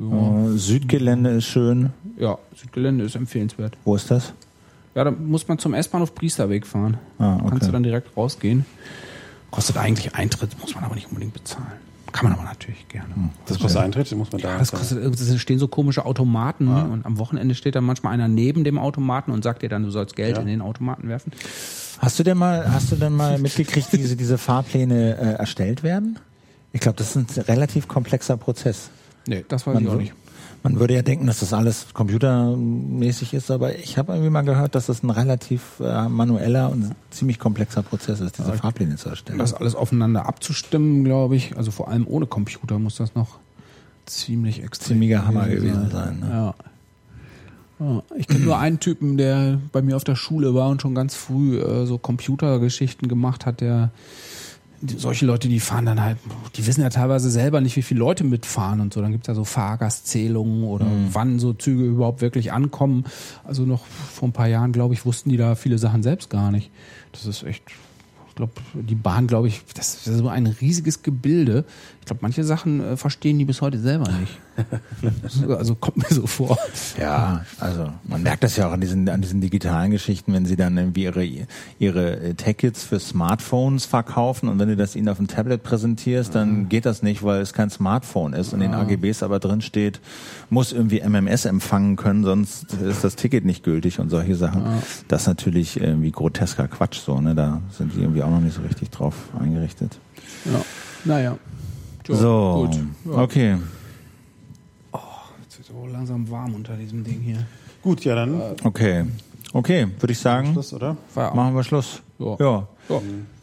Ja, Äh, Südgelände ist schön. ja, Südgelände ist empfehlenswert. Wo ist das? Ja, da muss man zum S-Bahnhof Priesterweg fahren. Ah, Da Kannst okay. du dann direkt rausgehen. Kostet eigentlich Eintritt, muss man aber nicht unbedingt bezahlen. Kann man aber natürlich gerne. Das kostet Eintritt, das muss man da Das sagen. kostet, es stehen so komische Automaten und am Wochenende steht dann manchmal einer neben dem Automaten und sagt dir dann, du sollst Geld Ja. in den Automaten werfen. Hast du denn mal, hast du denn mal mitgekriegt, wie diese, diese Fahrpläne äh, erstellt werden? Ich glaube, das ist ein relativ komplexer Prozess. Nee, das weiß Man, ich auch nicht. man würde ja denken, dass das alles computermäßig ist, aber ich habe irgendwie mal gehört, dass das ein relativ äh, manueller und ziemlich komplexer Prozess ist, diese Fahrpläne zu erstellen. Das alles aufeinander abzustimmen, glaube ich. Also vor allem ohne Computer muss das noch ziemlich extrem Ziemlicher Hammer gewesen sein, ne? Ja. Ja, Ich kenne nur einen Typen, der bei mir auf der Schule war und schon ganz früh äh, so Computergeschichten gemacht hat, der solche Leute, die fahren dann halt, die wissen ja teilweise selber nicht, wie viele Leute mitfahren und so. Dann gibt's ja so Fahrgastzählungen oder wann so Züge überhaupt wirklich ankommen. Also noch vor ein paar Jahren, glaube ich, wussten die da viele Sachen selbst gar nicht. Das ist echt, ich glaube, die Bahn, glaube ich, das ist so ein riesiges Gebilde. Ich glaube, manche Sachen äh, verstehen die bis heute selber nicht. [LAUGHS] also kommt mir so vor. Ja, also man merkt das ja auch an diesen, an diesen digitalen Geschichten, wenn sie dann irgendwie ihre, ihre äh, Tickets für Smartphones verkaufen und wenn du das ihnen auf dem Tablet präsentierst, dann geht das nicht, weil es kein Smartphone ist und in den AGBs aber drin steht, muss irgendwie MMS empfangen können, sonst ist das Ticket nicht gültig und solche Sachen. Das ist natürlich irgendwie grotesker Quatsch so, ne? Da sind die irgendwie auch noch nicht so richtig drauf eingerichtet. Ja. Naja. Jo, So, Gut. Ja. okay. Jetzt wird so langsam warm unter diesem Ding hier. Gut, ja, dann Okay. Okay, würde ich sagen, Schluss, oder? Feierabend. machen wir Schluss. Ja. ja. Ja.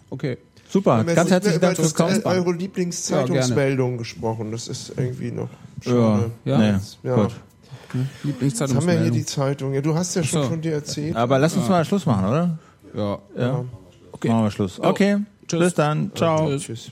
Okay. Super, Haben wir ganz herzlichen Dank fürs das, Kommen. äh, eure Lieblingszeitungsmeldung gesprochen. Das ist irgendwie noch schade. Ja. Nee, Ja. gut. Jetzt haben wir hier die. Zeitung. Ja, du hast ja schon so. von dir erzählt. Aber lass uns mal Schluss machen, oder? Ja. Ja. Okay. Machen wir Schluss. Okay. Tschüss. Bis dann. Ciao. Tschüss. Tschüss.